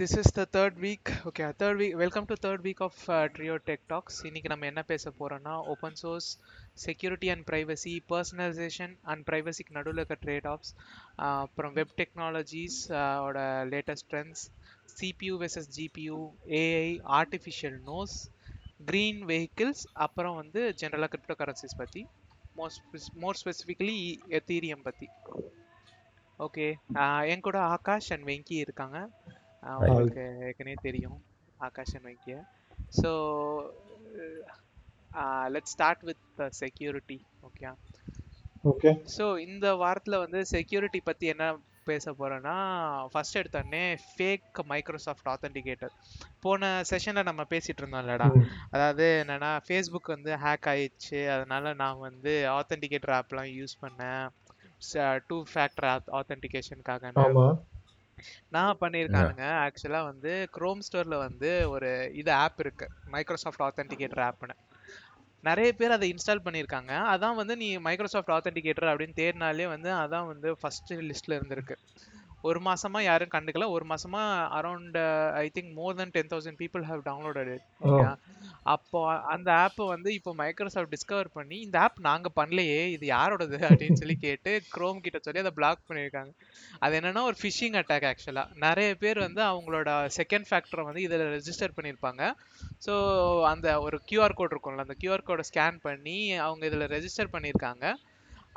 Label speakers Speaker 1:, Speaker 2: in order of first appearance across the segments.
Speaker 1: This is the third week okay third week welcome to third week of trio tech talks இன்றைக்கி நம்ம என்ன பேச போகிறோன்னா open source security and privacy personalization and ப்ரைவசிக்கு நடுவில் இருக்க trade offs அப்புறம் web technologies ஓட latest trends CPU versus GPU AI artificial nose green vehicles அப்புறம் வந்து ஜென்ரலாக கிரிப்டோ கரன்சிஸ் பற்றி மோஸ்ட் மோர் ஸ்பெசிஃபிக்கலி எத்தீரியம் பற்றி ஓகே என் கூட ஆகாஷ் அண்ட் வெங்கி இருக்காங்க.
Speaker 2: Hi.
Speaker 1: உங்களுக்கு ஏற்கனவே தெரியும் Akash வெங்கிய so let start with security okay
Speaker 2: okay
Speaker 1: so இந்த வாரத்தில் வந்து செக்யூரிட்டி பற்றி என்ன பேச போகிறோன்னா ஃபர்ஸ்ட் எடுத்தோடனே ஃபேக் மைக்ரோசாஃப்ட் ஆத்தென்டிகேட்டர் போன செஷனில் நம்ம பேசிகிட்டு இருந்தோம்லடா. அதாவது என்னன்னா ஃபேஸ்புக் வந்து ஹேக் ஆயிடுச்சு. அதனால நான் வந்து ஆத்தென்டிகேட்டர் ஆப்லாம் யூஸ் பண்ணேன். டூ ஃபேக்டர் ஆத்தென்டிகேஷனுக்காக
Speaker 2: ஆமா.
Speaker 1: நான் பண்ணியிருக்கானுங்க. ஆக்சுவலாக வந்து குரோம் ஸ்டோரில் வந்து ஒரு இது ஆப் இருக்கு. மைக்ரோசாஃப்ட் ஆத்தென்டிகேட்டர் ஆப்னு நிறைய பேர் அதை இன்ஸ்டால் பண்ணியிருக்காங்க. அதான் வந்து நீ மைக்ரோசாஃப்ட் ஆத்தென்டிகேட்டர் அப்படின்னு தேடினாலே வந்து அதான் வந்து ஃபர்ஸ்ட் லிஸ்ட்ல இருந்திருக்கு. ஒரு மாசமா யாரும் கண்டுக்கல. ஒரு மாசமா around I think more than ten thousand people have downloaded அப்போ அந்த ஆப் வந்து இப்போ மைக்ரோசாஃப்ட் டிஸ்கவர் பண்ணி இந்த ஆப் நாங்க பண்ணலையே இது யாரோடது அப்படின்னு சொல்லி கேட்டு குரோம் கிட்ட சொல்லி அதை பிளாக் பண்ணியிருக்காங்க. அது என்னன்னா ஒரு ஃபிஷிங் அட்டாக் ஆக்சுவலா நிறைய பேர் வந்து அவங்களோட செகண்ட் ஃபேக்டரை வந்து இதில் ரெஜிஸ்டர் பண்ணியிருப்பாங்க. ஸோ அந்த ஒரு கியூஆர் கோட் இருக்கும்ல அந்த கியூஆர் கோடை ஸ்கேன் பண்ணி அவங்க இதில் ரெஜிஸ்டர் பண்ணியிருக்காங்க.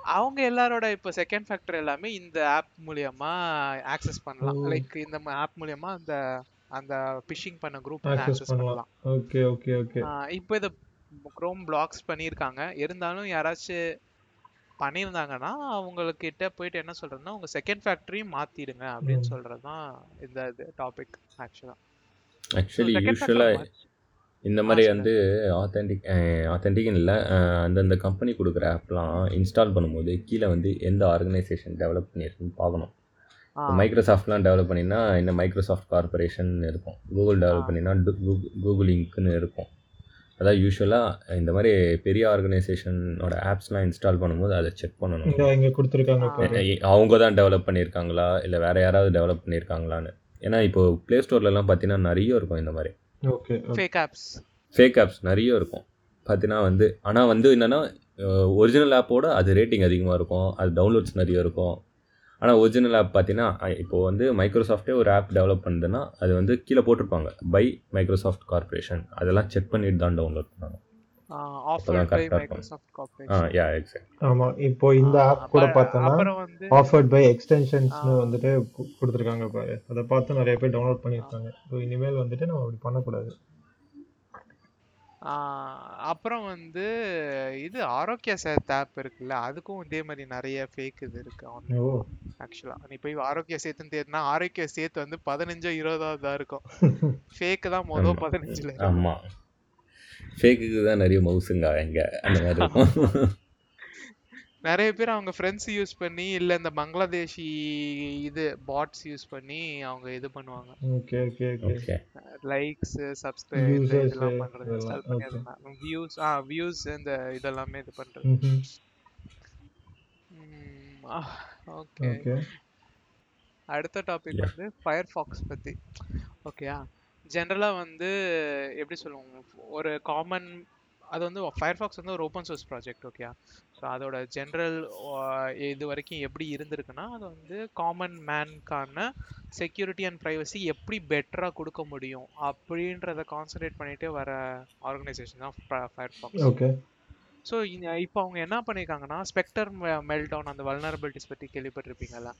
Speaker 1: அவங்க எல்லாரோட இப்போ செகண்ட் ஃபேக்டர் எல்லாமே இந்த ஆப் மூலியமா ஆக்சஸ் பண்ணலாம். லைக் இந்த ஆப் மூலியமா அந்த அந்த ஃபிஷிங் பண்ண குரூப் ஆக்சஸ்
Speaker 2: பண்ணலாம். ஓகே ஓகே ஓகே
Speaker 1: இப்போ இதை குரோம் பிளாக்ஸ் பண்ணியிருக்காங்க இருந்தாலும் யாராச்சும் பண்ணியிருந்தாங்கன்னா அவங்கக்கிட்ட போயிட்டு என்ன சொல்றதுன்னா உங்க செகண்ட் ஃபேக்டரியும் மாத்திடுங்க அப்படின்னு. சொல்றதுதான் இந்த இது டாபிக் ஆக்சுவலா
Speaker 3: ஆக்சுவலி
Speaker 1: செகண்ட்
Speaker 3: இந்த மாதிரி. வந்து ஆத்தென்டிக் ஆத்தென்டிக் இல்லை அந்தந்த கம்பெனி கொடுக்குற ஆப்லாம் இன்ஸ்டால் பண்ணும்போது கீழே வந்து எந்த ஆர்கனைசேஷன் டெவலப் பண்ணியிருக்குன்னு பார்க்கணும். மைக்ரோசாஃப்ட்லாம் டெவலப் பண்ணினா இந்த மைக்ரோசாஃப்ட் கார்பரேஷன் இருக்கும். கூகுள்
Speaker 1: ஆ.
Speaker 3: டெவலப் பண்ணினா கூகுள் இங்க்னு இருக்கும். அதான் யூஸ்வலாக இந்த மாதிரி பெரிய ஆர்கனைசேஷனோட ஆப்ஸ்லாம் இன்ஸ்டால் பண்ணும்போது அதை செக் பண்ணணும்.
Speaker 2: இங்க இங்க கொடுத்துருக்காங்க
Speaker 1: ஆ.
Speaker 2: பாரு.
Speaker 3: எ- அவங்க தான் டெவலப் பண்ணியிருக்காங்களா? இல்லை வேற யாராவது டெவலப் பண்ணியிருக்காங்களான்னு? ஏன்னா இப்போ ப்ளே ஸ்டோர்லலாம் பார்த்தீங்கன்னா நிறைய இருக்கும் இந்த மாதிரி.
Speaker 2: Okay.
Speaker 1: Fake apps
Speaker 3: fake apps நிறைய இருக்கும். பார்த்தீங்கன்னா வந்து ஆனால் வந்து என்னென்னா ஒரிஜினல் ஆப்போட அது ரேட்டிங் அதிகமாக இருக்கும். அது டவுன்லோட்ஸ் நிறைய இருக்கும். ஆனால் ஒரிஜினல் ஆப் பார்த்தீங்கன்னா இப்போது வந்து மைக்ரோசாஃப்ட்டே ஒரு ஆப் டெவலப் பண்ணுதுன்னா அது வந்து கீழே போட்டிருப்பாங்க. பை மைக்ரோசாஃப்ட் கார்பரேஷன் அதெல்லாம் செக் பண்ணிட்டு தான் டவுன்லோட் பண்ணணும்.
Speaker 1: Offered
Speaker 3: by.
Speaker 1: Microsoft
Speaker 3: yeah exact
Speaker 2: ஆமா இப்போ இந்த ஆப் கூட பார்த்தோம்னா
Speaker 1: அப்புறம் வந்து
Speaker 2: ஆஃபர்ட் பை எக்ஸ்டென்ஷன்ஸ்னு. வந்துட்டு கொடுத்துருக்காங்க பாரு அதை பார்த்து நிறைய பேர் டவுன்லோட் பண்ணியிருக்காங்க. ஸோ இனிமேல் வந்துட்டு நம்ம அப்படி பண்ணக்கூடாது.
Speaker 1: ஆஹ் அப்புறம் வந்து இது ஆரோக்கிய சேத் ஆப் இருக்குல்ல அதுக்கும் இதே மாதிரி நிறைய ஃபேக் இது இருக்கு ஆக்சுவலா நீ போய் ஆரோக்கிய சேத்துன்னு தேடினா ஆரோக்கிய சேத்து வந்து பதினஞ்சோ இருபதாவது தான் இருக்கும். ஃபேக் தான் மொதல்
Speaker 3: ஆமா.
Speaker 1: பதினஞ்சுல
Speaker 3: ஆமாம் ஃபேக்குக்கு தான் நிறைய மவுசுங்க அங்கே அந்த மாதிரி இருக்கும்.
Speaker 1: நிறைய பேர் அவங்க ஃப்ரெண்ட்ஸ் யூஸ் பண்ணி இல்ல இந்த பங்களாதேஷி இது பாட்ஸ் யூஸ் பண்ணி அவங்க இது பண்ணுவாங்க.
Speaker 2: Okay
Speaker 3: okay
Speaker 1: okay likes
Speaker 2: subscribe
Speaker 1: இதெல்லாம் பண்றது இன்ஸ்டால் பண்ணி வியூஸ் ஆ வியூஸ் இந்த இதெல்லாமே இது பண்றது. ஓகே
Speaker 2: ஓகே
Speaker 1: அடுத்த டாபிக். வந்து ஃபயர்ஃபாக்ஸ் பத்தி. ஓகேயா ஜென்ரலா வந்து எப்படி சொல்லுவோம் ஒரு காமன் அது வந்து ஃபயர்ஃபாக்ஸ் வந்து ஒரு ஓப்பன் சோர்ஸ் ப்ராஜெக்ட் ஓகேயா ஸோ அதோட ஜென்ரல் இது வரைக்கும் எப்படி இருந்திருக்குன்னா அது வந்து காமன் மேன்கான செக்யூரிட்டி அண்ட் ப்ரைவசி எப்படி பெட்டராக கொடுக்க முடியும் அப்படின்றத கான்சன்ட்ரேட் பண்ணிட்டே வர ஆர்கனைசேஷன் தான் ஃபயர்ஃபாக்ஸ்
Speaker 2: ஓகே
Speaker 1: ஸோ இப்போ அவங்க என்ன பண்ணியிருக்காங்கன்னா ஸ்பெக்டர் மெல்டவுன் அந்த வல்னரபிலிட்டிஸ் பற்றி கேள்விப்பட்டிருப்பீங்கல்ல?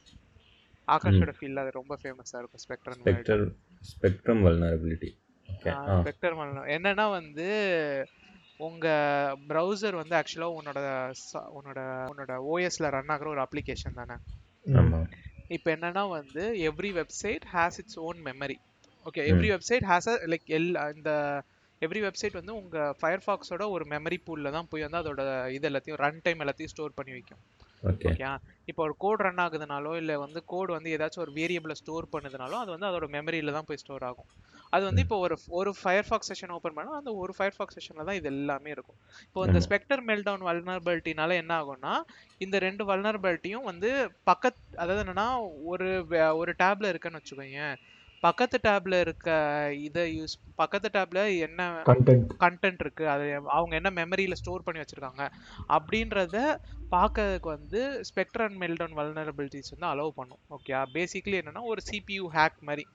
Speaker 1: ஆகாஷோட ஃபீல்டில் அது ரொம்ப ஃபேமஸாக இருக்கும் Spectre
Speaker 3: spectral spectrum vulnerability okay ah
Speaker 1: Spectre என்னன்னா வந்து உங்க ப்ரௌசர் வந்து ஆக்சுவலா உன்னோட உன்னோட உன்னோட ஓஎஸ்ல ரன் ஆகுற ஒரு அப்ளிகேஷன் தானே? இப்போ என்னன்னா வந்து every website has its own memory okay every website has a like L இந்த எவ்ரி வெப்சைட் வந்து உங்க ஃபயர்ஃபாக்ஸோட ஒரு மெமரி பூல்ல தான் போய் வந்து அதோட இது எல்லாத்தையும் ரன் டைம் எல்லாத்தையும் ஸ்டோர் பண்ணி வைக்கும்.
Speaker 3: ஓகே
Speaker 1: இப்போ ஒரு கோட் ரன் ஆகுதுனாலோ இல்ல வந்து கோட் வந்து ஏதாச்சும் ஒரு வேரியபிளை ஸ்டோர் பண்ணுதுனாலோ அது வந்து அதோட மெமரியில தான் போய் ஸ்டோர் ஆகும். அது வந்து இப்போ ஒரு ஒரு ஃபயர்ஃபாக்ஸ் செஷன் ஓப்பன் பண்ணா அந்த ஒரு ஃபயர்ஃபாக்ஸ் செஷன்ல தான் இது எல்லாமே இருக்கும். இப்போ இந்த. ஸ்பெக்டர் மெல்டவுன் வல்னரபிலிட்டினால என்ன ஆகும்னா இந்த ரெண்டு வல்னரபிலிட்டியும் வந்து பக்கத் அதாவது என்னன்னா ஒரு ஒரு டேப்ல இருக்குன்னு வச்சுக்கோங்க பக்கத்து டேப்ல இருக்க இதை யூஸ் பக்கத்து டேப்ல என்ன
Speaker 2: கண்டென்ட்
Speaker 1: இருக்கு அது அவங்க என்ன மெமரியில ஸ்டோர் பண்ணி வச்சிருக்காங்க அப்படின்றத பார்க்கறதுக்கு வந்து ஸ்பெக்ட்ரம் அண்ட் மெல்டவுன் வல்னரபிலிட்டிஸ் வந்து அலோவ் பண்ணும் ஓகே பேசிக்கலி என்னன்னா ஒரு சிபியூ ஹேக் மாதிரி.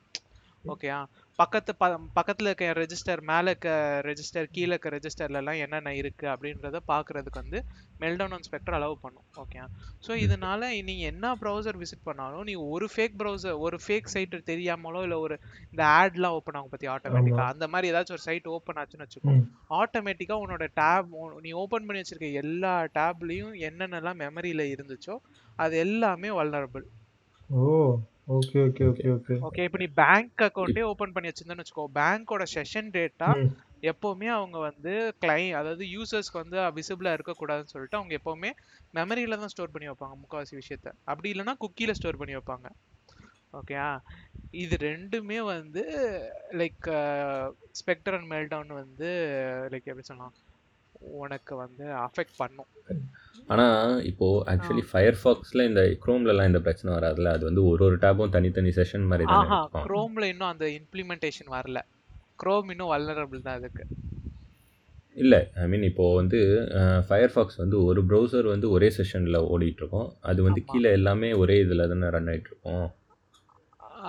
Speaker 1: ஓகேயா பக்கத்து பக்கத்துல இருக்க ரெஜிஸ்டர் மேல இருக்க ரெஜிஸ்டர் கீழே இருக்க ரெஜிஸ்டர்ல எல்லாம் என்னென்ன இருக்கு அப்படின்றத பார்க்கிறதுக்கு வந்து மெல்டவுன் அண்ட் ஸ்பெக்டர் அலோவ் பண்ணும் ஓகே ஸோ இதனால நீங்க என்ன ப்ரௌசர் விசிட் பண்ணாலும் நீ ஒரு ஃபேக் ப்ரௌசர் ஒரு ஃபேக் சைட் தெரியாமலோ இல்ல ஒரு இந்த ஆட்லாம் ஓப்பன் ஆகும் பத்தி ஆட்டோமேட்டிக்கா அந்த மாதிரி ஏதாச்சும் ஒரு சைட் ஓப்பன் ஆச்சுன்னு வச்சுக்கோ. ஆட்டோமேட்டிக்கா உன்னோட டேப் நீ ஓபன் பண்ணி வச்சிருக்க எல்லா டேப்லயும் என்னென்னலாம் மெமரியில இருந்துச்சோ அது எல்லாமே வல்னரபிள்
Speaker 2: ஓ. Okay okay okay okay
Speaker 1: okay இப்போ நீ பேங்க் அக்கௌண்ட்டே ஓபன் பண்ணி வச்சிருந்தேன்னு வச்சுக்கோ பேங்கோட செஷன் டேட்டா. எப்பவுமே அவங்க வந்து கிளை அதாவது யூசர்ஸ்க்கு வந்து விசிபிளா இருக்கக்கூடாதுன்னு சொல்லிட்டு அவங்க எப்பவுமே மெமரியில தான் ஸ்டோர் பண்ணி வைப்பாங்க முக்கால்வாசி விஷயத்த. அப்படி இல்லைன்னா குக்கியில ஸ்டோர் பண்ணி வைப்பாங்க. ஓகேயா இது ரெண்டுமே வந்து லைக் ஸ்பெக்டர் அண்ட் மெல்டவுன் வந்து லைக் எப்படி சொல்லலாம் உனக்கு வந்து அஃபெக்ட் பண்ணும்.
Speaker 3: ஆனால் இப்போது ஆக்சுவலி ஃபயர் ஃபாக்ஸில் இந்த குரோம்லலாம் இந்த பிரச்சனை வராதுல்ல? அது வந்து ஒரு ஒரு டேப்பும் தனித்தனி செஷன் மாதிரி தான்
Speaker 1: குரோம்ல இன்னும் அந்த இம்ப்ளிமெண்டேஷன் வரல. குரோம் இன்னும் வல்னரபிள் தான் அதுக்கு.
Speaker 3: இல்லை ஐ மீன் இப்போது வந்து ஃபயர் ஃபாக்ஸ் வந்து ஒரு ப்ரௌசர் வந்து ஒரே செஷனில் ஓடிட்டு இருக்கும் அது வந்து. கீழே எல்லாமே ஒரே இதில் தானே ரன்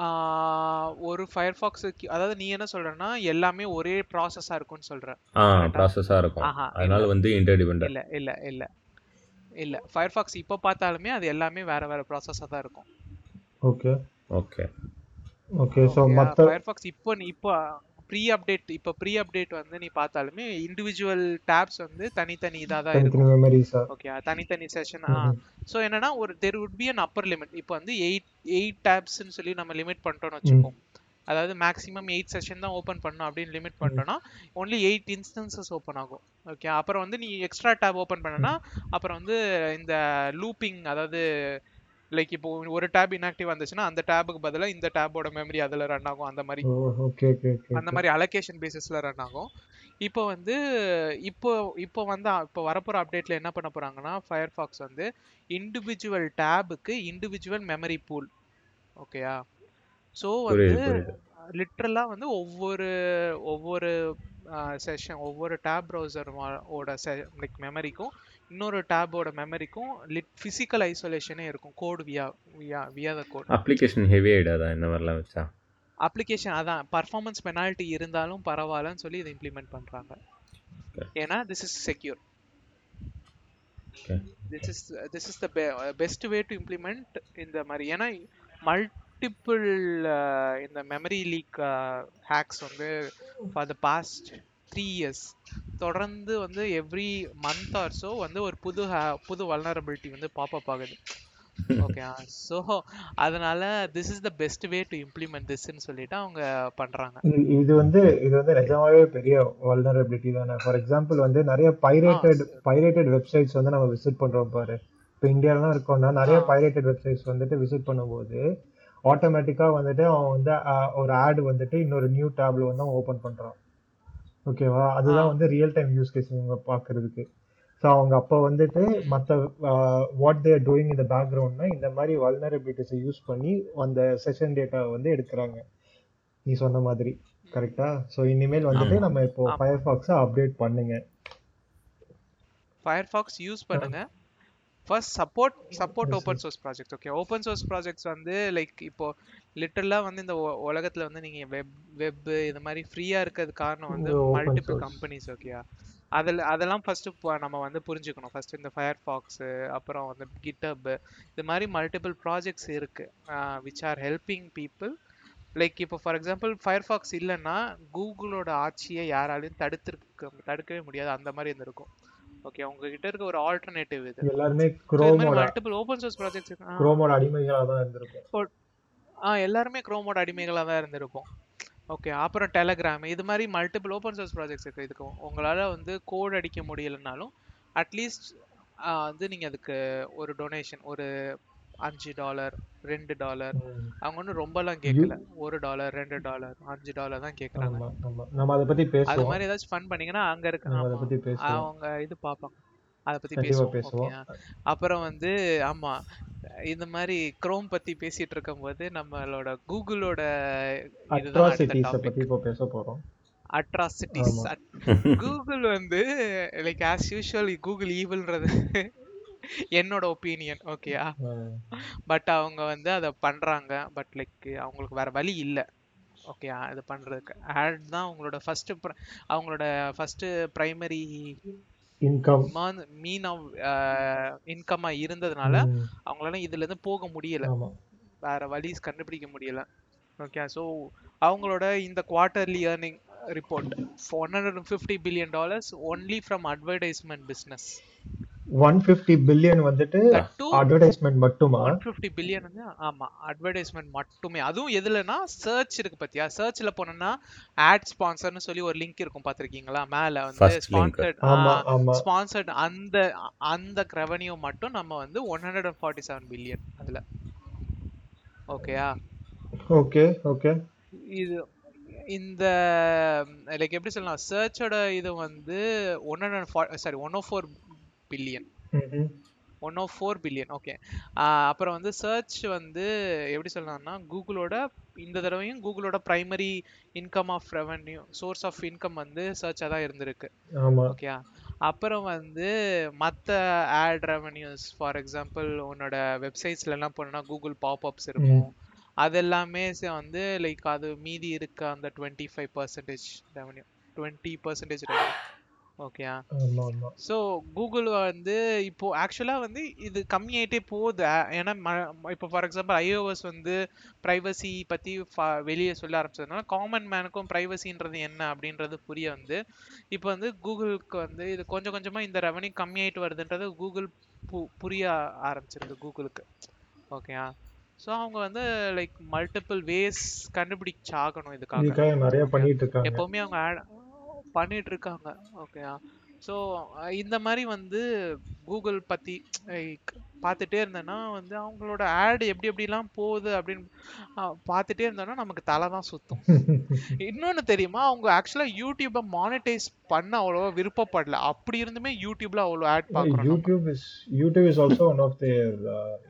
Speaker 1: ஆஹ் ஒரு ஃபயர்ஃபாக்ஸ் அதாவது நீ என்ன சொல்றன்னா எல்லாமே ஒரே ப்ராசஸா இருக்கும்னு சொல்ற.
Speaker 3: ஆ? ப்ராசஸாக இருக்கும். அதனால. வந்து இன்டர்டிபெண்ட்
Speaker 1: இல்ல இல்ல இல்ல. இல்ல. ஃபயர்ஃபாக்ஸ் இப்போ பார்த்தாலுமே அது எல்லாமே வேற வேற ப்ராசஸா தான் இருக்கும்.
Speaker 2: ஓகே
Speaker 3: ஓகே
Speaker 2: ஓகே ஸோ மற்ற
Speaker 1: ஃபயர்ஃபாக்ஸ் இப்போ நீ இப்போ ப்ரீ அப்டேட் இப்போ ப்ரீ அப்டேட் வந்து நீ பார்த்தாலுமே இண்டிவிஜுவல் டேப்ஸ் வந்து தனித்தனி இதா தான் இருக்கும்.
Speaker 2: மெமரிஸா
Speaker 1: ஓகே தனித்தனி செஷன் ஸோ என்னன்னா ஒரு there would be an upper limit இப்போ வந்து எயிட் எயிட் டேப்ஸ்னு சொல்லி நம்ம லிமிட் பண்ணிட்டோம்னு வச்சுப்போம் அதாவது மேக்ஸிமம் எயிட் செஷன் தான் ஓப்பன் பண்ணணும் அப்படின்னு லிமிட் பண்ணிட்டோம்னா ஒன்லி எயிட் இன்ஸ்டன்சஸ் ஓப்பன் ஆகும். ஓகே அப்புறம் வந்து நீ எக்ஸ்ட்ரா டேப் ஓப்பன் பண்ணனா அப்புறம் வந்து இந்த லூப்பிங் அதாவது லைக் இப்போ ஒரு டேப் இன்ஆக்டிவ் வந்துச்சுன்னா அந்த டேபுக்கு பதிலாக இந்த டேபோட மெமரி அதில் ரன் ஆகும். அந்த மாதிரி. அந்த மாதிரி அலோகேஷன் பேசிஸ்ல ரன் ஆகும். இப்போ வந்து இப்போ இப்போ வந்து இப்போ வரப்போற அப்டேட்ல என்ன பண்ண போறாங்கன்னா ஃபயர்ஃபாக்ஸ் வந்து இண்டிவிஜுவல் டேபுக்கு இண்டிவிஜுவல் மெமரி பூல் ஓகேயா ஸோ வந்து லிட்ரலா வந்து ஒவ்வொரு ஒவ்வொரு செஷன் ஒவ்வொரு டேப் ப்ரௌசர் ஓட லைக் மெமரிக்கும் இன்னொரு டேபோட மெமரிக்கும் லிட் ஃபிசிக்கல் ஐசோலேஷனே இருக்கும். Code via via via the code
Speaker 3: application heavy ஆகிடாதா இந்த மாதிரிலாம் வச்சா?
Speaker 1: அப்ளிகேஷன் அதான். பர்ஃபார்மன்ஸ் பெனால்ட்டி இருந்தாலும் பரவாயில்லன்னு சொல்லி இதை இம்ப்ளிமெண்ட் பண்றாங்க.
Speaker 3: Okay.
Speaker 1: ஏன்னா this is
Speaker 3: secure
Speaker 1: this is this is the best way to implement இந்த மாதிரி. ஏன்னா மல்டிபிள் இந்த மெமரி லீக் ஹேக்ஸ் வந்து for the past three years தொடர்ந்து வந்து எவ்ரி மந்த் ஆர் ஸோ வந்து ஒரு புது புது வல்னரபிலிட்டி வந்து பாப்அப் ஆகுது. ஓகே ஸோ அதனால this is the best way to implement திஸ்ன்னு சொல்லிட்டு அவங்க பண்றாங்க.
Speaker 2: இது வந்து இது வந்து நிஜமாவே பெரிய வல்னரபிலிட்டி தானே. ஃபார் எக்ஸாம்பிள் வந்து நிறைய பைரேட்டட் பைரேட்டட் வெப்சைட்ஸ் வந்து நம்ம விசிட் பண்றோம் பாரு. இப்போ இந்தியாலாம் இருக்கோம்னா நிறைய. பைரேட்டட் வெப்சைட்ஸ் வந்துட்டு விசிட் பண்ணும்போது ஆட்டோமேட்டிக்கா வந்துட்டு அவன் வந்து ஒரு ஆட் வந்துட்டு இன்னொரு நியூ டேப்ல வந்து அவன் ஓபன் பண்றான். ஓகேவா அதுதான். வந்து ரியல் டைம் யூஸ் கேஸ் இவங்க பாக்குறதுக்கு. ஸோ அவங்க அப்போ வந்துட்டு மற்ற வாட் தேர் டூயிங் இந்த பேக்ரவுண்ட்னா இந்த மாதிரி வல்னரபிலிட்டிஸை யூஸ் பண்ணி அந்த செஷன் டேட்டாவை வந்து எடுக்கிறாங்க. நீ சொன்ன மாதிரி. கரெக்டா ஸோ இனிமேல் வந்துட்டு. நம்ம இப்போ
Speaker 1: ஆமா.
Speaker 2: ஃபயர்ஃபாக்ஸை அப்டேட் பண்ணுங்க.
Speaker 1: ஃபயர்ஃபாக்ஸ் யூஸ் பண்ணுங்க. First support support open source project okay open source projects வந்து லைக் இப்போ லிட்டரலாக வந்து இந்த உலகத்துல வந்து நீங்க வெப் வெப் இது மாதிரி ஃப்ரீயா இருக்கிறது காரணம் வந்து மல்டிபிள். கம்பெனிஸ் ஓகேயா அதில் அதெல்லாம் ஃபர்ஸ்ட் நம்ம வந்து புரிஞ்சுக்கணும். ஃபர்ஸ்ட் இந்த ஃபயர்ஃபாக்ஸ் அப்புறம் வந்து கிட்டப் இது மாதிரி மல்டிபிள் ப்ராஜெக்ட்ஸ் இருக்கு which are helping people like இப்போ ஃபார் எக்ஸாம்பிள் ஃபயர்ஃபாக்ஸ் இல்லைன்னா கூகுளோட ஆட்சியை யாராலையும் தடுத்திருக்க தடுக்கவே முடியாது. அந்த மாதிரி இருந்திருக்கும் ஓகே உங்ககிட்ட இருக்க ஒரு ஆல்டர்னேட்டிவ் இது.
Speaker 2: எல்லாருமே குரோமோட
Speaker 1: மல்டிபிள் ஓப்பன் சோர்ஸ் ப்ராஜெக்ட்ஸ்
Speaker 2: குரோமோட அடிமைகளாக தான் இருந்திருக்கும்.
Speaker 1: ஆ எல்லாருமே குரோமோட அடிமைகளாக தான் இருந்திருப்போம் ஓகே அப்புறம் டெலகிராம் இது மாதிரி மல்டிபிள் ஓப்பன் சோர்ஸ் ப்ராஜெக்ட்ஸ் இருக்கு. இதுக்கு உங்களால வந்து கோட் அடிக்க முடியலனாலும் அட்லீஸ்ட் வந்து நீங்க அதுக்கு ஒரு டொனேஷன் ஒரு அஞ்சு டாலர் ரெண்டு டாலர். அவங்க ஒன்றும் ரொம்பலாம் கேட்கல ஒரு டாலர் ரெண்டு டாலர் அஞ்சு டாலர் தான் கேட்குறாங்க
Speaker 2: நம்ம அதை பத்தி
Speaker 1: அது
Speaker 2: பேசுவோம்
Speaker 1: மாதிரி ஏதாச்சும் ஃபன் பண்ணீங்கன்னா அங்க இருக்க
Speaker 2: அதை
Speaker 1: அவங்க இது பார்ப்பாங்க அதை பத்தி பேசுவோம் அப்புறம் வந்து ஆமா இந்த மாதிரி குரோம் பத்தி பேசிட்டு இருக்கும்போது நம்மளோட கூகுளோட இதுதான்
Speaker 2: பத்தி இப்போ பேச போறோம்.
Speaker 1: அட்ராசிட்டிஸ் கூகுள் வந்து லைக் ஆஸ் யூஷுவல் கூகுள் ஈவில்ன்றது என்னோட ஒப்பீனியன் ஓகேயா பட் அவங்க வந்து அதை பண்றாங்க. பட் லைக் அவங்களுக்கு வேற வழி இல்லை. ஓகே இது பண்றதுக்கு. ஆட் தான் அவங்களோட ஃபர்ஸ்ட் அவங்களோட first primary
Speaker 2: income
Speaker 1: mean of இன்கம்மா இருந்ததுனால அவங்களால இதுல இருந்து போக முடியல. வேற வழி கண்டுபிடிக்க முடியல. ஓகே ஸோ அவங்களோட இந்த quarterly earning report one hundred fifty billion dollars only from advertisement business
Speaker 2: one fifty billion வந்துட்டு அட்வர்டைஸ்மெண்ட் மட்டுமா?
Speaker 1: ஒன் ஃபிஃப்டி பில்லியன் வந்து ஆமா அட்வர்டைஸ்மெண்ட் மட்டுமே. அதுவும் எதுலனா சர்ச் இருக்கு பாத்தியா? சர்ச்ல போனோம்னா ஆட் ஸ்பான்சர்னு சொல்லி ஒரு லிங்க் இருக்கும் பாத்திருக்கீங்களா? மேல வந்து. ஸ்பான்சர்ட்
Speaker 2: ஆமா ஆமா.
Speaker 1: ஸ்பான்சர்ட் அந்த அந்த ரெவன்யூ மட்டும் நம்ம வந்து one hundred and forty seven billion அதுல. ஓகேயா?
Speaker 2: Okay okay.
Speaker 1: இது இந்த லைக் எப்படி சொல்லலாம்? சர்ச்சோட இது வந்து one hundred sorry one o four billion one o four billion okay அப்புறம் வந்து சர்ச் வந்து எப்படி சொல்லலாம்னா கூகுளோட இந்த தடவையும் கூகுளோட primary income of revenue source of income வந்து சர்ச்சாக தான் இருந்திருக்கு. ஓகே அப்புறம் வந்து மற்ற ஆட் ரெவன்யூஸ் ஃபார் எக்ஸாம்பிள் உன்னோட வெப்சைட்ஸ்ல எல்லாம் போனோம்னா கூகுள் பாப்அப்ஸ் இருக்கும். அது எல்லாமே வந்து லைக் அது மீதி இருக்க அந்த twenty five percentage revenue twenty percentage revenue ஓகேயா ஸோ கூகுள் வந்து இப்போ ஆக்சுவலாக வந்து இது கம்மியாயிட்டே போகுது. ஏன்னா இப்போ ஃபார் எக்ஸாம்பிள் ஐஓஎஸ் வந்து ப்ரைவசி பற்றி வெளியே சொல்ல ஆரம்பிச்சதுனால காமன் மேனுக்கும் ப்ரைவசின்றது என்ன அப்படின்றது புரிய வந்து இப்போ வந்து கூகுளுக்கு வந்து இது கொஞ்சம் கொஞ்சமாக இந்த ரெவன்யூ கம்மியாயிட்டு வருதுன்றது கூகுள் பு புரிய ஆரம்பிச்சிருக்கு கூகுளுக்கு ஓகேயா ஸோ அவங்க வந்து லைக் மல்டிபிள் வேஸ் கண்டுபிடிச்சாகணும் இதுக்காக.
Speaker 2: நிறைய. பண்ணிட்டு இருக்காங்க.
Speaker 1: எப்பவுமே அவங்க add பண்ணிட்டு இருக்காங்க ஓகேயா ஸோ இந்த மாதிரி வந்து கூகுள் பத்தி like பார்த்துட்டே இருந்தேன்னா வந்து அவங்களோட ஆட் எப்படி எப்படிலாம் போகுது அப்படின்னு பார்த்துட்டே இருந்தோம்னா நமக்கு தலை தான் சுத்தும். இன்னொன்னு தெரியுமா? அவங்க ஆக்சுவலா யூடியூபை மானிட்டைஸ் பண்ண அவ்வளோவா விருப்பப்படல. அப்படி இருந்துமே யூடியூப்ல அவ்வளோ ஆட் பார்க்குறோம்
Speaker 2: YouTube is YouTube is also one of their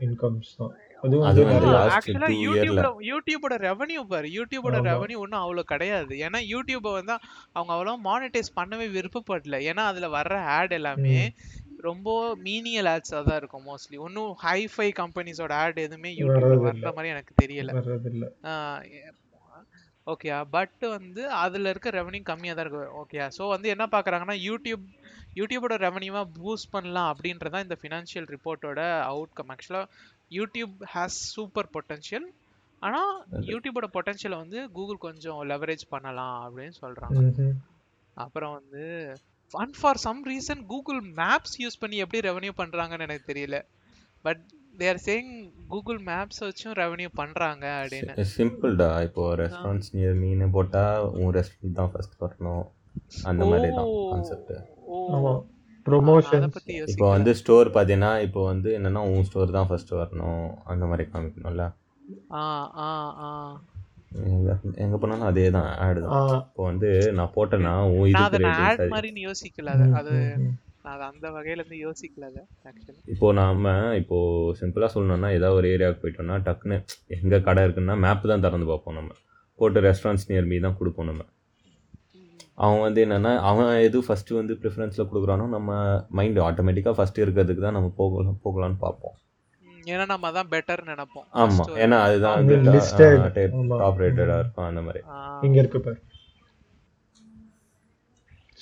Speaker 2: incomes தான்.
Speaker 3: அது
Speaker 2: வந்து
Speaker 1: ஆக்சுவலா. யூடியூப்ல யூடியூபோட ரெவன்யூ பாரு. யூடியூபோட. ரெவன்யூ ஒன்றும் அவ்வளோ கிடையாது. ஏன்னா யூடியூபை வந்து அவங்க அவ்வளோ மானிட்டைஸ் பண்ணவே விருப்பப்படல. ஏன்னா அதுல வர்ற ஆட் எல்லாமே ரொம்ப மீனியல் ஆட்ஸாக தான் இருக்கும் மோஸ்ட்லி ஒன்றும் ஹைஃபை கம்பெனிஸோட ஆட் எதுவுமே யூடியூப்ல. வர்ற மாதிரி எனக்கு தெரியல. ஓகேயா பட் வந்து அதுல இருக்க ரெவன்யூ கம்மியா தான் இருக்கு. ஓகேயா ஸோ வந்து என்ன பாக்குறாங்கன்னா யூடியூப் யூடியூபோட ரெவன்யூவா பூஸ்ட் பண்ணலாம் அப்படின்றதான் இந்த ஃபினான்ஷியல் ரிப்போர்ட்டோட அவுட்கம் ஆக்சுவலா யூடியூப் ஹேஸ் சூப்பர் பொட்டன்ஷியல் ஆனா யூடியூபோட பொட்டன்ஷியலை வந்து கூகுள் கொஞ்சம் லெவரேஜ் பண்ணலாம் அப்படின்னு சொல்றாங்க.
Speaker 2: ம்ஹும்.
Speaker 1: அப்புறம் வந்து and for some reason Google Maps use பண்ணி எப்படி ரெவன்யூ பண்றாங்கன்னு எனக்கு தெரியல. But they're saying Google Maps வச்சும் ரெவன்யூ பண்றாங்க அப்படின்னு.
Speaker 3: சிம்பிள்டா இப்போ ரெஸ்டாரண்ட்ஸ் நியர் மீன் போட்டா உன் ரெஸ்டாரண்ட் தான் ஃபர்ஸ்ட் வரணும். அந்த மாதிரி தான்
Speaker 1: ஓ.
Speaker 3: கான்செப்ட்
Speaker 1: பத்தி
Speaker 3: இப்போ வந்து ஸ்டோர் பார்த்தீங்கன்னா இப்போ வந்து என்னன்னா உன் ஸ்டோர் தான் ஃபர்ஸ்ட் வரணும் அந்த மாதிரி காமிக்கணும்ல.
Speaker 1: ஆ ஆ ஆ.
Speaker 3: எங்க எங்க போனாலும் அதே தான் ஆடு தான். இப்போ வந்து நான் போட்டேன்னா உன்
Speaker 1: ஆட்
Speaker 3: ரேட்டிங்ஸ்
Speaker 1: மாதிரின்னு யோசிக்கல அது. நான் அந்த வகையில இருந்து யோசிக்கல
Speaker 3: இப்போ நாம இப்போ சிம்பிளாக சொல்லணும்னா ஏதாவது ஒரு ஏரியாவுக்கு போயிட்டோம்னா டக்குன்னு எங்கே கடை இருக்குன்னா மேப் தான் திறந்து பார்ப்போம் நம்ம. போட்டு ரெஸ்டாரண்ட்ஸ் நியர் மீ தான் கொடுப்போம் நம்ம. அவன் வந்து என்னன்னா அவன் எது ஃபர்ஸ்ட் வந்து ப்ரிஃபரன்ஸில் கொடுக்குறானோ நம்ம மைண்ட் ஆட்டோமேட்டிக்காக ஃபர்ஸ்ட் இருக்கிறதுக்கு தான் நம்ம போகலாம் போகலான்னு பார்ப்போம்.
Speaker 1: ஏன்னா நம்ம அதான் பெட்டர் நினைப்போம். ஒரு-
Speaker 3: ஏன்னா அதுதான்
Speaker 2: அது
Speaker 3: வந்து.
Speaker 2: ஆமா.
Speaker 3: டாப் ரேட்டடாக இருக்கும் அந்த மாதிரி.
Speaker 2: இங்க இருக்கு பாரு.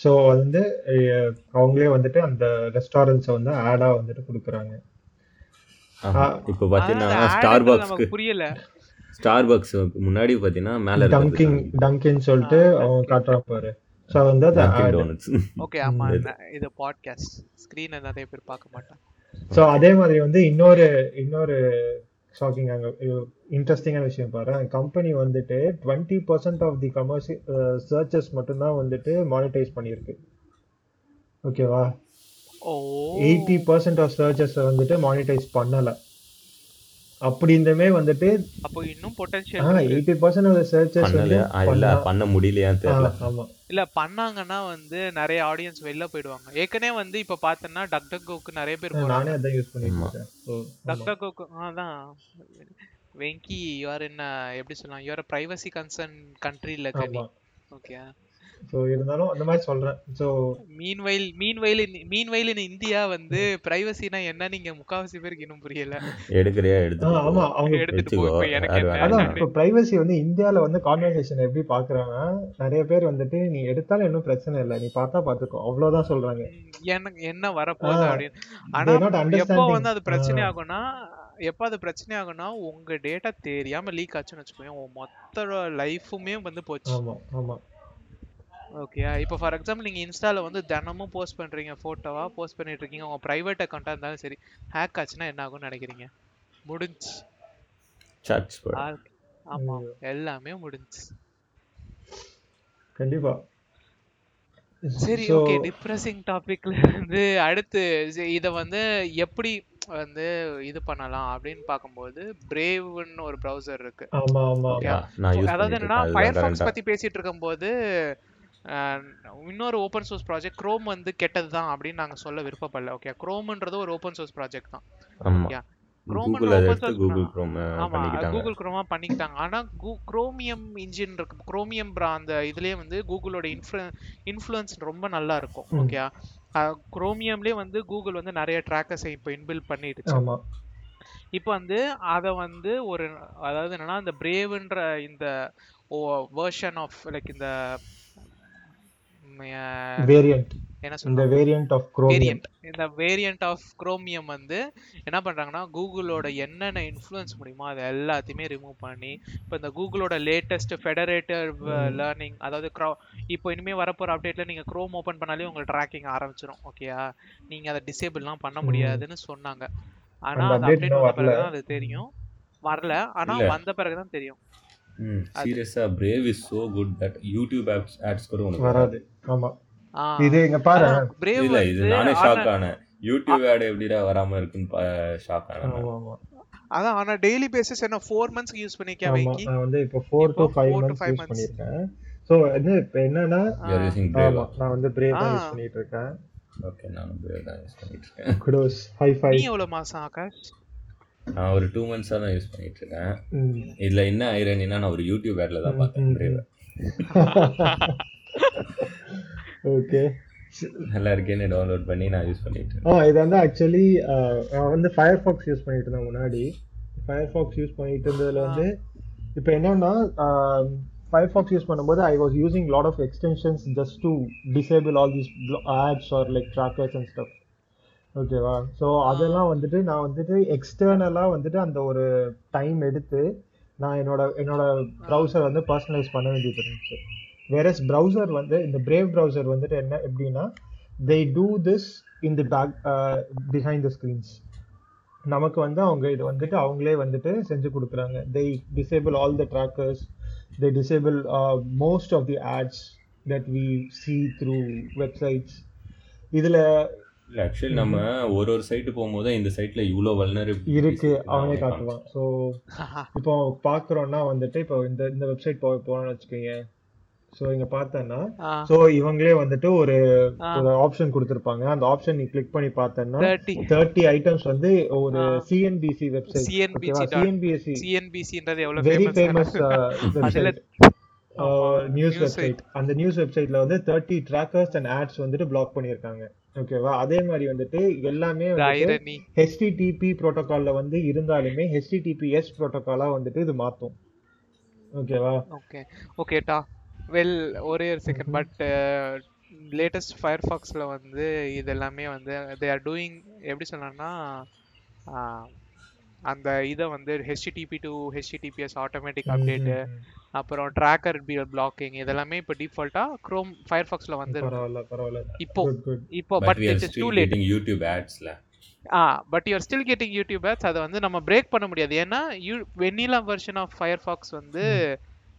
Speaker 2: ஸோ வந்து அவங்களே வந்துட்டு அந்த ரெஸ்டாரண்ட்ஸை வந்து ஆடா வந்துட்டு கொடுக்குறாங்க.
Speaker 3: இப்போ பார்த்தீங்கன்னா ஸ்டார் பாக்ஸ்க்கு
Speaker 1: நமக்கு புரியல.
Speaker 3: ஸ்டார் முன்னாடி பார்த்தீங்கன்னா மேலே
Speaker 2: டங்கிங் டங்கின்னு சொல்லிட்டு
Speaker 1: Dunkin'.
Speaker 2: காட்டுறான் பாரு. ஸோ வந்து அது
Speaker 1: ஓகே ஆமா
Speaker 2: ம்.
Speaker 1: ந- இது பாட்காஸ்ட் ஸ்கிரீனை நிறைய பேர் பார்க்க மாட்டாங்க
Speaker 2: ஸோ அதே மாதிரி வந்து இன்னொரு இன்னொரு ஷாக்கிங் அங்கே இன்ட்ரெஸ்டிங்கான விஷயம் பாரு. கம்பெனி வந்துட்டு twenty percent of the commercial searches மட்டும்தான் வந்துட்டு மானிட்டைஸ் பண்ணியிருக்கு. ஓகேவா எயிட்டி பர்சன்ட் ஆஃப் சர்ச்சஸை வந்துட்டு மானிட்டைஸ் பண்ணலை. அப்படின்னுமே வந்துட்டு
Speaker 1: அப்போ இன்னும்
Speaker 2: ஆ
Speaker 1: potential
Speaker 2: eighty percent of searches வந்து
Speaker 3: ஆ, இல்ல
Speaker 2: பண்ணா
Speaker 3: முடியலையான்னு
Speaker 2: ஆ
Speaker 3: தெரியல
Speaker 2: ஆமா.
Speaker 1: இல்ல பண்ணாங்கன்னா வந்து நிறைய ஆடியன்ஸ் வெளில போயிடுவாங்க. ஏற்கனவே வந்து இப்ப பார்த்தோன்னா டக் டக் கோக்கு நிறைய பேர்
Speaker 2: ஆ,
Speaker 1: போறாங்க
Speaker 2: நானே அதான் யூஸ் பண்ணிட்டு இருக்கேன்.
Speaker 1: டக் டக் கோக்கு அதான். வெங்கி யூஆர் என்ன எப்படி சொல்லலாம் யூஆர் பிரைவசி கன்சர்ன் கண்ட்ரில இருக்க நீ
Speaker 2: ஆமா.
Speaker 1: ஓகே
Speaker 2: ஸோ இருந்தாலும் அந்த மாதிரி சொல்றேன். ஸோ
Speaker 1: மீன் வயல் மீன் வயல் மீன் வயல் இன் இந்தியா வந்து பிரைவசினா என்ன? நீங்க முக்காவாசி பேருக்கு இன்னும் புரியல.
Speaker 3: எடுக்கிறியா போ
Speaker 2: ஆமா அவங்க
Speaker 1: எடுத்துட்டு போ
Speaker 3: வச்சுக்கோ
Speaker 1: இப்ப எனக்கு
Speaker 3: யார்
Speaker 1: என்ன
Speaker 2: அதான் இப்போ பிரைவசி வந்து இந்தியால வந்து கான்வர்சேஷன் எப்படி பாக்குறாங்கன்னா நிறைய பேர் வந்துட்டு நீ எடுத்தாலும் இன்னும் பிரச்சனை இல்லை. நீ பார்த்தா பார்த்துக்கோ. அவ்வளவுதான் சொல்றாங்க.
Speaker 1: எனக்கு என்ன வரப்போகுது அப்படின்னு. ஆனா
Speaker 2: தே நாட்
Speaker 1: எப்போ வந்து அது பிரச்சனை ஆகும்னா எப்போ அது பிரச்சனை ஆகும்னா உங்க டேட்டா தெரியாம லீக் ஆச்சுன்னு வச்சுக்கோங்க உன் மொத்த லைஃபுமே வந்து போச்சு.
Speaker 2: ஆமா ஆமா.
Speaker 1: ஓகே இப்போ ஃபார் எக்ஸாம்பிள் நீங்க இன்ஸ்டால வந்து தினமும் போஸ்ட் பண்றீங்க போட்டோவா போஸ்ட் பண்ணிட்டு இருக்கீங்க உங்க பிரைவேட் அக்கௌண்டா இருந்தாலும் சரி ஹேக் ஆச்சுன்னா என்ன ஆகும்னு நினைக்கிறீங்க? முடிஞ்சு
Speaker 3: சர்ச் போடு
Speaker 1: ஆள் ஆமா
Speaker 2: ஐயோ,
Speaker 1: எல்லாமே முடிஞ்சு
Speaker 2: கண்டிப்பா.
Speaker 1: சரி ஓகே டிப்ரெசிங் டாபிக்ல இருந்து அடுத்து இத வந்து எப்படி வந்து இது பண்ணலாம் அப்படின்னு பார்க்கும்போது பிரேவ்னு ஒரு ப்ரௌசர் இருக்கு.
Speaker 2: ஆமா ஆமா
Speaker 1: ஓகே
Speaker 3: யா நான் யூஸ்
Speaker 1: அதாவது என்னன்னா ஃபயர்ஃபாக்ஸ் பத்தி பேசிட்டு இருக்கும்போது இன்னொரு ஓப்பன் சோர்ஸ் ப்ராஜெக்ட் குரோம் வந்து கெட்டது தான் அப்படின்னு நாங்க சொல்ல விருப்பப்படல ஓகே குரோம்ன்றது ஒரு ஓப்பன் சோர்ஸ் ப்ராஜெக்ட் தான் ஓகே ஆமா
Speaker 3: பண்ணிக்கிட்டாங்க.
Speaker 1: கூகுள் குரோமா பண்ணிக்கிட்டாங்க. ஆனா குரோமியம் இன்ஜின் இருக்கு குரோமியம் அந்த இதுலயே வந்து கூகுளோட இன்ஃப்ளு இன்ஃப்ளூயன்ஸ் ரொம்ப நல்லா இருக்கும் ஓகே குரோமியம்லயே வந்து கூகுள் வந்து நிறைய ட்ராக்கர்ஸை இப்போ இன்பில்ட் பண்ணிடுச்சு. இப்போ வந்து அதை வந்து ஒரு அதாவது என்னன்னா இந்த பிரேவ்ன்ற இந்த வேர்ஷன் ஆஃப் லைக் இந்த
Speaker 2: வேரியன்ட்
Speaker 1: என்ன
Speaker 2: இந்த
Speaker 1: சொல்லலாம்
Speaker 2: வேரியன்ட் ஆஃப் குரோமியம்
Speaker 1: வேரியன்ட் இந்த வேரியன்ட் ஆஃப் குரோமியம் வந்து என்ன பண்றாங்கன்னா கூகுளோட என்னென்ன இன்ஃப்ளூயன்ஸ் முடியுமோ அதை எல்லாத்தையுமே ரிமூவ் பண்ணி இப்போ இந்த கூகுளோட லேட்டஸ்ட் ஃபெடரேட்டர் லேர்னிங் அதாவது க்ரோ இப்போ இனிமே வரப்போற அப்டேட்ல நீங்க க்ரோம் ஓபன் பண்ணாலே உங்களுக்கு ட்ராக்கிங் ஆரம்பிச்சிடும் ஓகேயா நீங்க அதை டிசேபிள்லாம் பண்ண முடியாதுன்னு சொன்னாங்க. ஆனா
Speaker 2: அந்த
Speaker 1: அப்டேட்
Speaker 2: வரல.
Speaker 1: பிறகுதான் அது தெரியும். வரல. ஆனா வந்த பிறகுதான் தெரியும்.
Speaker 3: ம்
Speaker 1: அது
Speaker 3: சீரியஸா Brave is so good that YouTube apps ads கூட உனக்கு
Speaker 2: வராது. ஆமா. இது இங்க பாரு.
Speaker 1: பிரேவ்
Speaker 3: இல்ல இது நானே ஷாக் ஆனேன். யூடியூப் ஆட் எப்படிடா வராம இருக்குன்னு ஷாக் ஆனேன்
Speaker 2: ஆமா
Speaker 3: நான்
Speaker 1: அதான் ஆனா டெய்லி பேசிஸ் என்ன ஃபோர் மந்த்ஸ்க்கு யூஸ் பண்ணிருக்கியா
Speaker 2: ஆமா
Speaker 1: வெங்கி
Speaker 2: நான் வந்து இப்போ ஃபோர்
Speaker 1: இப்போ
Speaker 2: to five
Speaker 1: four to
Speaker 2: months
Speaker 1: five
Speaker 2: use
Speaker 1: months
Speaker 2: பண்ணியிருக்கேன். ஸோ வந்து இப்போ என்னன்னா நான் வந்து பிரேவ் தான் யூஸ் பண்ணிட்டு இருக்கேன்.
Speaker 3: ஓகே நானும் பிரேவ் தான் யூஸ் பண்ணிட்டு இருக்கேன்.
Speaker 2: குடோஸ் ஹை ஃபை
Speaker 1: நீ எவ்வளவு மாசம் ஆகாஷ்
Speaker 3: நான் ஒரு டூ மந்த்ஸாக தான் யூஸ் பண்ணிட்டு இருக்கேன் இதுல என்ன ஐரனினா நான் ஒரு யூடியூப் ஆட்ல தான் பார்த்தேன்
Speaker 2: ஓகே
Speaker 3: நல்லா இருக்கேன்னு டவுன்லோட் பண்ணி நான் யூஸ் பண்ணிட்டு
Speaker 2: ஆ இது வந்து ஆக்சுவலி நான் வந்து ஃபயர் ஃபாக்ஸ் யூஸ் பண்ணிட்டு இருந்தேன் முன்னாடி. ஃபயர் ஃபாக்ஸ் யூஸ் பண்ணிட்டு இருந்ததுல வந்து இப்போ என்னன்னா ஃபயர் ஃபாக்ஸ் யூஸ் பண்ணும்போது I was using lot of extensions just to disable all these ads are like trackers and stuff ஓகேவா ஸோ அதெல்லாம் வந்துட்டு நான் வந்துட்டு எக்ஸ்டர்னலாக வந்துட்டு அந்த ஒரு டைம் எடுத்து நான் என்னோட என்னோட ப்ரௌசர் வந்து பர்சனலைஸ் பண்ண வேண்டியது இருந்துச்சு வேறஸ் ப்ரௌசர் வந்து இந்த பிரேவ் ப்ரௌசர் வந்துட்டு என்ன எப்படின்னா they do this in the back behind the screens நமக்கு வந்து அவங்க இது வந்துட்டு அவங்களே வந்துட்டு செஞ்சு கொடுக்குறாங்க. They disable all the trackers they disable most of the ads that we see through websites இதில்
Speaker 3: இல்ல ஆக்சுவலி நம்ம ஒரு ஒரு சைட்டு போகும்போது இந்த சைட்ல இவ்வளோ வல்னரபிலிட்டிஸ்
Speaker 2: இருக்கு அவனே காட்டுவான் ஸோ இப்போ பார்க்குறோன்னா வந்துட்டு இப்போ இந்த இந்த வெப்சைட் போ போனோம்னு வச்சுக்கோங்க. ஸோ இங்கே பார்த்தேன்னா ஸோ இவங்களே வந்துட்டு ஒரு ஒரு ஆப்ஷன் கொடுத்துருப்பாங்க. அந்த ஆப்ஷன் நீ கிளிக் பண்ணி பார்த்தேன்னா
Speaker 1: தேர்ட்டி
Speaker 2: ஐட்டம்ஸ் வந்து ஒரு சிஎன்பிசி வெப்சைட்
Speaker 1: சிஎன்பிசி சிஎன்பிசின்றது எவ்வளவு
Speaker 2: வெரி
Speaker 1: ஃபேமஸ்
Speaker 2: நியூஸ் வெப்சைட் அந்த நியூஸ் வெப்சைட்ல வந்து தேர்ட்டி ட்ராக்கர்ஸ் அண்ட் ஆட்ஸ் வந்துட்டு பிளாக் பண்ணியிருக்காங்க. ஓகேவா அதே மாதிரி வந்துட்டு எல்லாமே ஹெச்டிடிபி ப்ரோட்டோகால்ல வந்து இருந்தாலுமே ஹெச்டிடிபிஎஸ் ப்ரோட்டோகாலா வந்துட்டு இது மாத்தும். ஓகேவா
Speaker 1: ஓகே ஓகேட்டா வெல் ஒரே ஒரு செகண்ட். பட் லேட்டஸ்ட் ஃபயர்ஃபாக்ஸில் வந்து இது எல்லாமே வந்து தே ஆர் டூயிங் எப்படி சொல்லணும்னா அந்த இதை வந்து HTTP to HTTPS automatic
Speaker 2: update.
Speaker 1: அப்புறம் ட்ராக்கர் பிளாக்கிங் இதெல்லாமே இப்போ டிஃபால்ட்டாக க்ரோம் ஃபயர்ஃபாக்ஸில் வந்துருக்கு.
Speaker 2: பரவாயில்ல பரவாயில்ல.
Speaker 1: இப்போ இப்போ
Speaker 3: but
Speaker 1: but
Speaker 3: we are
Speaker 1: it is too
Speaker 3: still
Speaker 1: late
Speaker 3: getting YouTube ஆட்ஸ்ல
Speaker 1: ah but you're still getting YouTube ads அதை வந்து நம்ம பிரேக் பண்ண முடியாது. ஏன்னா you vanilla version of Firefox வந்து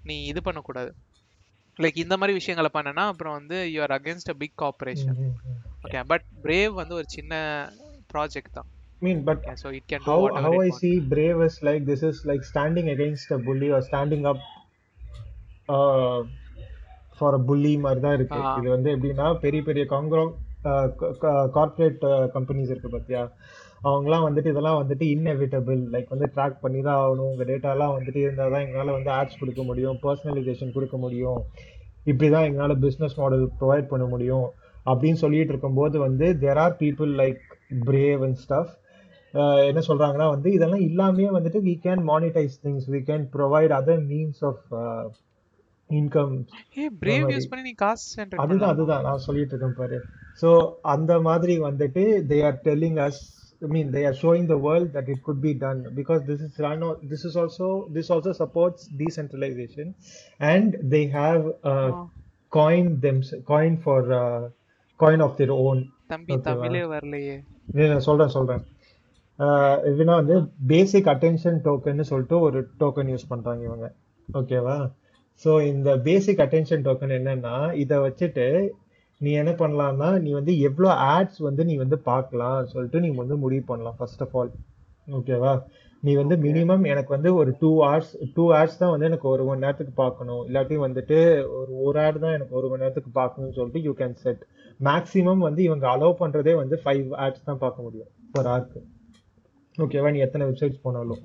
Speaker 1: நீ இது பண்ணக்கூடாது. லைக் இந்த மாதிரி விஷயங்களை பண்ணனா அப்புறம் வந்து you're against a big corporation okay but Brave வந்து ஒரு சின்ன ப்ராஜெக்ட் தான்.
Speaker 2: Mean but
Speaker 1: Okay, so it can
Speaker 2: how how I see brave is like this is like standing against a bully or standing up uh, for a bully மாதிரி தான் இருக்கு. இது வந்து எப்படின்னா பெரிய பெரிய காங்கிரோ கார்பரேட் கம்பெனிஸ் இருக்கு பார்த்தியா அவங்கலாம் வந்துட்டு இதெல்லாம் வந்துட்டு இன்னெவிட்டபிள் லைக் வந்து ட்ராக் பண்ணி தான் ஆகணும். உங்கள் டேட்டாலாம் வந்துட்டு இருந்தால் தான் எங்களால் வந்து ஆட்ஸ் கொடுக்க முடியும் பர்சனலைசேஷன் கொடுக்க முடியும். இப்படி தான் எங்களால் பிஸ்னஸ் மாடல் ப்ரொவைட் பண்ண முடியும். அப்படின்னு சொல்லிட்டு இருக்கும்போது வந்து there are people like Brave and stuff என்ன சொல்றாங்கன்னா வந்து இதெல்லாம் இல்லாமே வந்துட்டு we can monetize things. We can provide other means of uh, income.
Speaker 1: ஏய் பிரேவ். யூஸ் பண்ணி நீ காசு ஜெனரேட்
Speaker 2: அதுதான் அதுதான். நான் சொல்லிட்டு இருக்கேன் பாரு. ஸோ அந்த மாதிரி வந்துட்டு they are telling us I mean they are showing the world that it could be done because this is run this is also this also supports decentralization and they have coin them coin for coin of their own
Speaker 1: தம்பி? தமிழே வரலையே.
Speaker 2: நான் சொல்றேன் சொல்றேன். எப்படின்னா வந்து பேசிக் attention டோக்கன்னு சொல்லிட்டு ஒரு டோக்கன் யூஸ் பண்றாங்க இவங்க. ஓகேவா ஸோ இந்த பேசிக் அட்டென்ஷன் டோக்கன் என்னன்னா இதை வச்சுட்டு நீ என்ன பண்ணலாம்னா நீ வந்து எவ்வளோ ஆட்ஸ் வந்து நீ வந்து பார்க்கலாம் சொல்லிட்டு நீ வந்து முடிவு பண்ணலாம் ஃபர்ஸ்ட் ஆஃப் ஆல் ஓகேவா நீ வந்து மினிமம் எனக்கு வந்து ஒரு டூ ஹவர்ஸ் டூ ஹவர்ஸ் தான் வந்து எனக்கு ஒரு மணி நேரத்துக்கு பார்க்கணும். இல்லாட்டி வந்துட்டு ஒரு ஒரு ஆட் தான் எனக்கு ஒரு மணி நேரத்துக்கு பார்க்கணும்னு சொல்லிட்டு யூ கேன் செட் மேக்ஸிமம் வந்து இவங்க அலோவ் பண்றதே வந்து ஃபைவ் ஆட்ஸ் தான் பார்க்க முடியும் ஒரு ஆர்க்கு ஓகேவா நீ எத்தனை வெப்சைட்ஸ் போனாலும்.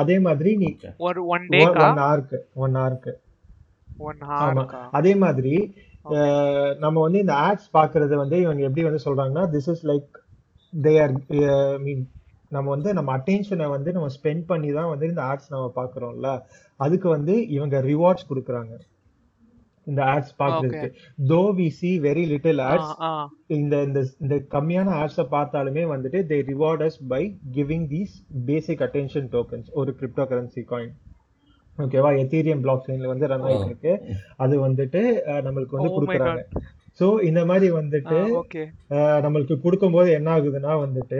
Speaker 2: அதே மாதிரி நீ
Speaker 1: ஒரு ஒன் டேக்கா
Speaker 2: ஒன் ஹவருக்கு ஒன் ஹவருக்கு அதே மாதிரி நம்ம வந்து இந்த ஆட்ஸ் பாக்குறது வந்து இவங்க எப்படி வந்து சொல்றாங்கன்னா this is like they are mean நம்ம வந்து நம்ம அட்டென்ஷனை வந்து நம்ம ஸ்பெண்ட் பண்ணி தான் வந்து இந்த ஆட்ஸ் நம்ம பாக்குறோம்ல அதுக்கு வந்து இவங்க ரிவார்ட்ஸ் கொடுக்குறாங்க. இந்த ஆட்ஸ் பாக்குறதுக்கு though we see very little
Speaker 1: ads
Speaker 2: இந்த இந்த இந்த கம்மியான ஆட்ஸை பார்த்தாலுமே வந்துட்டு they reward us by giving these basic attention tokens ஒரு கிரிப்டோ கரன்சி காயின் ஓகேவா எத்தீரியம் பிளாக் செயின்ல வந்து ரன் ஆயிட்டு இருக்கு அது வந்துட்டு நம்மளுக்கு வந்து
Speaker 1: Oh
Speaker 2: கொடுக்குறாங்க. ஸோ இந்த மாதிரி வந்துட்டு அஹ், நம்மளுக்கு கொடுக்கும்போது என்ன ஆகுதுன்னா வந்துட்டு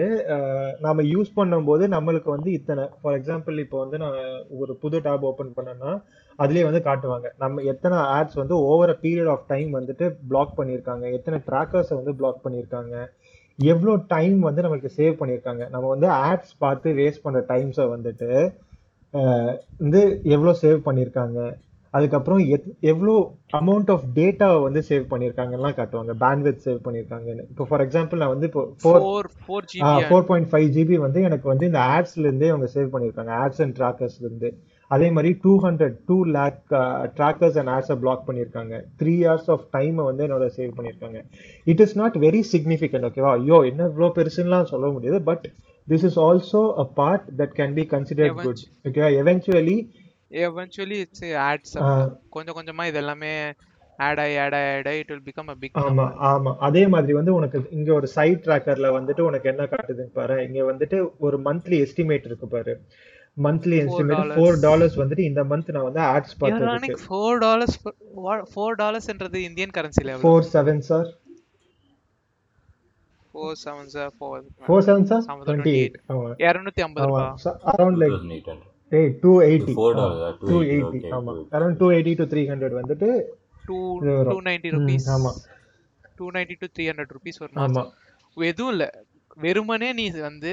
Speaker 2: நாம யூஸ் பண்ணும்போது நம்மளுக்கு வந்து இத்தனை. ஃபார் எக்ஸாம்பிள் இப்போ வந்து நான் ஒரு புது டேப் ஓபன் பண்ணேன்னா அதுலயே வந்து காட்டுவாங்க. நம்ம எத்தனை ஆட்ஸ் வந்து over a period of time வந்துட்டு பிளாக் பண்ணியிருக்காங்க. எத்தனை ட்ராக்கர்ஸை வந்து பிளாக் பண்ணியிருக்காங்க. எவ்வளோ டைம் வந்து நம்மளுக்கு சேவ் பண்ணியிருக்காங்க. நம்ம வந்து ஆட்ஸ் பார்த்து வேஸ்ட் பண்ற டைம்ஸை வந்துட்டு வந்து எவ்வளோ சேவ் பண்ணியிருக்காங்க. அதுக்கப்புறம் எத் எவ்வளோ அமௌண்ட் ஆஃப் டேட்டாவை வந்து சேவ் பண்ணியிருக்காங்கலாம் காட்டுவாங்க. பேண்ட்வித் சேவ் பண்ணியிருக்காங்கன்னு. இப்போ ஃபார் எக்ஸாம்பிள் நான் வந்து இப்போ
Speaker 1: four
Speaker 2: four point five GB வந்து எனக்கு வந்து இந்த ஆட்ஸ்ல இருந்தே அவங்க சேவ் பண்ணியிருக்காங்க. ஆட்ஸ் அண்ட் ட்ராக்கர்ஸ்ல இருந்து. அதே மாதிரி two hundred two lakh trackers and ஆட்ஸை block பண்ணியிருக்காங்க. த்ரீ ஹவர்ஸ் ஆஃப் டைமை வந்து என்னோட சேவ் பண்ணியிருக்காங்க. It is not very significant ஓகேவா ஐயோ என்ன இவ்வளோ பெருசுலாம் சொல்ல முடியாது but this is also a part that can be considered good ஓகேவா எவென்ச்சுவலி
Speaker 1: எவென்ச்சுவலி இட்ஸ் ஆட்ஸ் கொஞ்சம் கொஞ்சமா இது எல்லாமே ஆட் ஆகி ஆட் ஆகி ஆட் ஆகி it will become a big
Speaker 2: ஆமா ஆமா. அதே மாதிரி வந்து உனக்கு இங்க ஒரு சைட் ட்ராக்கர்ல வந்துட்டு உனக்கு என்ன காட்டுதுன்னு பாரு. இங்க வந்துட்டு ஒரு மந்த்லி எஸ்டிமேட் இருக்கு பாரு. மந்த்லி எஸ்டிமேட் ஃபோர் டாலர்ஸ் வந்துட்டு இந்த மந்த் நான் வந்து ads
Speaker 1: earning four dollars four டாலர்ஸ்ன்றது Indian கரன்சில எவ்வளவு
Speaker 2: four
Speaker 1: seven sir four seven
Speaker 2: sir four four
Speaker 1: seven
Speaker 2: sir Seven
Speaker 1: twenty
Speaker 2: eight
Speaker 1: இரநூத்தி ஐம்பது
Speaker 2: அரௌண்ட் லைக்
Speaker 3: 2800
Speaker 2: ஏய் two eighty
Speaker 3: Four dollar, two
Speaker 2: two
Speaker 3: eighty, eighty
Speaker 2: ஆமா. Around two eighty to three hundred வந்துட்டு
Speaker 1: two
Speaker 2: வரும்.
Speaker 1: Two ninety rupees
Speaker 2: ஆமா.
Speaker 1: Two ninety to three hundred rupees ஒரு
Speaker 2: ஆமா.
Speaker 1: நாள் எதுவும் இல்ல. வெறுமனே நீ வந்து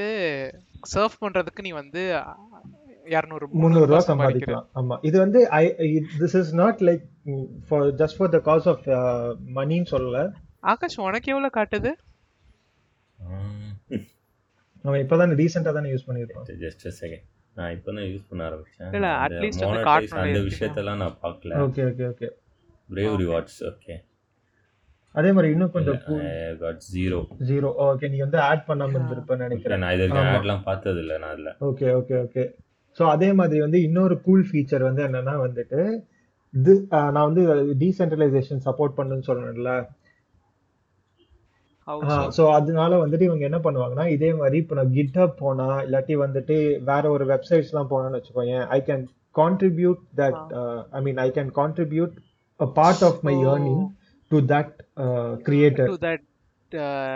Speaker 1: சர்ஃப் பண்றதுக்கு நீ வந்து இரநூறு
Speaker 2: முந்நூறு ரூபா சம்பாதிக்கலாம். ஆமா. இது வந்து I this is not like for just for the cause of மணின்னு சொல்லல.
Speaker 1: ஆகாஷ் உனக்கு எவ்வளவு காட்டுது?
Speaker 2: நம்ம இப்பதான் ரீசெண்டா தானே யூஸ் பண்ணிருக்கோம்
Speaker 3: ஜஸ்ட் செகண்ட் நான் இப்போ தான் யூஸ் பண்ண ஆரம்பிச்சேன்.
Speaker 1: இல்ல, least வந்து காட்டணும்
Speaker 3: அந்த? விஷயத்தெல்லாம் நான் பார்க்கல.
Speaker 2: Okay okay okay
Speaker 3: Brave rewards okay
Speaker 2: அதே மாதிரி இன்னும் கொஞ்சம்
Speaker 3: காட் ஜீரோ
Speaker 2: ஜீரோ ஓகே நீ வந்து ஆட் பண்ணாம இருந்திருப்பேன்னு நினைக்கிறேன்.
Speaker 3: நான் இது
Speaker 2: ஆமா.
Speaker 3: ஆட்லாம் பார்த்தது இல்லை நான் அதில்.
Speaker 2: ஓகே ஓகே ஓகே ஸோ அதே மாதிரி வந்து இன்னொரு கூல் ஃபீச்சர் வந்து என்னன்னா வந்துட்டு இது நான் வந்து டீசென்ட்ரலைசேஷன் சப்போர்ட் பண்ணுன்னு சொன்னேன்ல ஸோ அதனால வந்துட்டு இவங்க என்ன பண்ணுவாங்கன்னா இதே மாதிரி இப்போ நான் கிட்ஹப் போனா இல்லாட்டி வந்துட்டு வேற ஒரு வெப்சைட்ஸ்லாம் போனான்னு வச்சுக்கோயேன் I can contribute that I mean I can contribute a part of my earning to
Speaker 1: that creator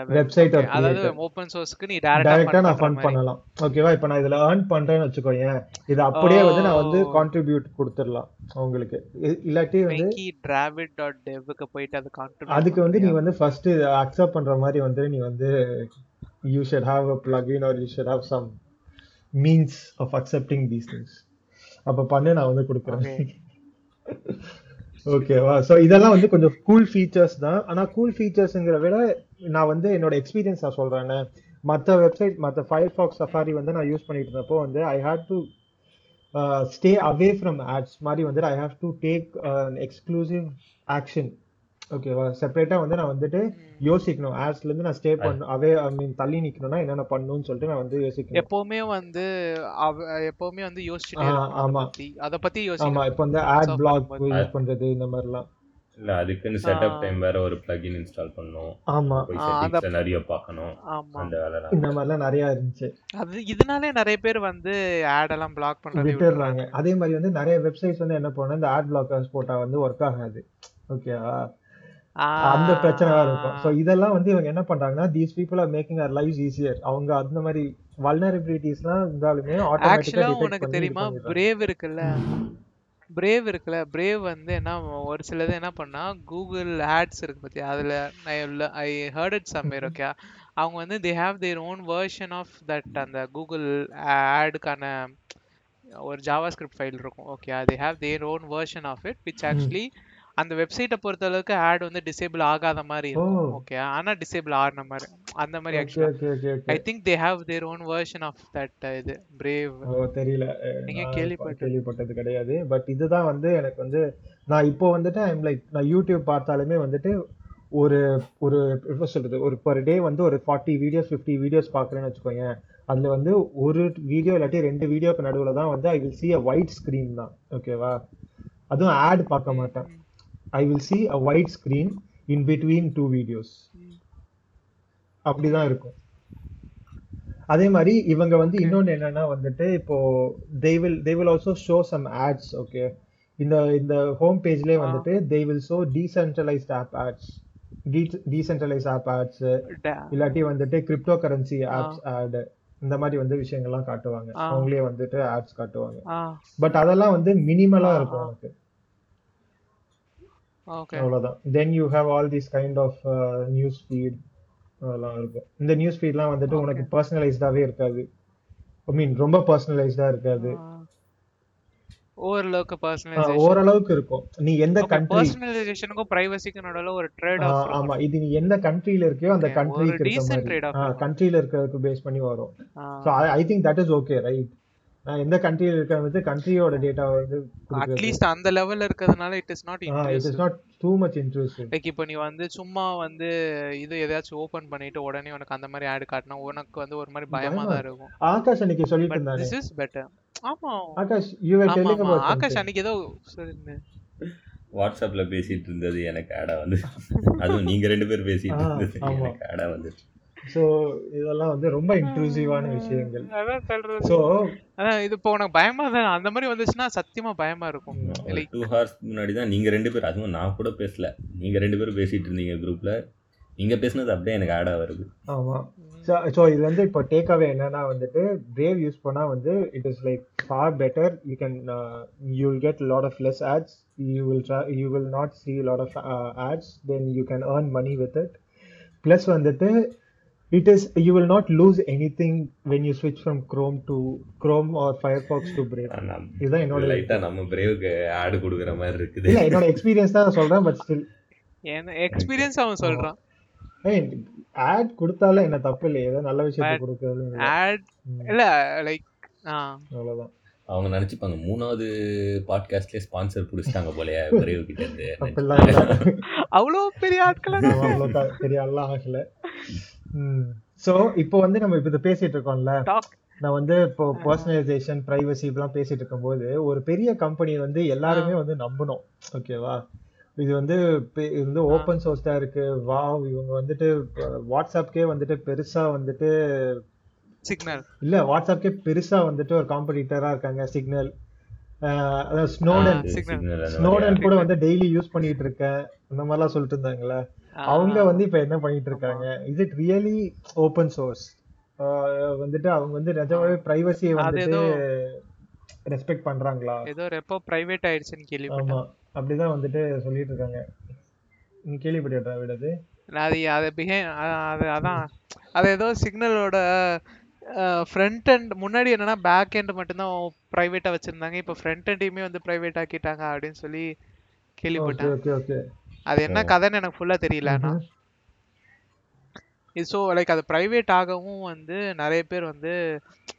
Speaker 2: website or
Speaker 1: அதாவது ஓபன் சோர்ஸ்க்கு நீ
Speaker 2: டைரக்டா நான் ஃபண்ட் பண்ணலாம். ஓகேவா இப்போ நான் இதுல ஏர்ன் பண்றேன்னு வச்சுக்கோயேன். இது அப்படியே வந்து நான் வந்து
Speaker 1: Oh.
Speaker 2: கான்ட்ரிபியூட் கொடுத்துடலாம் உங்களுக்கு. இ- இல்லாட்டி வந்து
Speaker 1: டெவ்க்கு போயிட்டு அது கான்ட்ரிபியூட்
Speaker 2: அதுக்கு வந்து நீ வந்து ஃபர்ஸ்ட் அக்செப்ட் பண்ற மாதிரி வந்து நீ வந்து you should have a plugin or you should have some means of accepting these things. அப்ப பண்ணு நான் வந்து கொடுக்குறேன். ஓகேவா ஸோ இதெல்லாம் வந்து கொஞ்சம் கூல் ஃபீச்சர்ஸ் தான். ஆனா கூல் ஃபீச்சர்ஸ்ங்கிற விட நான் வந்து என்னோட எக்ஸ்பீரியன்ஸ் நான் சொல்றேன். மற்ற வெப்சைட் மற்ற ஃபயர் ஃபாக்ஸ் சஃபாரி வந்து நான் யூஸ் பண்ணிட்டு இருந்தப்போ வந்து I hate to stay away from ads மாதிரி வந்து I have to take exclusive action ஓகேவா செப்பரேட்டா வந்து நான் வந்துட்டு யோசிக்கணும். ஆட்ஸ்ல இருந்து நான் ஸ்டே பண்ணணும் அவே ஐ மீன் தள்ளி நிக்கணும்னா என்னென்ன பண்ணணும்னு சொல்லிட்டு நான் வந்து யோசிக்கணும்.
Speaker 1: எப்பவுமே வந்து எப்பவுமே வந்து யோசிச்சுட்டே
Speaker 2: ஆ,
Speaker 1: இருக்கணும். அத
Speaker 2: ஆமா.
Speaker 1: யோசிக்கணும்.
Speaker 2: இப்போ வந்து ஆட் பிளாக் யூஸ் பண்றது இந்த மாதிரிலாம்.
Speaker 3: இல்ல அதுக்குன்னு செட்டப். டைம் வேற ஒரு பிளகின் இன்ஸ்டால் பண்ணணும்.
Speaker 2: ஆமா.
Speaker 1: அந்த-
Speaker 3: நிறைய பார்க்கணும்.
Speaker 1: ஆமா.
Speaker 3: அந்த வேலை
Speaker 2: இந்த மாதிரிலாம் நிறைய இருந்துச்சு.
Speaker 1: அது இதனாலே நிறைய பேர் வந்து ஆட் எல்லாம் பிளாக் பண்றதை
Speaker 2: விட்டுடுறாங்க அதே மாதிரி வந்து நிறைய வெப்சைட்ஸ் வந்து என்ன பண்ணணும் இந்த ஆட் பிளாக்கர்ஸ் போட்டா வந்து ஒர்க் ஆகாது. ஓகேவா அந்த பிரச்சனை இருக்கும். ஸோ இதெல்லாம் வந்து இவங்க என்ன பண்றாங்கன்னா these people are making our life easier அவங்க அந்த மாதிரி வல்னரபிலிட்டிஸ்லாம் இருந்தாலுமே ஆட்டோமேட்டிக்கா
Speaker 1: உனக்கு தெரியுமா? பிரேவ் இருக்குல்ல? பிரேவ் இருக்குல்ல பிரேவ் வந்து என்ன ஒரு சிலது என்ன பண்ணா கூகுள் ஆட்ஸ் இருக்கு பத்தியா அதுல I heard it somewhere okay அவங்க வந்து they have their own version of that அந்த கூகுள் ஆடுக்கான ஒரு ஜாவா ஸ்கிரிப்ட் ஃபைல் இருக்கும் okay they have their own version of it which actually அந்த வெப்சைட்டை பொறுத்த அளவுக்கு ஆட் வந்து டிசேபிள் ஆகாத மாதிரி இருக்கும். ஓகே ஆனா டிசேபிள் ஆன மாதிரி. அந்த மாதிரி ஆக்சுவலா
Speaker 2: I
Speaker 1: think they have their own version of that இது. பிரேவ்
Speaker 2: தெரியல.
Speaker 1: நீங்க
Speaker 2: நான்
Speaker 1: கேள்விப்பட்டது?
Speaker 2: கிடையாது. பட் இதுதான் வந்து எனக்கு வந்து நான் இப்போ வந்துட்டு ஐம் லைக் நான் யூடியூப் பார்த்தாலுமே வந்துட்டு ஒரு ஒரு என்ன சொல்றது? ஒரு பர் டே வந்து ஒரு ஃபார்ட்டி வீடியோஸ் ஃபிஃப்டி வீடியோஸ் பார்க்குறேன்னு வச்சுக்கோங்க அதுல வந்து ஒரு வீடியோ இல்லாட்டி ரெண்டு வீடியோக்கு நடுவில் தான் வந்து I will see a white screen தான். ஓகேவா அதுவும் ஆட் பார்க்க மாட்டேன். I will see a white screen in between two videos அப்படிதான் இருக்கும். அதே மாதிரி இவங்க வந்து இன்னொன்னு என்னன்னா வந்துட்டு இப்போ they will they will also show some ads okay? இந்த இந்த ஹோம் பேஜ்லயே வந்துட்டு they will show decentralized app ads. De- decentralized app ads. இல்லாட்டி வந்துட்டு கிரிப்டோ கரன்சி ஆப்ஸ் ஆட் இந்த மாதிரி வந்து விஷயங்கள்லாம் காட்டுவாங்க. அவங்களே வந்துட்டு ஆட்ஸ் காட்டுவாங்க. பட் அதெல்லாம் வந்து மினிமலா இருக்கும். எனக்கு.
Speaker 1: ஓகே
Speaker 2: அவ்வளவுதான். Then you have all this kind of news feed அதெல்லாம் இருக்கும் இந்த நியூஸ் ஃபீட்லாம் வந்துட்டு உனக்கு பர்சனலைஸ்டாவே இருக்காது. ஐ மீன் ரொம்ப பர்சனலைஸ்டா இருக்காது.
Speaker 1: ஓரளவுக்கு பர்சனலைசேஷன்
Speaker 2: ஓரளவுக்கு இருக்கும். நீ எந்த கண்ட்ரி
Speaker 1: பர்சனலைசேஷனுக்கும் பிரைவசிக்கும் நடுவுல ஒரு ட்ரேட் ஆஃப்
Speaker 2: ஆமா. இது நீ எந்த கண்ட்ரில இருக்கியோ அந்த கண்ட்ரிக்கு இருக்க மாதிரி. கண்ட்ரில இருக்கிறதுக்கு பேஸ் பண்ணி வரும். So I think that is okay right எந்த கண்ட்ரியில் இருக்கிற வந்து கண்ட்ரியோட டேட்டா வந்து
Speaker 1: அட்லீஸ்ட் அந்த லெவல்ல இருக்கிறதுனால it is not
Speaker 2: it is
Speaker 1: interest
Speaker 2: not too much interesting
Speaker 1: like இப்போ நீ வந்து சும்மா வந்து இது எதையாச்சும் ஓபன் பண்ணிட்டு உடனே உனக்கு அந்த மாதிரி ஆட் காட்டினா உனக்கு வந்து ஒரு மாதிரி பயமா தான் இருக்கும்.
Speaker 2: ஆகாஷ் அன்னைக்கு சொல்லிட்டு
Speaker 1: பட்
Speaker 2: இருந்தானே
Speaker 1: திஸ் இஸ் பெட்டர் ஆமா.
Speaker 2: ஆகாஷ் யூ ஆர்
Speaker 1: ஆமா
Speaker 2: டெல்லிங்
Speaker 1: ஆமா.
Speaker 2: அபௌட்
Speaker 1: ஆகாஷ் அன்னைக்கு ஏதோ சொல்லுங்க
Speaker 3: வாட்ஸ்அப்ல பேசிட்டு இருந்தது எனக்கு ஆடா வந்து. அதுவும் நீங்க ரெண்டு பேர் பேசிட்டு இருந்தது
Speaker 2: ஆமா.
Speaker 3: எனக்கு ஆடா வந்து
Speaker 2: ஸோ இதெல்லாம் வந்து ரொம்ப இன்ட்ரூசிவான விஷயங்கள்.
Speaker 1: அதான் சொல்றது.
Speaker 2: ஸோ
Speaker 1: அதான் இது இப்போ உனக்கு பயமா தான் அந்த மாதிரி வந்துச்சுன்னா சத்தியமா பயமா இருக்கும். லைக்
Speaker 3: டூ ஹவர்ஸ் முன்னாடி தான் நீங்க ரெண்டு பேர் அதுவும் நான் கூட பேசல. நீங்க ரெண்டு பேரும் பேசிட்டு இருந்தீங்க குரூப்ல நீங்க பேசுனது அப்படியே எனக்கு ஆடா வருது.
Speaker 2: ஆமா. ஸோ இது வந்து இப்போ டேக் அவே என்னன்னா வந்துட்டு பிரேவ் யூஸ் பண்ணா வந்து it is like far better you can you will get lot of less ads you will you will not see lot of ads then you can earn money with it plus வந்துட்டு it is you will not lose anything when you ஸ்விட்ச் from Chrome to Chrome or Firefox to Brave இதுதான் என்னோட
Speaker 3: லைட்டா நம்ம பிரேவுக்கு ஆடு கொடுக்குற மாதிரி இருக்குது.
Speaker 2: இல்ல என்னோட எக்ஸ்பீரியன்ஸ் தான் சொல்றேன் பட் ஸ்டில்
Speaker 1: எக்ஸ்பீரியன்ஸ் அவன் சொல்றான்.
Speaker 2: ஆட் கொடுத்தாலும் என்ன தப்பு இல்லை ஏதோ நல்ல விஷயத்தை கொடுக்கறது
Speaker 1: ஆட் இல்ல. லைக்
Speaker 2: அவ்வளவுதான்.
Speaker 3: அவங்க நினைச்சுப்பாங்க மூணாவது பாட்காஸ்ட்லயே ஸ்பான்சர் புடிச்சிட்டாங்க போலயே பிரேவ் கிட்ட இருந்து
Speaker 2: அப்படிலாம் இல்ல.
Speaker 1: அவ்வளோ பெரிய ஆட்களா?
Speaker 2: அவ்வளவு பெரிய ஆள்லாம் ஆகல. சோ இப்போ வந்து நம்ம இப்ப பேசிட்டு இருக்கோம்ல. நான் வந்து இப்போ பர்சனலைசேஷன் பிரைவசி இப்பெல்லாம் பேசிட்டு இருக்கும்போது ஒரு பெரிய கம்பெனி வந்து எல்லாருமே வந்து நம்பணும். ஓகேவா இது வந்து இது வந்து ஓப்பன் சோர்ஸ்டா இருக்கு. வாவ் இவங்க வந்துட்டு வாட்ஸ்அப்கே வந்துட்டு பெருசா வந்துட்டு
Speaker 1: சிக்னல்
Speaker 2: இல்ல வாட்ஸ்அப்கே பெருசா வந்துட்டு ஒரு காம்படிட்டரா இருக்காங்க சிக்னல் அதாவது ஸ்னோடன் கூட வந்து டெய்லி யூஸ் பண்ணிட்டு இருக்கேன் இந்த மாதிரிலாம் சொல்லிட்டு இருந்தாங்கல்ல. அவங்க வந்து இப்ப என்ன பண்ணிட்டு இருக்காங்க is it really open source வந்துட்டு அவங்க வந்து நிஜமாவே பிரைவசியை வந்துட்டு ரெஸ்பெக்ட் பண்றாங்களா?
Speaker 1: ஏதோ ரெப்போ பிரைவேட் ஆயிடுச்சுன்னு
Speaker 2: ஆமா.
Speaker 1: கேள்விப்பட்டேன்
Speaker 2: அப்படிதான் வந்துட்டு சொல்லிட்டு இருக்காங்க நீ கேள்விப்பட்டியா விடது
Speaker 1: அது அது பிஹே அது அதான். அது ஏதோ சிக்னலோட ஃப்ரண்ட் அண்ட் முன்னாடி என்னன்னா பேக் எண்ட் மட்டும்தான் ப்ரைவேட்டா வச்சிருந்தாங்க. இப்போ ஃப்ரண்ட் எண்டையுமே வந்து ப்ரைவேட் ஆக்கிட்டாங்க அப்படின்னு சொல்லி கேள்விப்பட்டேன்.
Speaker 2: ஓகே ஓகே
Speaker 1: அது என்ன கதைன்னு எனக்கு ஃபுல்லா தெரியல ஆனா. இது ஸோ லைக் அது ப்ரைவேட் ஆகவும் வந்து நிறைய பேர் வந்து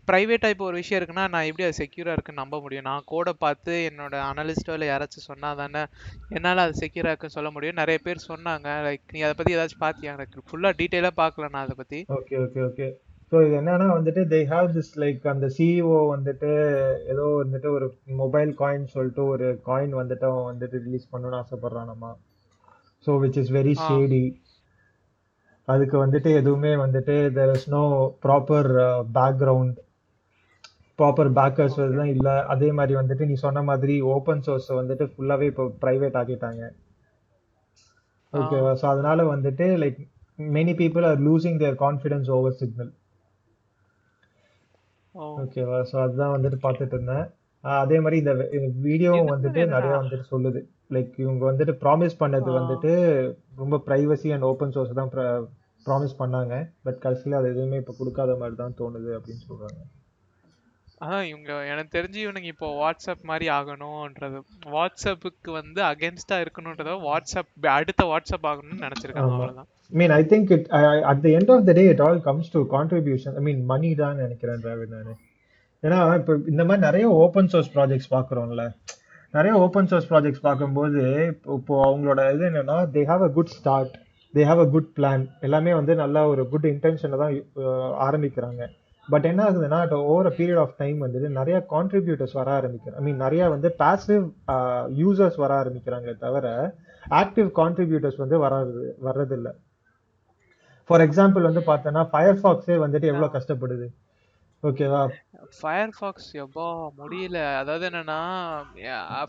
Speaker 1: ப்ரைவேட்டாக இப்போ ஒரு விஷயம் இருக்குன்னா நான் எப்படி அது செக்யூராக இருக்குன்னு நம்ப முடியும். நான் கோடை பார்த்து என்னோட அனலிஸ்டோ இல்லை யாராச்சும் சொன்னா தானே என்னால் அது செக்யூராக இருக்குன்னு சொல்ல முடியும். நிறைய பேர் சொன்னாங்க. லைக் நீ அதை பற்றி ஏதாச்சும் பார்த்தியா? எனக்கு ஃபுல்லாக டீட்டெயிலாக பார்க்கல நான் அதை பற்றி
Speaker 2: ஓகே ஓகே ஓகே. ஸோ இது என்னன்னா வந்துட்டு தே ஹாவ் திஸ் லைக் அந்த சிஇஓ வந்துட்டு ஏதோ வந்துட்டு ஒரு மொபைல் காயின் சொல்லிட்டு ஒரு காயின் வந்துட்டு அவன் வந்துட்டு ரிலீஸ் பண்ணணும்னு ஆசைப்படுறானாமா so which is
Speaker 1: very.
Speaker 2: Shady அதுக்கு வந்துட்டு எதுவுமே வந்துட்டு there is no proper background proper backers எதுவும் இல்லை. அதே மாதிரி வந்துட்டு நீ சொன்ன மாதிரி ஓப்பன் சோர்ஸ் வந்துட்டு ஃபுல்லாகவே இப்போ ப்ரைவேட் ஆக்கிட்டாங்க. ஓகேவா ஸோ அதனால வந்துட்டு like many people are losing their confidence over
Speaker 1: Signal
Speaker 2: ஓகேவா ஸோ அதுதான் வந்துட்டு பார்த்துட்டு இருந்தேன் அதே மாதிரி இந்த வீடியோவும் வந்துட்டு? நிறைய வந்துட்டு சொல்லுது. லைக் இவங்க வந்துட்டு ப்ராமிஸ் பண்ணது. வந்துட்டு ரொம்ப ப்ரைவசி அண்ட் ஓப்பன் சோர்ஸ் தான் ப்ராமிஸ் பண்ணாங்க. பட் கடைசியில் அது எதுவுமே இப்போ கொடுக்காத மாதிரி தான் தோணுது அப்படின்னு சொல்றாங்க.
Speaker 1: அதான் இவங்க எனக்கு தெரிஞ்சு இவனுங்க இப்போ வாட்ஸ்அப் மாதிரி ஆகணும்ன்றது. வாட்ஸ்அப்புக்கு வந்து அகேன்ஸ்டா இருக்கணுன்றத வாட்ஸ்அப் அடுத்த வாட்ஸ்அப் ஆகணும்னு நினைச்சிருக்காங்க. அவ்வளவுதான்
Speaker 2: I mean I think it at the end of the day it all comes to contribution I mean money தான் நினைக்கிறேன் டிராவிட் நான். ஏன்னா இப்போ இந்த மாதிரி நிறைய ஓப்பன் சோர்ஸ் ப்ராஜெக்ட்ஸ் பார்க்குறோம்ல. நிறைய ஓப்பன் சோர்ஸ் ப்ராஜெக்ட்ஸ் பார்க்கும்போது இப்போ அவங்களோட இது என்னன்னா they have a good start they have a good plan எல்லாமே வந்து நல்ல ஒரு குட் இன்டென்ஷனில் தான் ஆரம்பிக்கிறாங்க. பட் என்ன ஆகுதுன்னா over a period of time வந்துட்டு நிறைய கான்ட்ரிபியூட்டர்ஸ் வர ஆரம்பிக்கிறாங்க ஐ மீன் நிறைய வந்து பாசிவ் யூசர்ஸ் வர ஆரம்பிக்கிறாங்களே தவிர ஆக்டிவ் கான்ட்ரிபியூட்டர்ஸ் வந்து வராது வர்றதில்ல. ஃபார் எக்ஸாம்பிள் வந்து பார்த்தோன்னா ஃபயர் ஃபாக்ஸே வந்துட்டு எவ்வளோ கஷ்டப்படுது? ஓகேவா
Speaker 1: ஃபயர்ஃபாக்ஸ் எப்பா முடியல. அதாவது என்னன்னா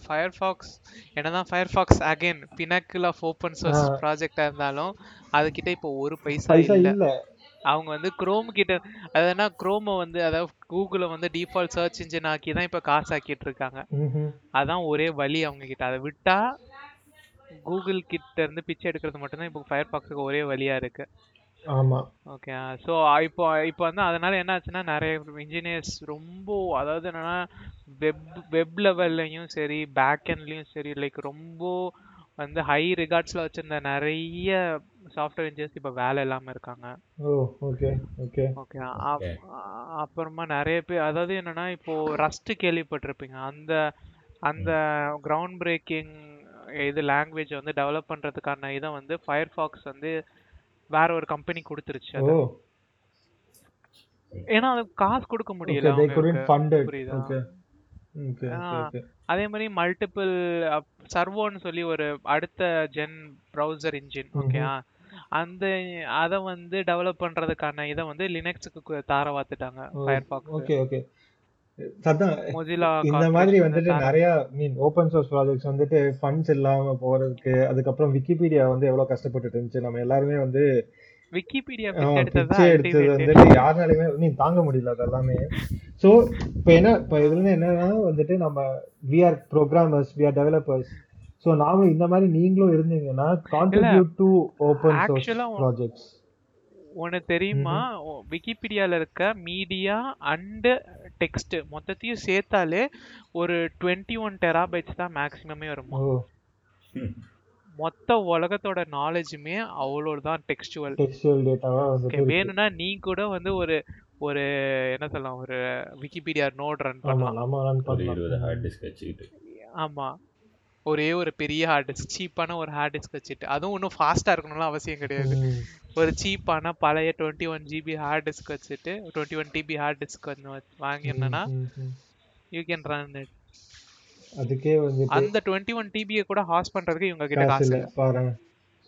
Speaker 1: ஃபயர்ஃபாக்ஸ் என்னதான் Firefox again pinnacle of open
Speaker 2: source.
Speaker 1: ப்ராஜெக்டா இருந்தாலும் அதுகிட்ட இப்போ ஒரு பைசா இல்ல. அவங்க வந்து குரோம் கிட்ட அதாவது குரோமை வந்து அதாவது கூகுளை வந்து டிஃபால்ட் சர்ச் இன்ஜின் ஆக்கி தான் இப்போ காசு ஆக்கிட்டு இருக்காங்க. அதான் ஒரே வழி அவங்க கிட்ட. அதை விட்டா கூகுள் கிட்ட இருந்து பிச்சை எடுக்கிறது மட்டும்தான் இப்போ ஃபயர்பாக்ஸுக்கு ஒரே வழியா இருக்கு.
Speaker 2: ஆமா.
Speaker 1: ஓகே ஸோ இப்போ இப்போ வந்து அதனால என்ன ஆச்சுன்னா நிறைய இன்ஜினியர்ஸ் ரொம்ப அதாவது என்னன்னா வெப் வெப் லெவல்லையும் சரி பேக் எண்ட்லையும் சரி லைக் ரொம்ப வந்து ஹை ரிகார்ட்ஸ்ல வச்சிருந்த நிறைய சாஃப்ட்வேர் இன்ஜினியர்ஸ் இப்போ வேலை இல்லாம இருக்காங்க.
Speaker 2: ஓ ஓகே ஓகே
Speaker 1: ஓகே அப்புறமா நிறைய பேர் அதாவது என்னன்னா இப்போ ரஸ்ட் கேள்விப்பட்டிருப்பீங்க. அந்த அந்த கிரவுண்ட் பிரேக்கிங் இது லாங்குவேஜ் வந்து டெவலப் பண்றதுக்கான இதை வந்து ஃபயர்ஃபாக்ஸ் வந்து வேற ஒரு கம்பெனி கொடுத்துருச்சு
Speaker 2: ஓ.
Speaker 1: அது ஏன்னா அது காசு கொடுக்க முடியல புரியுதா? அதே மாதிரி மல்டிபிள் சர்வோன்னு சொல்லி ஒரு அடுத்த ஜென் ப்ரௌசர் இன்ஜின் ஓகே அந்த அதை வந்து டெவலப் பண்றதுக்கான இதை வந்து லினக்ஸுக்கு தார வாத்துட்டாங்க ஃபயர்பாக்ஸ்
Speaker 2: ஓகே ஓகே.
Speaker 1: மொசிலா
Speaker 2: இந்த மாதிரி வந்துட்டு நிறைய மீன் ஓப்பன் சோர்ஸ் ப்ராஜெக்ட்ஸ் வந்துட்டு ஃபண்ட்ஸ் இல்லாம போறதுக்கு அதுக்கப்புறம் விக்கிபீடியா வந்து எவ்வளவு கஷ்டப்பட்டுட்டு இருந்துச்சு நம்ம எல்லாருமே வந்து
Speaker 1: விக்கிபீடியா
Speaker 2: வந்துட்டு யாருனாலுமே நீ தாங்க முடியல அதெல்லாமே சோ இப்போ என்ன இப்போ இதுல என்னன்னா வந்துட்டு நம்ம we are programmers we are developers so நாம இந்த மாதிரி நீங்களும் இருந்தீங்கன்னா கான்ட்ரிபியூட் டு ஓப்பன் ப்ராஜெக்ட்ஸ்
Speaker 1: உனக்கு தெரியுமா? விக்கிபீடியால இருக்க மீடியா அண்ட் டெக்ஸ்ட் மொத்தத்தையும் சேர்த்தாலே ஒரு டுவெண்ட்டி ஒன் டெராபைட்ஸ் தான் மேக்ஸிமமே வருமா? மொத்த உலகத்தோட நாலேஜுமே அவ்வளோ தான் டெக்ஸ்டுவல்
Speaker 2: டெக்ஸ்டுவல் டேட்டாவா.
Speaker 1: வேணும்னா நீ கூட வந்து ஒரு ஒரு என்ன சொல்லலாம் ஒரு விக்கிபீடியா நோட் ரன் பண்ணலாம். ஆமா. ஒரே ஒரு பெரிய ஹார்ட் டிஸ்க் சீப்பான ஒரு ஹார்ட் டிஸ்க் வச்சுட்டு. அதுவும் இன்னும் ஃபாஸ்டா இருக்கணும்லாம் அவசியம் கிடையாது. ஒரு சீப்பான பழைய twenty one GB hard disk வச்சுட்டு twenty one TB hard disk வந்து
Speaker 2: ம்.
Speaker 1: யூ கேன் ரன் இட்
Speaker 2: அதுக்கே வந்துட்டு
Speaker 1: அந்த டுவெண்ட்டி ஒன் டிபியை கூட ஹாஸ் பண்றதுக்கு இவங்க கிட்ட
Speaker 2: காசு இல்ல
Speaker 1: இல்ல.
Speaker 2: பாரு.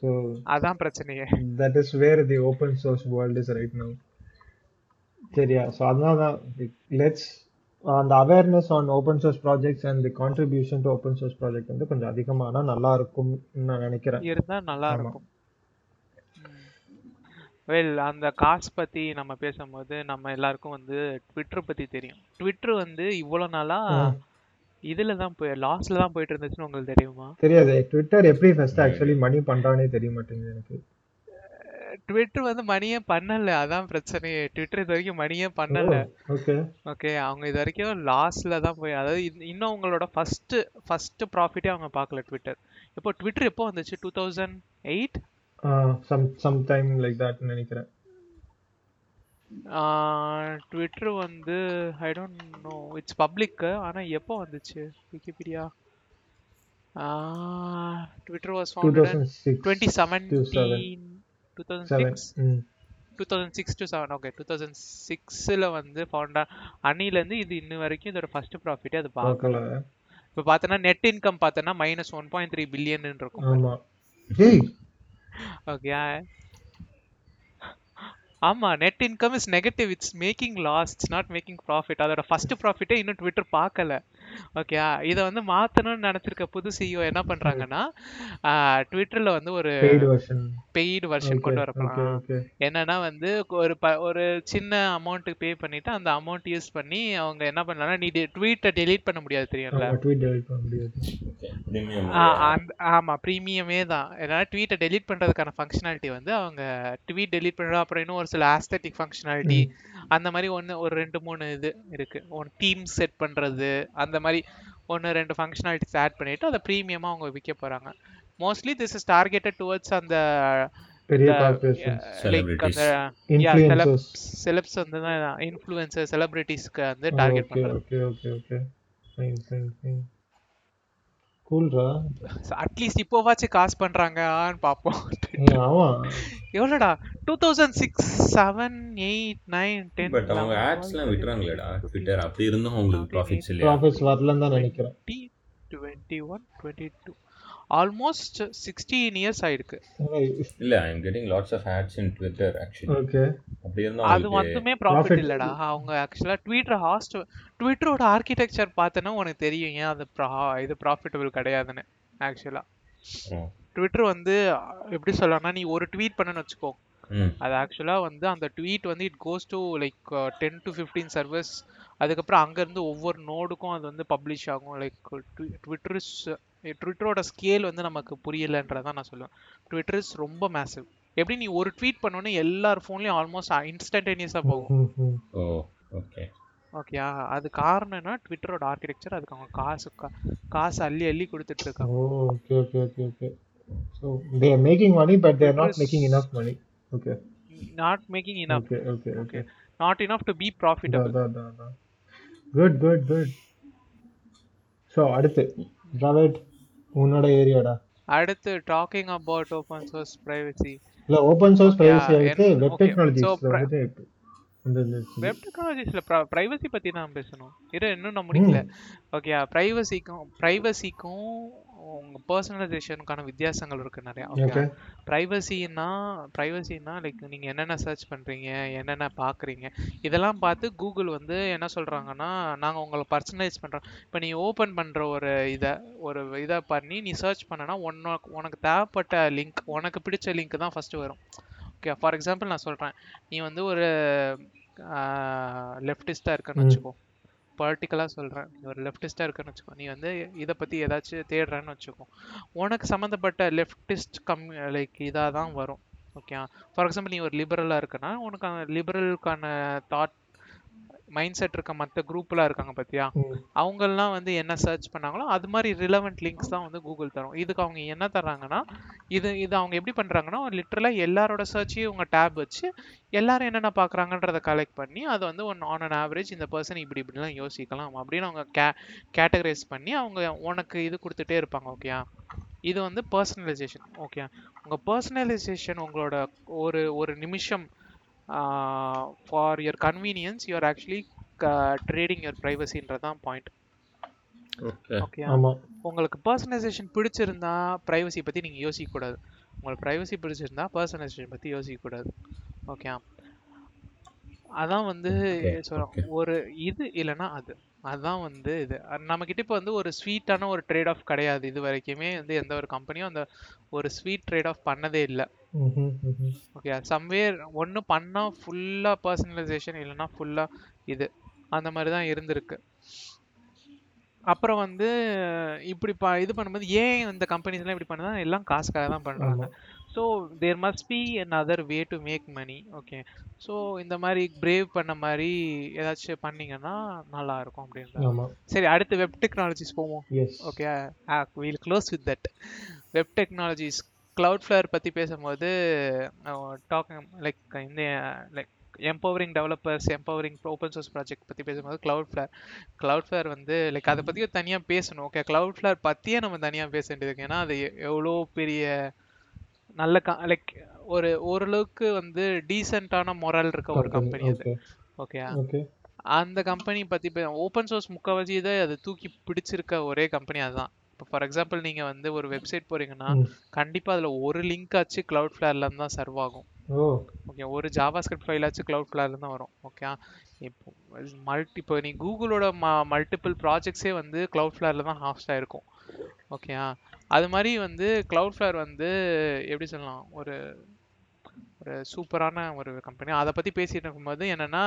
Speaker 2: ஸோ
Speaker 1: அதான் பிரச்சனையே.
Speaker 2: That is where the open source world is right now சரியா? ஸோ அதனால தான் லெட்ஸ் அந்த awareness on open source projects and the contribution to open source project வந்து கொஞ்சம் அதிகமானா நல்லா இருக்கும் நான் நினைக்கிறேன்.
Speaker 1: இருந்தா நல்லா. இருக்கும். வெல் அந்த காசு பத்தி நம்ம பேசும்போது நம்ம எல்லாருக்கும் வந்து ட்விட்டர் பத்தி தெரியும். ட்விட்டர் வந்து இவ்வளவு நாளா. இதுல தான் போய் லாஸ்ல தான் போயிட்டு இருந்துச்சுன்னு உங்களுக்கு தெரியுமா?
Speaker 2: தெரியாது. ட்விட்டர் எப்படி ஃபர்ஸ்ட் ஆக்சுவலி மணி பண்றானே தெரிய மாட்டேங்குது எனக்கு.
Speaker 1: ட்விட்டர் வந்து மணியே பண்ணல. அதான் பிரச்சனையே. ட்விட்டர் இது வரைக்கும் மணியே பண்ணல.
Speaker 2: ஓகே
Speaker 1: ஓகே அவங்க இது வரைக்கும் லாஸ்ல தான் போய் அதாவது இன்னும் அவங்களோட ஃபர்ஸ்ட் ஃபர்ஸ்ட் ப்ராஃபிட்டே அவங்க பார்க்கல ட்விட்டர் இப்போ ட்விட்டர் எப்போ வந்துச்சு? Two thousand eight
Speaker 2: some some time like that நினைக்கிறேன்.
Speaker 1: ட்விட்டர் வந்து I don't know it's public ஆனா எப்போ வந்துச்சு?
Speaker 2: Wikipedia
Speaker 1: Twitter was twenty seventeen
Speaker 2: two
Speaker 1: thousand
Speaker 2: six
Speaker 1: two thousand six to seven okay two thousand சிக்ஸில் வந்து ஃபவுண்டா அன்னிலேருந்து இது இன்ன வரைக்கும் இதோட ஃபர்ஸ்ட் ப்ராஃபிட்டே அது பார்க்கல இப்போ பார்த்தோன்னா நெட் இன்கம் பார்த்தோன்னா minus one point three billion இருக்கும். ஓகே ஆமா net income is negative it's making loss it's not making profit அதோட ஃபர்ஸ்ட் ப்ராஃபிட்டே இன்னும் ட்விட்டர் பார்க்கல. ஓகே இதை வந்து மாத்தணும்னு நினைச்சிருக்க புது சிஇஓ என்ன பண்றாங்கன்னா ட்விட்டர்ல வந்து ஒரு
Speaker 2: பெய்டு வெர்ஷன்
Speaker 1: கொண்டு
Speaker 2: ஓகே
Speaker 1: என்னன்னா வந்து ஒரு ஒரு சின்ன அமௌண்ட் பே பண்ணிட்டு அந்த அமௌண்ட் யூஸ் பண்ணி அவங்க என்ன பண்ணலாம்னா நீ ட்வீட்டை டெலீட் பண்ண முடியாது தெரியும்ல?
Speaker 2: ஆமா ட்வீட் டெலிட் பண்ண முடியாது.
Speaker 3: ஓகே ப்ரீமியம்
Speaker 1: தான். ஏன்னா ட்வீட்டை டெலீட் பண்றதுக்கான ஃபங்க்ஷனாலிட்டி வந்து அவங்க ட்வீட் டெலீட் பண்ற அப்புறம் இன்னும் ஒரு சில ஆஸ்தட்டிக் ஃபங்க்ஷனாலிட்டி அந்த மாதிரி ஒன்று ஒரு ரெண்டு மூணு இது இருக்கு. ஒன் டீம் செட் பண்றது அந்த மாதிரி ஒன்று ரெண்டு ஃபங்க்ஷனாலிட்டிஸ் ஆட் பண்ணிட்டு அதை ப்ரீமியமாக அவங்க விற்க போறாங்க. Mostly this is targeted towards அந்த லைக் அந்த
Speaker 2: இன்ஃப்ளூயன்சர்ஸ்
Speaker 1: செலப்ஸ் வந்து தான் இன்ஃப்ளூயன்சர் செலிபிரிட்டிஸ்க்கு வந்து டார்கெட்
Speaker 2: ஓகே
Speaker 1: பண்றது
Speaker 2: okay okay okay fine fine fine கூல்ரா
Speaker 1: at least இப்போவாச்சும் காசு பண்றாங்கன்னு பார்ப்போம்.
Speaker 2: ஆமா.
Speaker 1: எவ்வளோடா? Two thousand six seven eight nine ten
Speaker 3: but அவங்க ஆட்ஸ்லாம் விட்டுறாங்களேடா ட்விட்டர் அப்படி இருந்தும் அவங்களுக்கு ப்ராஃபிட்ஸ் இல்லையா?
Speaker 2: ப்ராஃபிட்ஸ் வரலன்னு தான் நினைக்கிறேன்
Speaker 1: twenty one twenty two almost sixteen years ஆயிருக்கு.
Speaker 3: இல்ல I am getting lots of ads in Twitter actually
Speaker 2: okay
Speaker 3: அப்படி இருந்தும்
Speaker 1: அது வந்துமே ப்ராஃபிட்
Speaker 2: Profit.
Speaker 1: இல்லடா. அவங்க ஆக்சுவலா ட்விட்டர் ஹாஸ்ட் ட்விட்டரோட ஆர்கிடெக்சர் பார்த்தனா உனக்கு தெரியும். ஏன் அது இது ப்ராஃபிட்டபிள் கிடையாதுன்னு ஆக்சுவலா. ட்விட்டர் வந்து எப்படி சொல்லலாம்னா நீ ஒரு ட்வீட் பண்ணன்னு வச்சுக்கோ. அது ஆக்சுவலாக வந்து அந்த ட்வீட் வந்து it goes to like ten to fifteen servers அதுக்கப்புறம் அங்கேருந்து ஒவ்வொரு நோடுக்கும் அது வந்து பப்ளிஷ் ஆகும். லைக் ட்விட்டர் இஸ் ட்விட்டரோட ஸ்கேல் வந்து நமக்கு புரியலன்றதான் நான் சொல்லுவேன். ட்விட்டர் இஸ் ரொம்ப மேசிவ் எப்படி நீ ஒரு ட்வீட் பண்ணோன்னே எல்லார் ஃபோன்லேயும் ஆல்மோஸ்ட் இன்ஸ்டன்டேனியஸாக போகும்.
Speaker 3: ஓகே
Speaker 1: ஓகேயா அது காரணம்னா ட்விட்டரோட ஆர்கிடெக்சர் அதுக்கு அவங்க காசு காசு அள்ளி அள்ளி கொடுத்துட்டு இருக்காங்க.
Speaker 2: Okay okay okay okay so they making money but they're
Speaker 1: not
Speaker 2: making enough money okay
Speaker 1: not making enough
Speaker 2: okay okay okay
Speaker 1: not enough to be profitable
Speaker 2: good good good so அடுத்து. ட்ராவெட் உன்னோட ஏரியாடா
Speaker 1: அடுத்து talking about open source privacy
Speaker 2: இல்ல open source
Speaker 1: Okay,
Speaker 2: privacy
Speaker 1: and-
Speaker 2: web
Speaker 1: okay,
Speaker 2: technologies
Speaker 1: web டெக்னாலஜிஸ்ல privacy பத்தி நான் பேசணும். இரு இன்னும் நான் முடிக்கல. ஓகே பிரைவசிக்கும் பிரைவசிக்கும் உங்க பர்சனலைசேஷனுக்கான வித்தியாசங்கள் இருக்கு நிறைய ஓகே பிரைவசின்னா பிரைவசின்னா லைக் நீங்க என்னென்ன சர்ச் பண்றீங்க என்னென்ன பாக்குறீங்க இதெல்லாம் பார்த்து கூகுள் வந்து என்ன சொல்றாங்கன்னா நாங்க உங்களை பர்சனலைஸ் பண்றோம். இப்போ நீ ஓபன் பண்ற ஒரு இதை ஒரு இதை பண்ணி நீ சர்ச் பண்ணனா உனக்கு உனக்கு தேவைப்பட்ட லிங்க் உனக்கு பிடிச்ச லிங்க் தான் ஃபர்ஸ்ட் வரும். ஓகே ஃபார் எக்ஸாம்பிள் நான் சொல்றேன். நீ வந்து ஒரு லெஃப்டிஸ்டா இருக்கன்னு. வச்சுக்கோ. பர்டிகுலராக சொல்கிறேன் நீ ஒரு லெஃப்டிஸ்டாக இருக்கன்னு வச்சுக்கோ. நீ வந்து இதை பற்றி ஏதாச்சும் தேடுறேன்னு வச்சுக்கோ. உனக்கு சம்மந்தப்பட்ட லெஃப்டிஸ்ட் கம் லைக் இதாக தான் வரும் ஓகே ஃபார் எக்ஸாம்பிள் நீ ஒரு லிபரலாக இருக்கனா உனக்கு அந்த லிபரலுக்கான தாட் மைண்ட் செட் இருக்க மற்ற குரூப்லாம் இருக்காங்க பார்த்தியா. அவங்கெல்லாம் வந்து என்ன சர்ச் பண்ணாங்களோ அது மாதிரி ரிலவெண்ட் லிங்க்ஸ் தான் வந்து கூகுள் தரும். இதுக்கு அவங்க என்ன தர்றாங்கன்னா இது இது அவங்க எப்படி பண்ணுறாங்கன்னா லிட்டரலாக எல்லாரோட சர்ச்சையும் இவங்க டேப் வச்சு எல்லாரும் என்னென்ன பார்க்குறாங்கன்றதை கலெக்ட் பண்ணி அதை வந்து ஒன் ஆன் அன் ஆவரேஜ் இந்த பர்சன் இப்படி இப்படிலாம் யோசிக்கலாம் அப்படின்னு அவங்க கே கேட்டகரைஸ் பண்ணி அவங்க உனக்கு இது கொடுத்துட்டே இருப்பாங்க ஓகேயா இது வந்து பர்சனலைசேஷன் ஓகே உங்கள் பர்சனலைசேஷன் உங்களோட ஒரு ஒரு நிமிஷம் for your convenience you're actually trading your ப்ரைவசின்றது தான் பாயிண்ட்
Speaker 3: ஓகே
Speaker 1: உங்களுக்கு பர்சனலைசேஷன் பிடிச்சிருந்தா ப்ரைவசி பற்றி நீங்கள் யோசிக்கக்கூடாது. உங்களுக்கு ப்ரைவசி பிடிச்சிருந்தா பர்சனலைசேஷன் பற்றி யோசிக்கக்கூடாது. ஓகே அதான் வந்து
Speaker 3: okay.
Speaker 1: ஒரு இது இல்லைன்னா அது. அதான் வந்து இது. நம்ம கிட்ட இப்போ வந்து ஒரு ஸ்வீட்டான ஒரு ட்ரேட் ஆஃப் கிடையாது. இது வரைக்குமே வந்து எந்த ஒரு கம்பெனியும் அந்த ஒரு ஸ்வீட் ட்ரேட் ஆஃப் பண்ணதே இல்லை. ஓகே சம்வேர் ஒன்று பண்ணால் ஃபுல்லாக பர்சனலைசேஷன் இல்லைன்னா ஃபுல்லாக இது. அந்த மாதிரி தான் இருந்திருக்கு. அப்புறம் வந்து இப்படி ப இது பண்ணும்போது ஏன் இந்த கம்பெனிஸ்லாம் இப்படி பண்ணுதா எல்லாம் காசுக்காக தான் பண்ணுறாங்க. So there must be an other way to make money okay so இந்த மாதிரி பிரேவ் பண்ண மாதிரி ஏதாச்சும் பண்ணீங்கன்னா நல்லா இருக்கும் அப்படின்றது சரி அடுத்து வெப் டெக்னாலஜிஸ் போவோம். Okay we'll close with that web technologies flower பற்றி பேசும்போது டாக்கிங் லைக் இந்த like empowering developers empowering open source project பற்றி பேசும்போது க்ளவுட்ஃப்ளவர் க்ளவுட்ஃப்ளவர் வந்து லைக் அதை பற்றியும் தனியாக பேசணும் ஓகே க்ளவுட்ஃப்ளவர் பற்றியே நம்ம தனியாக பேச வேண்டியது. ஏன்னா அது எவ்வளோ பெரிய நல்ல லைக் ஒரு ஓரளவுக்கு வந்து டீசெண்டான மொரல் இருக்க ஒரு கம்பெனி அது
Speaker 2: ஓகே
Speaker 1: அந்த கம்பெனி பத்தி ஓப்பன் சோர்ஸ் முக்கால்வாசி இதை அது தூக்கி பிடிச்சிருக்க ஒரே கம்பெனி அதுதான். இப்போ ஃபார் எக்ஸாம்பிள் நீங்க வந்து ஒரு வெப்சைட் போறீங்கன்னா
Speaker 2: ம்.
Speaker 1: கண்டிப்பா அதுல ஒரு லிங்க் ஆச்சு கிளவுட் ஃபிளேர்ல இருந்து தான் சர்வ் ஆகும் ஓகே ஒரு ஜாவா ஸ்கிரிப்ட் ஃபைல் ஆச்சு கிளவுட் ஃபிளேர்ல இருந்து தான் வரும் ஓகே இப்போ மல்டி இப்போ நீ கூகுளோட மல்டிபிள் ப்ராஜெக்ட்ஸே வந்து கிளவுட் ஃபிளேர்ல தான் ஹாஸ்ட் ஆயிருக்கும். ஓகே அது மாதிரி வந்து கிளவுட் ஃபிளேர் வந்து எப்படி சொல்லலாம்? ஒரு ஒரு சூப்பரான ஒரு கம்பெனி அதை பத்தி பேசிட்டு இருக்கும்போது என்னன்னா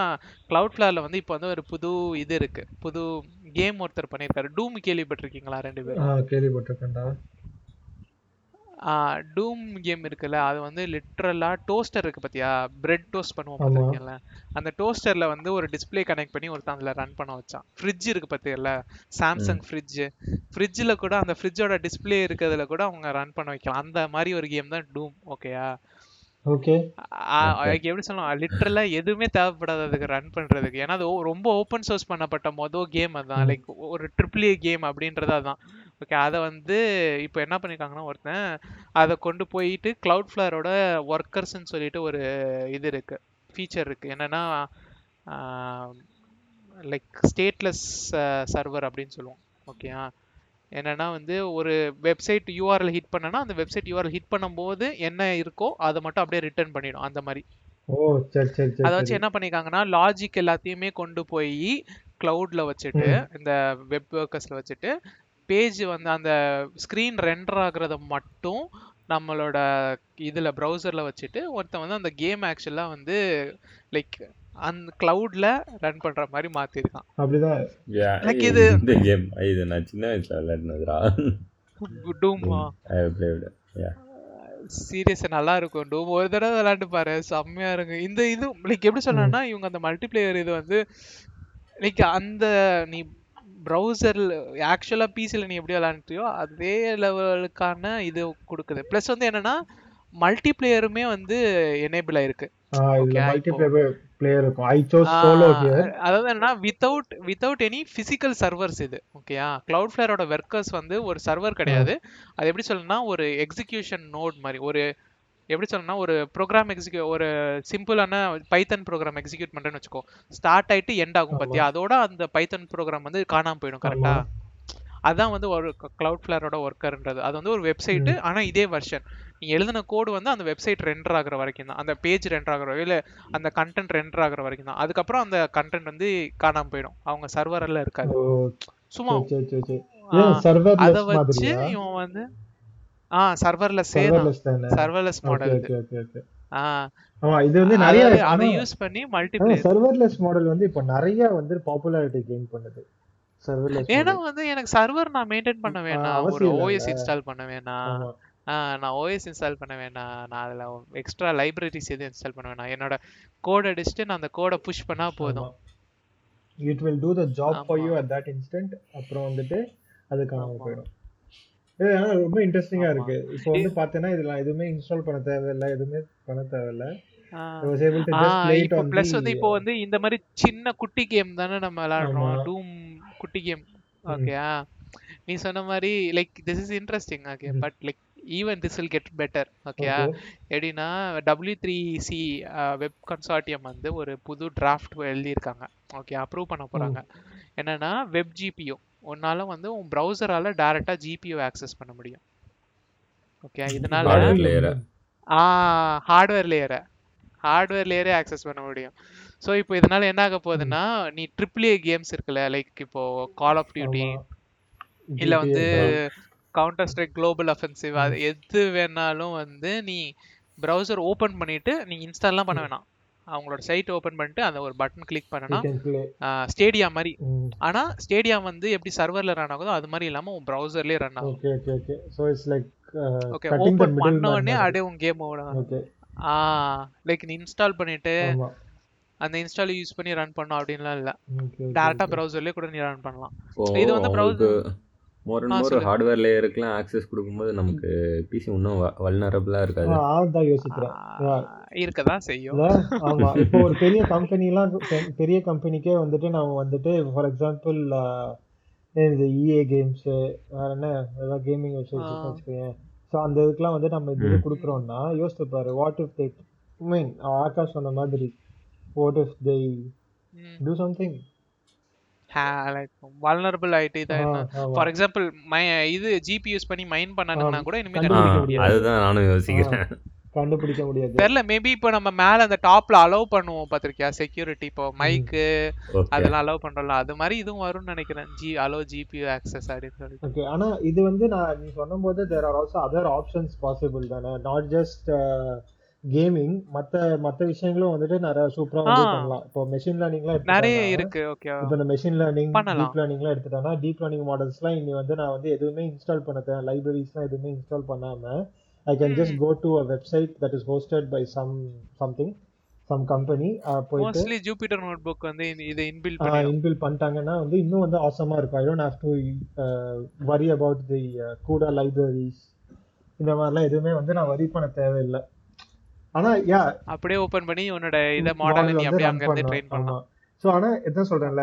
Speaker 1: கிளவுட் ஃபிளேர்ல வந்து இப்போ வந்து ஒரு புது இது இருக்கு. புது கேம் ஒருத்தர் பண்ணியிருக்காரு டூம் கேள்விப்பட்டிருக்கீங்களா ரெண்டு பேரும்?
Speaker 2: கேள்விப்பட்டிருக்கேன்டா.
Speaker 1: டூம் கேம் இருக்குல்ல அது வந்து லிட்ரலா டோஸ்டர் இருக்கு பாத்தியா? பிரெட் டோஸ்ட் பண்ணுவோம்
Speaker 2: ஆமா.
Speaker 1: பார்த்திருக்கீங்கல்ல அந்த டோஸ்டர்ல வந்து ஒரு டிஸ்ப்ளே கனெக்ட் பண்ணி ஒருத்தன் அதுல ரன் பண்ண வச்சான். ஃப்ரிட்ஜ் இருக்கு பாத்தியல்ல? சாம்சங் ஃப்ரிட்ஜ் ஃப்ரிட்ஜில் கூட அந்த ஃப்ரிட்ஜோட டிஸ்ப்ளே இருக்கிறதுல கூட அவங்க ரன் பண்ண வைக்கலாம். அந்த மாதிரி ஒரு கேம் தான் டூம் ஓகேயா
Speaker 2: ஓகே
Speaker 1: அதுக்கு எப்படி சொல்லலாம் லிட்ரலா எதுவுமே தேவைப்படாது அதுக்கு ரன் பண்றதுக்கு. ஏன்னா அது ஓ- ரொம்ப ஓப்பன் சோர்ஸ் பண்ணப்பட்ட மொதல் கேம் அதான் லைக் ஒரு ட்ரிபிள் ஏ கேம் அப்படின்றது அதான். ஓகே அதை வந்து இப்போ என்ன பண்ணிருக்காங்கன்னா ஒருத்தன் அதை கொண்டு போயிட்டு கிளவுட் ஃபிளவரோட ஒர்க்கர்ஸ்ன்னு சொல்லிட்டு ஒரு இது இருக்கு. ஃபீச்சர் இருக்கு. என்னன்னா லைக் ஸ்டேட்லெஸ் சர்வர் அப்படின்னு சொல்லுவோம். ஓகேயா என்னன்னா வந்து ஒரு வெப்சைட் யூஆர்எல் ஹிட் பண்ணனா அந்த வெப்சைட் யூஆர்எல் ஹிட் பண்ணும்போது என்ன இருக்கோ அதை மட்டும் அப்படியே ரிட்டர்ன் பண்ணிடும் அந்த மாதிரி.
Speaker 2: ஓ சரி சரி சரி
Speaker 1: அதை வச்சு என்ன பண்ணிருக்காங்கன்னா லாஜிக் எல்லாத்தையுமே கொண்டு போய் கிளவுட்ல வச்சுட்டு இந்த வெப் ஒர்க்கர்ஸ்ல வச்சுட்டு பேஜ் வந்து அந்த ஸ்க்ரீன் ரெண்டர் ஆகுறத மட்டும் நம்மளோட இதுல ப்ரௌசர்ல வச்சுட்டு ஒருத்தன் வந்து அந்த கேம் ஆக்சுவலா வந்து லைக் அந்த கிளவுட்ல ரன் பண்ற மாதிரி மாத்திருக்கான்.
Speaker 2: அப்படிதான்.
Speaker 1: எனக்கு இது-
Speaker 3: இந்த கேம் இது நான் சின்ன வயசுல விளையாடினதுரா
Speaker 1: டூம். சீரியஸ் நல்லா இருக்கும் டூம் ஒரு தடவை விளையாண்டு பாரு. செம்மையா இருக்கும் இந்த இது லைக் எப்படி சொல்லணும்னா இவங்க அந்த மல்டிப்ளேயர் இது வந்து லைக் அந்த நீ ப்ரௌசர்ல ஆக்சுவலா பிசில நீ எப்படி விளையாண்டுட்டியோ அதே லெவலுக்கான இது கொடுக்குது. ப்ளஸ் வந்து என்னன்னா மல்டிப்ளேயருமே வந்து எனேபிள் ஆயிருக்கு.
Speaker 2: பிளேயர் இருக்கும். ஐ சோஸ் சோலோ ஹியர்
Speaker 1: அதாவது என்னன்னா without without any physical servers இது. ஓகேயா கிளவுட் ஃபிளேரோட ஒர்க்கர்ஸ் வந்து ஒரு சர்வர் கிடையாது. அது எப்படி சொல்லணும்னா ஒரு எக்ஸிகியூஷன் நோட் மாதிரி. ஒரு எப்படி சொல்லணும்னா ஒரு ப்ரோக்ராம் எக்ஸிக்யூ ஒரு சிம்பிளான பைத்தன் ப்ரோக்ராம் எக்ஸிக்யூட் பண்றேன்னு வச்சுக்கோ. ஸ்டார்ட் ஆயிட்டு எண்ட் ஆகும்
Speaker 2: ஆமா.
Speaker 1: பாத்தியா? அதோட அந்த பைத்தன் ப்ரோக்ராம் வந்து காணாம போயிடும் கரெக்டா அதான் வந்து ஒரு கிளவுட் ஃபிளேரோட ஒர்க்கர்ன்றது அது வந்து ஒரு வெப்சைட் ஆனா இதே வெர்ஷன் நீ எழுதின கோடு வந்து அந்த வெப்சைட் ரெண்டர் ஆகுற வரைக்கும் தான். அந்த பேஜ் ரெண்டர் ஆகுற இல்ல அந்த கண்டென்ட் ரெண்டர் ஆகுற வரைக்கும் தான். அதுக்கப்புறம் அந்த கண்டென்ட் வந்து காணாம போயிடும். அவங்க சர்வர்ல இருக்காது. சும்மா அத வச்சு இவன் வந்து ஆ
Speaker 2: சர்வர்லெஸ்
Speaker 1: சர்வர்லெஸ் மாடல்
Speaker 2: ஆமா இது வந்து நிறைய
Speaker 1: அதை யூஸ் பண்ணி மல்டிப்ளேயர்
Speaker 2: சர்வர்லெஸ் மாடல் வந்து இப்போ நிறைய வந்து பாப்புலாரிட்டி கெயின் பண்ணுது. சர்வர்லெஸ்
Speaker 1: ஏன்னா வந்து எனக்கு சர்வர் நான் மெயின்டைன் பண்ண வேணாம். ஒரு. ஓஎஸ் இன்ஸ்டால் பண்ண வேணாம். நான் ஓஎஸ் இன்ஸ்டால் பண்ண வேணாம் நான் அதுல எக்ஸ்ட்ரா லைப்ரரிஸ் எதுவும் இன்ஸ்டால் பண்ண வேணாம் என்னோட கோட் அடிச்சுட்டு நான் அந்த கோடை புஷ் பண்ணா போதும்.
Speaker 2: It will do the job
Speaker 1: for.
Speaker 2: You at that instant அப்புறம் வந்துட்டு அது காணாம
Speaker 1: ஆமா.
Speaker 2: போயிடும். இது ரொம்ப இன்ட்ரெஸ்டிங்கா
Speaker 1: ஆமா.
Speaker 2: இருக்கு. இப்போ வந்து பார்த்தேன்னா இதெல்லாம் எதுவுமே இன்ஸ்டால் பண்ண தேவையில்ல. எதுவுமே பண்ண தேவையில்ல.
Speaker 1: இப்போ பிளஸ் வந்து இப்போ வந்து இந்த மாதிரி சின்ன குட்டி கேம் தானே நம்ம விளையாடுறோம். டூம் குட்டி கேம் ஓகேயா நீ சொன்ன மாதிரி like this is interesting
Speaker 2: okay.
Speaker 1: But like even this will get better ஓகேயா
Speaker 2: Okay.
Speaker 1: எப்படின்னா W three C web consortium வந்து ஒரு புது டிராஃப்ட் எழுதியிருக்காங்க ஓகே அப்ரூவ் பண்ண போறாங்க. என்னன்னா வெப் ஜிபியோ உன்னால வந்து உன் ப்ரௌசரால டைரக்டா ஜிபியோ ஆக்சஸ் பண்ண முடியும் ஓகே இதனால
Speaker 3: Hardware layer ஆ?
Speaker 1: ஹார்ட்வேர் லேயரை ஹார்ட்வேர் லேயரே ஆக்சஸ் பண்ண முடியும். ஸோ இப்போ இதனால என்ன ஆக போகுதுன்னா நீ ட்ரிபிள் ஏ கேம்ஸ் இருக்குல்ல லைக் இப்போ கால் ஆஃப் டியூட்டி. இல்ல வந்து கவுண்டர் ஸ்ட்ரைக் குளோபல் அஃபென்சிவ் அது எது வேணாலும் வந்து நீ ப்ரௌசர் ஓபன் பண்ணிட்டு நீ இன்ஸ்டால்லாம் பண்ண வேணாம். அவங்களோட சைட் ஓபன் பண்ணிட்டு அந்த ஒரு பட்டன் கிளிக் பண்ணனா
Speaker 2: can play.
Speaker 1: ஸ்டேடியா மாதிரி.
Speaker 2: ம்.
Speaker 1: ஆனா ஸ்டேடியா வந்து எப்படி சர்வர்ல ரன் ஆகுதோ அது மாதிரி இல்லாம உன் ப்ரௌசர்லயே ரன் ஆகும்.
Speaker 2: Okay, okay, okay. So it's like
Speaker 1: okay
Speaker 2: open
Speaker 1: பண்ண உடனே. அப்படியே உன் கேம் ஓடும்
Speaker 2: ஓகே
Speaker 1: ஆ லைக் நீ இன்ஸ்டால் பண்ணிட்டு அந்த இன்ஸ்டால் யூஸ் பண்ணி ரன் பண்ணும் அப்படின்லாம் இல்ல.
Speaker 2: ஓகே
Speaker 1: டேரக்டா ப்ரௌசர்லயே கூட நீ ரன் பண்ணலாம். இது வந்து browser- more
Speaker 3: and
Speaker 1: more.
Speaker 3: Hardware லேயருக்குலாம் access கொடுக்கும்போது நமக்கு பிசி இன்னும் வல்னரபிளாக இருக்காது
Speaker 2: அதான் யோசிக்கிறேன்
Speaker 1: ஆ, இருக்கதான் செய்யும்
Speaker 2: இல்ல? ஆமா இப்போ ஒரு பெரிய கம்பெனிலாம் பெரிய கம்பெனிக்கே வந்துட்டு நம்ம வந்துட்டு ஃபார் எக்ஸாம்பிள் இந்த இஏ கேம்ஸ் வேற என்ன ஏதாவது கேமிங் வெப்சைட்ஸ்
Speaker 1: ஆ.
Speaker 2: வச்சுக்கோங்க ஸோ அந்த இதுக்கெல்லாம் வந்து நம்ம இது. கொடுக்குறோம்னா யோசிச்சு பாரு what if they mean Akash சொன்ன மாதிரி what if they do something
Speaker 1: like vulnerable ஆயிட்டு என்ன? ஃபார் எக்ஸாம்பிள் இது ஜிபி யூஸ் பண்ணி மைன் பண்ணானுங்கன்னா கூட இனிமே முடியாது.
Speaker 3: அதுதான் நானும் யோசிக்கிறேன்.
Speaker 2: கண்டுபிடிக்க முடியாது.
Speaker 1: தெரியல மேபி இப்போ நம்ம மேல அந்த டாப்ல அலோவ் பண்ணுவோம் பாத்திருக்கியா செக்யூரிட்டி இப்போ மைக்கு அதெல்லாம் அலோவ் பண்றோம்ல அது மாதிரி இதுவும் வரும்னு நினைக்கிறேன். ஜி அலோ ஜிபியூ ஆக்சஸ் அப்படின்னு சொல்லிட்டு.
Speaker 2: ஓகே ஆனா இது வந்து நான் நீ சொன்னும்போது there are also other options possible தானே? நாட் ஜஸ்ட் கேமிங் மத்த மத்த விஷயங்களும் வந்துட்டு நிறைய சூப்பரா வந்து. பண்ணலாம். இப்போ மெஷின் லேர்னிங்லாம்
Speaker 1: நிறைய இருக்கு. ஓகே
Speaker 2: இப்போ இந்த மெஷின் லேர்னிங். டீப் லேர்னிங்லாம் எடுத்துட்டாங்கன்னா டீப் லேர்னிங் மாடல்ஸ்லாம் இனி வந்து நான் வந்து எதுவுமே இன்ஸ்டால் பண்ண லைப்ரரிஸ்லாம் எதுவுமே இன்ஸ்டால் பண்ணாம I can just go to a website that is hosted by some something some company போயிட்டு
Speaker 1: மோஸ்ட்லி ஜூபிட்டர் நோட் புக் வந்து இது- இதை இன்பில் பண்ணி
Speaker 2: இன்பில் பண்ணிட்டாங்கன்னா வந்து இன்னும் வந்து ஆசமா இருக்கும். I don't have to worry about the CUDA libraries இந்த மாதிரிலாம் எதுவுமே வந்து நான் வரி பண்ண தேவையில்லை. ஆனா யா
Speaker 1: அப்படியே ஓபன் பண்ணி உன்னோட இத மாடல் நீ அப்படியே அங்க இருந்து ட்ரெயின் பண்ணலாம்.
Speaker 2: ஸோ ஆனா எதான் சொல்றேன்ல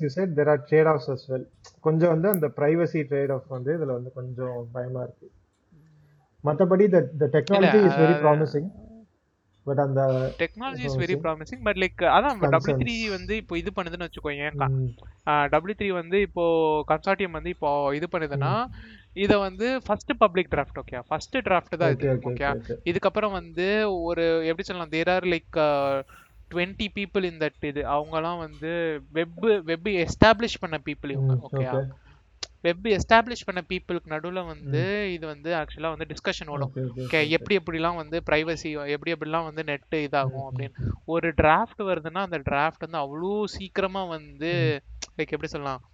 Speaker 2: you said there are trade offs as well கொஞ்சம் வந்து அந்த பிரைவசி ட்ரேட் ஆஃப் வந்து இதுல வந்து கொஞ்சம் பயமா இருக்கு. மத்தபடி the the technology is very promising but அந்த
Speaker 1: technology is
Speaker 2: Promising.
Speaker 1: Very promising but like அதான் டபிள்யூ த்ரீ. வந்து இப்போ இது பண்ணுதுன்னு வச்சுக்கோங்க டபிள்யூ த்ரீ வந்து இப்போ கன்சார்டியம் வந்து இப்போ இது பண்ணுதுன்னா இத வந்து first public draft okay first draft தான் இது ஓகே. இதுக்கப்புறம் வந்து ஒரு எப்படி சொல்லலாம் there are like twenty people in that இது. அவங்கலாம் வந்து வெப் வெப் எஸ்டாப்ளிஷ் பண்ண பீப்புள் இவங்க ஓகே. வெப் எஸ்டாப்ளிஷ் பண்ண பீப்புளுக்கு நடுவுல வந்து இது வந்து ஆக்சுவலா வந்து டிஸ்கஷன் ஓடும். ஓகே. எப்படி எப்படிலாம் வந்து பிரைவசி எப்படி எப்படிலாம் வந்து நெட் இதாகும் அப்படின்னு. ஒரு டிராஃப்ட் வருதுன்னா அந்த டிராஃப்ட் வந்து அவ்வளோ சீக்கிரமா வந்து லைக் எப்படி சொல்லலாம்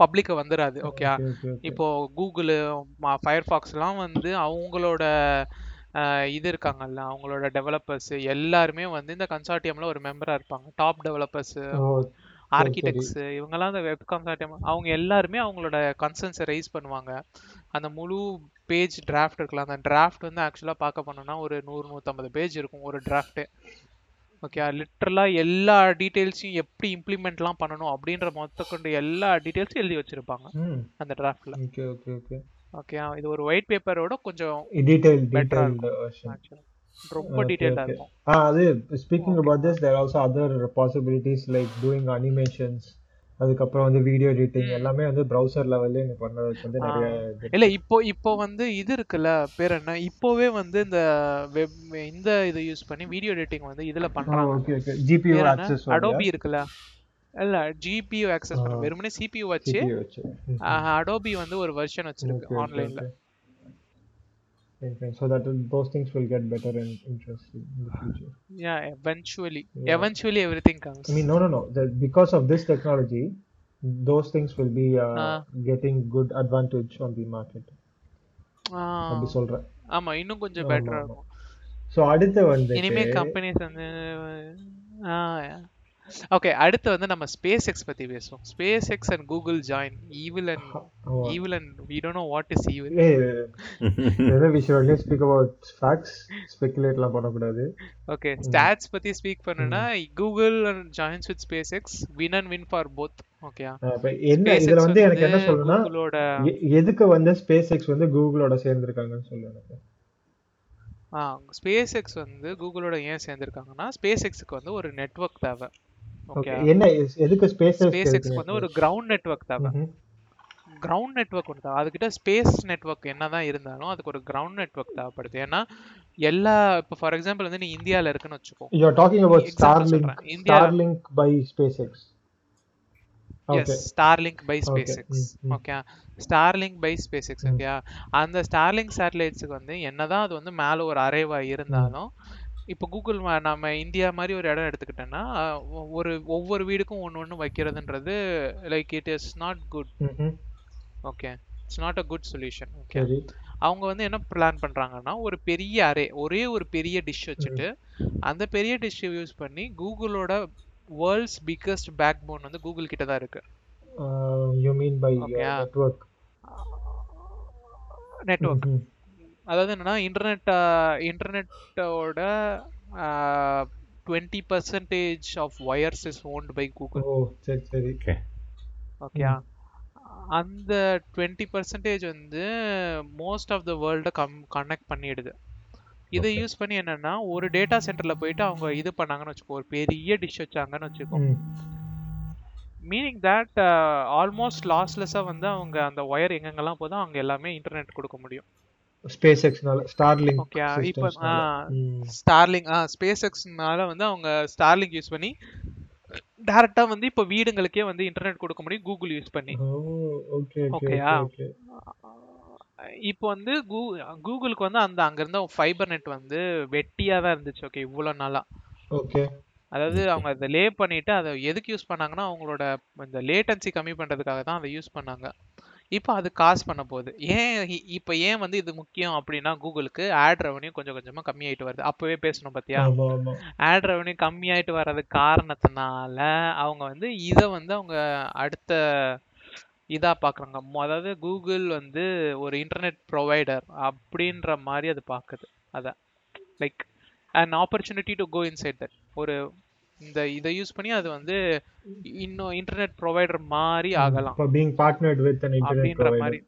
Speaker 1: பப்ளிக்க வந்துடாது ஓகே. இப்போ கூகுள் ஃபயர்ஃபாக்ஸ்லாம் வந்து அவங்களோட இது இருக்காங்கல்ல அவங்களோட டெவலப்பர்ஸ் எல்லாருமே வந்து இந்த கன்சார்டியம்ல ஒரு மெம்பரா இருப்பாங்க. டாப் டெவலப்பர்ஸ் ஆர்கிடெக்ட்ஸ் இவங்கெல்லாம் அந்த வெப் கன்சார்டியம் அவங்க எல்லாருமே அவங்களோட கன்சர்ன்ஸை ரைஸ் பண்ணுவாங்க. அந்த முழு பேஜ் டிராஃப்ட் இருக்குல்ல அந்த டிராஃப்ட் வந்து ஆக்சுவலாக பார்க்க போனோம்னா ஒரு நூறு நூற்றம்பது பேஜ் இருக்கும் ஒரு டிராஃப்ட்டு ஓகே லிட்ரலாக எல்லா டீட்டெயில்ஸையும் எப்படி இம்ப்ளிமெண்ட்லாம் பண்ணணும் அப்படின்ற மொத்த கொண்டு எல்லா டீட்டெயில்ஸும் எழுதி வச்சிருப்பாங்க அந்த டிராஃப்ட்ல
Speaker 2: okay, okay, okay.
Speaker 1: ஓகே இது ஒரு ஒயிட் பேப்பரோட கொஞ்சம்
Speaker 2: detailed version.
Speaker 1: actually ரொம்ப
Speaker 2: okay.
Speaker 1: இருக்கும்.
Speaker 2: Ah, அது speaking about this there also other possibilities like doing animations அதுக்கப்புறம் வந்து வீடியோ எடிட்டிங் எல்லாமே வந்து ப்ரௌசர் லெவல்ல நீ பண்றதுக்கு வந்து நிறைய
Speaker 1: இல்ல இப்போ இப்போ வந்து இது இருக்குல்ல பேர் என்ன? இப்போவே வந்து இந்த வெப் இந்த இது யூஸ் பண்ணி வீடியோ எடிட்டிங் வந்து இதுல பண்றாங்க.
Speaker 2: Okay
Speaker 1: okay GPU
Speaker 2: access
Speaker 1: Adobe இருக்குல்ல. இல்ல ஜிபியூ ஆக்சஸ் பண்ண. வெறுமனே சிபியூ வச்சு அடோபி வந்து ஒரு வெர்ஷன் வச்சிருக்கு ஆன்லைன்ல
Speaker 2: so that those things will get better and interesting in the future
Speaker 1: yeah eventually
Speaker 2: Yeah.
Speaker 1: Eventually everything comes
Speaker 2: I mean, no, no, no. The, because of this technology, those things will be uh,
Speaker 1: Ah.
Speaker 2: getting good advantage on the market. அப்படி சொல்றேன்
Speaker 1: ஆமா இன்னும் கொஞ்சம்
Speaker 2: ஆமா,
Speaker 1: பெட்டரா
Speaker 2: ஆமா.
Speaker 1: இருக்கும்
Speaker 2: so அடுத்து வந்து
Speaker 1: இனிமே கம்பெனிஸ் வந்து ஓகே அடுத்து வந்து நம்ம ஸ்பேஸ் எக்ஸ் பத்தி பேசுவோம். SpaceX and Google join evil and evil and we don't know what is evil
Speaker 2: we should only speak about facts ஸ்பெகுலேட்லாம் பண்ணக்கூடாது.
Speaker 1: ஓகே ஸ்டாட்ஸ் பத்தி ஸ்பீக் பண்ணனா Google and joins with SpaceX win and win for both okay
Speaker 2: uh இப்ப என்ன இதுல வந்து எனக்கு என்ன சொல்லணும்னா எதுக்கு வந்து ஸ்பேஸ் எக்ஸ் வந்து கூகுளோட சேர்ந்திருக்காங்கன்னு சொல்லு எனக்கு.
Speaker 1: ஆ ஸ்பேஸ் எக்ஸ் வந்து கூகுளோட ஏன் சேர்ந்திருக்காங்கன்னா ஸ்பேஸ் எக்ஸ்க்கு வந்து ஒரு நெட்வொர்க் தேவை.
Speaker 2: என்ன எதுக்கு ஸ்பேஸ்
Speaker 1: ஸ்பேஸ் எக்ஸ்க்கு வந்து ஒரு கிரவுண்ட் நெட்வொர்க் தேவை. கிரவுண்ட் நெட்வொர்க் ஒன்று தேவை. அதுக்கிட்ட ஸ்பேஸ் நெட்வொர்க் என்னதான் இருந்தாலும் அதுக்கு ஒரு கிரவுண்ட் நெட்வொர்க் தேவைப்படுது. ஏன்னா எல்லா இப்போ ஃபார் எக்ஸாம்பிள் வந்து நீ இந்தியால இருக்குன்னு வச்சுக்கோ.
Speaker 2: You are talking
Speaker 1: Example Starlink by SpaceX
Speaker 2: okay
Speaker 1: yes
Speaker 2: Starlink by.
Speaker 1: SpaceX. Okay Starlink by SpaceX
Speaker 2: hmm.
Speaker 1: Okay அந்த ஸ்டார்லிங்க் சேட்டலைட்ஸுக்கு வந்து என்னதான் அது வந்து மேல ஒரு அரேவா இருந்தாலும் இப்போ கூகுள் நம்ம இந்தியா மாதிரி ஒரு இடம் எடுத்துக்கிட்டோம்னா ஒ- ஒரு ஒவ்வொரு வீடுக்கும் ஒன்று ஒன்று வைக்கிறதுன்றது like it is not good okay it's not a good solution okay
Speaker 2: சரி.
Speaker 1: அவங்க வந்து என்ன பிளான் பண்றாங்கன்னா ஒரு பெரிய அரே ஒரே ஒரு பெரிய டிஷ் வச்சுட்டு அந்த பெரிய டிஷ்ஷை யூஸ் பண்ணி கூகுளோட வேர்ல்ட்ஸ் பிக்கஸ்ட் பேக் போன் வந்து கூகுள் கிட்ட தான் இருக்கு.
Speaker 2: You mean by
Speaker 1: Okay. ஆ.
Speaker 2: நெட்வொர்க்
Speaker 1: நெட்வொர்க் அதாவது என்னன்னா internet இன்டர்நெட்டோட twenty percentage of wires is owned by
Speaker 2: Google சரி சரி.
Speaker 3: ஓகே
Speaker 1: ஓகேயா அந்த டுவெண்ட்டி பர்சன்டேஜ் வந்து மோஸ்ட் ஆஃப் த வேர்ல்டை கம் கனெக்ட் பண்ணிடுது. இதை. யூஸ் பண்ணி என்னன்னா ஒரு டேட்டா சென்டர்ல போயிட்டு அவங்க இது பண்ணாங்கன்னு வச்சுக்கோ ஒரு பெரிய டிஷ் வச்சாங்கன்னு வச்சுக்கோ. மீனிங் தட் ஆல்மோஸ்ட் லாஸ்லெஸ்ஸாக வந்து அவங்க அந்த ஒயர் எங்கெங்கெல்லாம் போதோ அங்க எல்லாமே இன்டர்நெட் கொடுக்க முடியும்.
Speaker 2: ஸ்பேஸ் எக்ஸ்னால ஸ்டார்லிங்க்
Speaker 1: ஓகே இப்போ
Speaker 2: ம்.
Speaker 1: ஸ்டார்லிங் ஆ ஸ்பேஸ் எக்ஸ்னால வந்து அவங்க ஸ்டார்லிங் யூஸ் பண்ணி டேரக்டா வந்து இப்போ வீடுங்களுக்கே வந்து இன்டர்நெட் கொடுக்க முடியும் கூகுள் யூஸ் பண்ணி.
Speaker 2: ஓகே
Speaker 1: ஓகேயா?
Speaker 2: ஓகே
Speaker 1: இப்போ வந்து கூகுளுக்கு வந்து அந்த அங்க இருந்த ஃபைபர் நெட் வந்து வெட்டியா தான் இருந்துச்சு ஓகே இவ்வளோ நாளா.
Speaker 2: ஓகே
Speaker 1: அதாவது அவங்க அதை லே பண்ணிட்டு அதை எதுக்கு யூஸ் பண்ணாங்கன்னா அவங்களோட இந்த லேட்டன்சி கம்மி பண்றதுக்காக தான் அதை யூஸ் பண்ணாங்க. இப்போ அது காசு பண்ண போகுது. ஏன் இப்போ ஏன் வந்து இது முக்கியம் அப்படின்னா கூகுளுக்கு ஆட் ரெவன்யூ கொஞ்சம் கொஞ்சமா கம்மியாயிட்டு வருது. அப்பவே பேசணும்
Speaker 2: ஆமா
Speaker 1: ஆட் ரெவன்யூ கம்மியாயிட்டு வர்றது காரணத்தினால அவங்க வந்து இதை வந்து அவங்க அடுத்த இதா பாக்குறாங்க. மொ- அதாவது கூகுள் வந்து ஒரு இன்டர்நெட் ப்ரொவைடர் அப்படின்ற மாதிரி அது பாக்குது. அத like an opportunity to go inside that ஒரு இந்த இதை யூஸ் பண்ணி அது வந்து இன்னும் இன்டர்நெட் ப்ரொவைடர் மாதிரி ஆகலாம்.
Speaker 2: being partnered with an internet provider.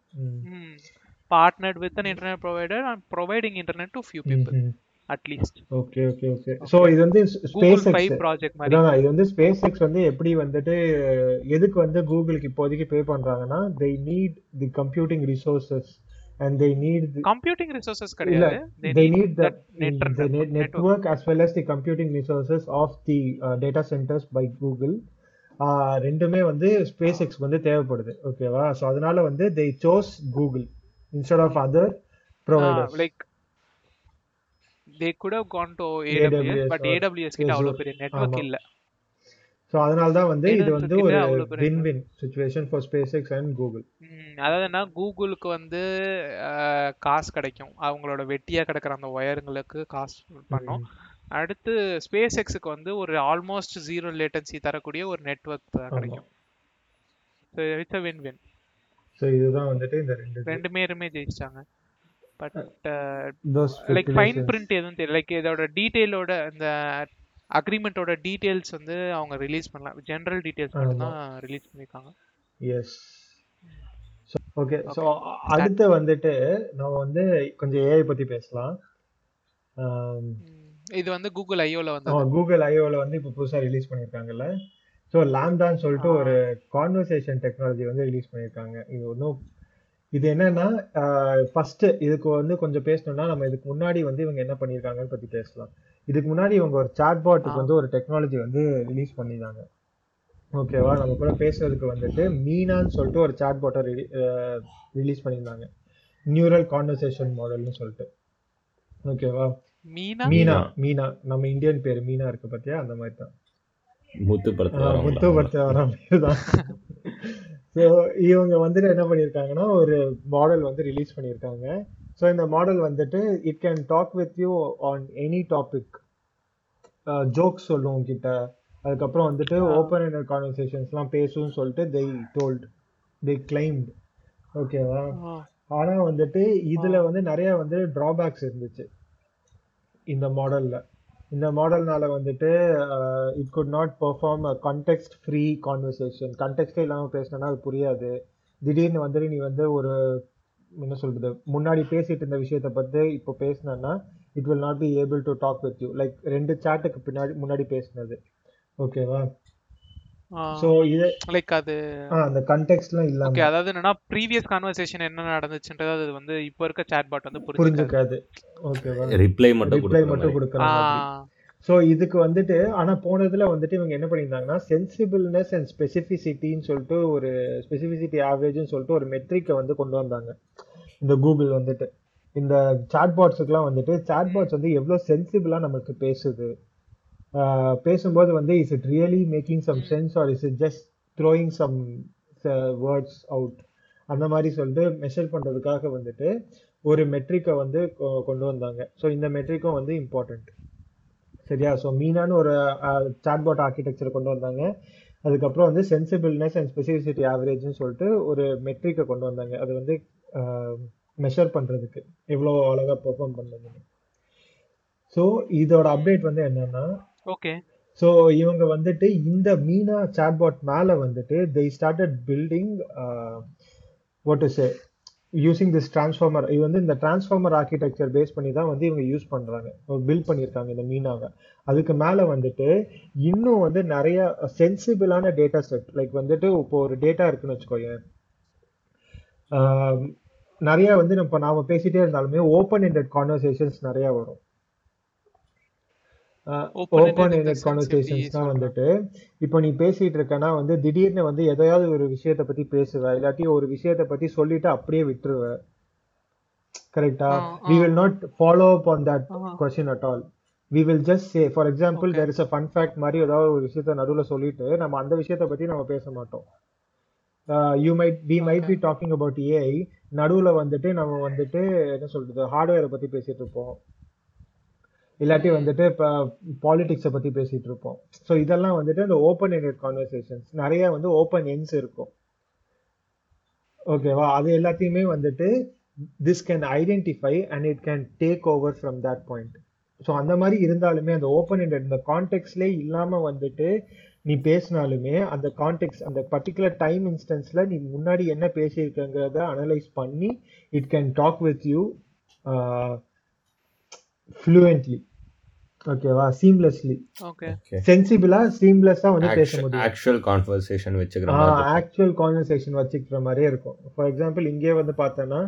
Speaker 2: Partnered
Speaker 1: with an internet provider and providing internet to few people hmm at least
Speaker 2: okay okay okay so இது வந்து ஸ்பேஸ் எக்ஸ்
Speaker 1: ப்ராஜெக்ட் மாதிரி.
Speaker 2: இது வந்து ஸ்பேஸ் எக்ஸ் வந்து எப்படி வந்துட்டு எதுக்கு வந்து கூகுளுக்கு இப்போதைக்கு பே பண்றாங்கன்னா they need the computing resources and they
Speaker 1: need computing
Speaker 2: resources
Speaker 1: கிடையாது
Speaker 2: they need the,
Speaker 1: that net-
Speaker 2: the net-
Speaker 1: network.
Speaker 2: network as well as the computing resources of the uh, data centers by Google ah ரெண்டுமே வந்து space X வந்து தேவைப்படுது ஓகேவா so அதனால வந்து they chose Google instead of other providers
Speaker 1: like they could have gone to AWS
Speaker 2: AWS but
Speaker 1: AWS கிட்ட அவ்வளவு
Speaker 2: Azure.
Speaker 1: பெரிய நெட்வொர்க். இல்ல
Speaker 2: ஸோ அதனால தான் வந்து இது வந்து ஒரு win win situation for SpaceX and
Speaker 1: Google அதாவது என்ன கூகுளுக்கு வந்து காசு கிடைக்கும். அவங்களோட வெட்டியா கிடக்குற அந்த ஒயருங்களுக்கு காசு பண்ணும். அடுத்து ஸ்பேஸ் எக்ஸுக்கு வந்து ஒரு ஆல்மோஸ்ட் ஜீரோ லேட்டன்சி தரக்கூடிய ஒரு நெட்வொர்க் கிடைக்கும். இட்ஸ் வின் வின்
Speaker 2: ஸோ இதுதான் வந்துட்டு இந்த ரெண்டு.
Speaker 1: ரெண்டு பேருமே ஜெயிச்சிட்டாங்க. But like fine. பிரிண்ட் எதுவும் தெரியல லைக் இதோட டீடைலோட இந்த அக்ரிமெண்ட்டோட டீடைல்ஸ் வந்து அவங்க ரிலீஸ் பண்ணலாம். ஜெனரல் டீடைல்ஸ் மட்டும் தான் ரிலீஸ் பண்ணிருக்காங்க
Speaker 2: எஸ் ஓகே ஸோ அடுத்து வந்துட்டு நம்ம வந்து கொஞ்சம் ஏஐ பத்தி பேசலாம்.
Speaker 1: ம், இது வந்து கூகுள் ஐயோல வந்து
Speaker 2: கூகுள் ஐஓல வந்து இப்போ புதுசா ரிலீஸ் பண்ணியிருக்காங்கல்ல. ஸோ லாம்டான்னு சொல்லிட்டு ஒரு கான்வர்சேஷன் டெக்னாலஜி வந்து ரிலீஸ் பண்ணியிருக்காங்க. இது ஒன்றும் இது என்னன்னா ஃபர்ஸ்ட் இதுக்கு வந்து கொஞ்சம் பேசணும்னா நம்ம இதுக்கு முன்னாடி வந்து இவங்க என்ன பண்ணியிருக்காங்கன்னு பத்தி பேசலாம். இதுக்கு முன்னாடி இவங்க ஒரு சாட்பாட்டுக்கு வந்து ஒரு டெக்னாலஜி வந்து ரிலீஸ் பண்ணியிருந்தாங்க. ஓகேவா நம்ம கூட பேசுறதுக்கு வந்துட்டு மீனான்னு சொல்லிட்டு ஒரு சாட்பாட்டை ரிலீஸ் பண்ணியிருந்தாங்க. நியூரல் கான்வர்சேஷன் மாடல்னு சொல்லிட்டு. ஓகேவா
Speaker 1: மீனா?
Speaker 2: மீனா
Speaker 3: மீனா.
Speaker 2: நம்ம இந்தியன் பேர் மீனா இருக்கு பாத்தியா? அந்த மாதிரி தான்
Speaker 3: முத்து படத்துல?
Speaker 2: முத்து படத்துல வர மாதிரி தான் ஸோ இவங்க வந்துட்டு என்ன பண்ணியிருக்காங்கன்னா ஒரு மாடல் வந்து ரிலீஸ் பண்ணியிருக்காங்க ஸோ இந்த மாடல் வந்துட்டு it can talk with you on any topic jokes சொல்லும் உங்ககிட்ட அதுக்கப்புறம் வந்துட்டு ஓப்பன் எண்டட் கான்வர்சேஷன்ஸ்லாம் பேசும்னு சொல்லிட்டு they told they claimed. ஓகேவா ஆனா வந்துட்டு இதுல வந்து நிறைய வந்து டிராபேக்ஸ் இருந்துச்சு. இந்த மாடல்ல இந்த மாடல்னால வந்துட்டு it could not perform a context free conversation கண்டெக்ஸ்டே இல்லாமல் பேசினா அது புரியாது. திடீர்னு வந்துட்டு நீ வந்து ஒரு என்ன சொல்றது முன்னாடி பேசிட்டு இருந்த விஷயத்த பத்தி இப்போ பேசினா it will not be able to talk with you like ரெண்டு சாட்டுக்கு பின்னாடி முன்னாடி பேசினது. ஓகேவா ஸோ இது
Speaker 1: லைக் அது
Speaker 2: அந்த கண்டெக்ட்லாம் இல்லாம.
Speaker 1: ஓகே அதாவது என்னன்னா ப்ரீவியஸ் கான்வர்சேஷன் என்ன நடந்துச்சுன்றது அது வந்து இப்போ இருக்க சாட்பாட் வந்து புரிஞ்சுக்காது.
Speaker 2: ஓகேவா
Speaker 3: ரிப்ளை மட்டும்
Speaker 2: ரிப்ளை மட்டும்
Speaker 3: மாதிரி.
Speaker 2: கொடுக்குற மாதிரி. ஸோ இதுக்கு வந்துட்டு ஆனா போனதுல வந்துட்டு இவங்க என்ன பண்ணியிருந்தாங்கன்னா சென்சிபிள்னஸ் அண்ட் ஸ்பெசிஃபிசிட்டின்னு சொல்லிட்டு ஒரு ஸ்பெசிஃபிசிட்டி ஆவரேஜ்னு சொல்லிட்டு ஒரு மெட்ரிக்கை வந்து கொண்டு வந்தாங்க. இந்த கூகுள் வந்துட்டு. இந்த சாட்பாட்ஸுக்குலாம் வந்துட்டு சாட்பாட்ஸ் வந்து எவ்வளோ சென்சிபிளா நமக்கு பேசுது. பேசும்போது வந்து is it really making some sense or is it just throwing some words out அந்த மாதிரி சொல்லிட்டு மெஷர் பண்ணுறதுக்காக வந்துட்டு ஒரு மெட்ரிக்கை வந்து கொ- கொண்டு வந்தாங்க. ஸோ இந்த மெட்ரிக்கும் வந்து இம்பார்ட்டன்ட் சரியா? ஸோ மீனான்னு ஒரு சாட்பாட் ஆர்கிடெக்சர் கொண்டு வந்தாங்க. அதுக்கப்புறம் வந்து சென்சிபிள்னஸ் அண்ட் ஸ்பெசிஃபிசிட்டி ஆவரேஜ்னு சொல்லிட்டு ஒரு மெட்ரிக்கை கொண்டு வந்தாங்க. அது வந்து மெஷர் பண்ணுறதுக்கு எவ்வளோ அழகாக பெர்ஃபார்ம் பண்ணுறதுன்னு ஸோ இதோட அப்டேட் வந்து என்னன்னா
Speaker 1: ஓகே.
Speaker 2: ஸோ இவங்க வந்துட்டு இந்த மீனா சாட்பாட் மேலே வந்துட்டு they started building what is using using this transformer இது வந்து இந்த டிரான்ஸ்ஃபார்மர் ஆர்கிடெக்சர் பேஸ் பண்ணி தான் வந்து இவங்க யூஸ் பண்ணுறாங்க பில்ட் பண்ணியிருக்காங்க இந்த மீனாவை. அதுக்கு மேலே வந்துட்டு இன்னும் வந்து நிறைய சென்சிபிளான டேட்டா செட் லைக் வந்துட்டு இப்போ ஒரு டேட்டா இருக்குன்னு வச்சுக்கோங்க நிறையா நிறைய வந்து நம்ம நாம பேசிகிட்டே இருந்தாலுமே ஓப்பன் ended கான்வர்சேஷன்ஸ் நிறையா வரும். Open
Speaker 1: in the
Speaker 2: ended
Speaker 1: sense
Speaker 2: conversations
Speaker 1: எப்படி
Speaker 2: தான் வந்துட்டு இப்போ நீ பேசிட்டு இருக்கனா வந்து திடீர்னு வந்து எதையாவது ஒரு விஷயத்த பத்தி பேசுவ இல்லாட்டி ஒரு விஷயத்த பத்தி சொல்லிட்டு அப்படியே விட்டுருவ. கரெக்டா
Speaker 1: ஆ,
Speaker 2: we
Speaker 1: ah.
Speaker 2: will not follow up on that
Speaker 1: ah.
Speaker 2: question at all. We will just say for example
Speaker 1: Okay.
Speaker 2: there is a fun fact மாதிரி ஏதாவது ஒரு விஷயத்த நடுவுல சொல்லிட்டு நம்ம அந்த விஷயத்த பத்தி நம்ம பேச மாட்டோம். You might we might be talking about AI நடுவுல வந்துட்டு நம்ம வந்துட்டு என்ன சொல்றது ஹார்ட்வேரை பத்தி பேசிட்டு இருப்போம். இல்லாட்டி வந்துட்டு இப்போ பாலிடிக்ஸை பற்றி பேசிகிட்டு இருப்போம். ஸோ இதெல்லாம் வந்துட்டு அந்த ஓப்பன் எண்டட் கான்வர்சேஷன்ஸ் நிறைய வந்து ஓப்பன் எண்ட்ஸ் இருக்கும். ஓகேவா அது எல்லாத்தையுமே வந்துட்டு this can identify and it can take over from that point so அந்த மாதிரி இருந்தாலுமே அந்த ஓப்பன் எண்டட் இந்த கான்டெக்ட்ஸ்லேயே இல்லாமல் வந்துட்டு நீ பேசினாலுமே அந்த கான்டெக்ட் அந்த பர்டிகுலர் டைம் இன்ஸ்டன்ஸில் நீ முன்னாடி என்ன பேசியிருக்கங்கிறத அனலைஸ் பண்ணி it can talk with you fluently ஓகேவா சீம்லெஸ்லி
Speaker 1: ஓகே
Speaker 3: ஓகே
Speaker 2: சென்சிபிளா சீம்லெஸ்ஸா வந்து பேச முடியும்.
Speaker 3: ஆக்சுவல் கான்வர்சேஷன் வச்சுக்கிற மாதிரி.
Speaker 2: ஆக்சுவல் கான்வர்சேஷன் வச்சுக்கிற மாதிரியே இருக்கும். ஃபார் எக்ஸாம்பிள் இங்கே வந்து பார்த்தோன்னா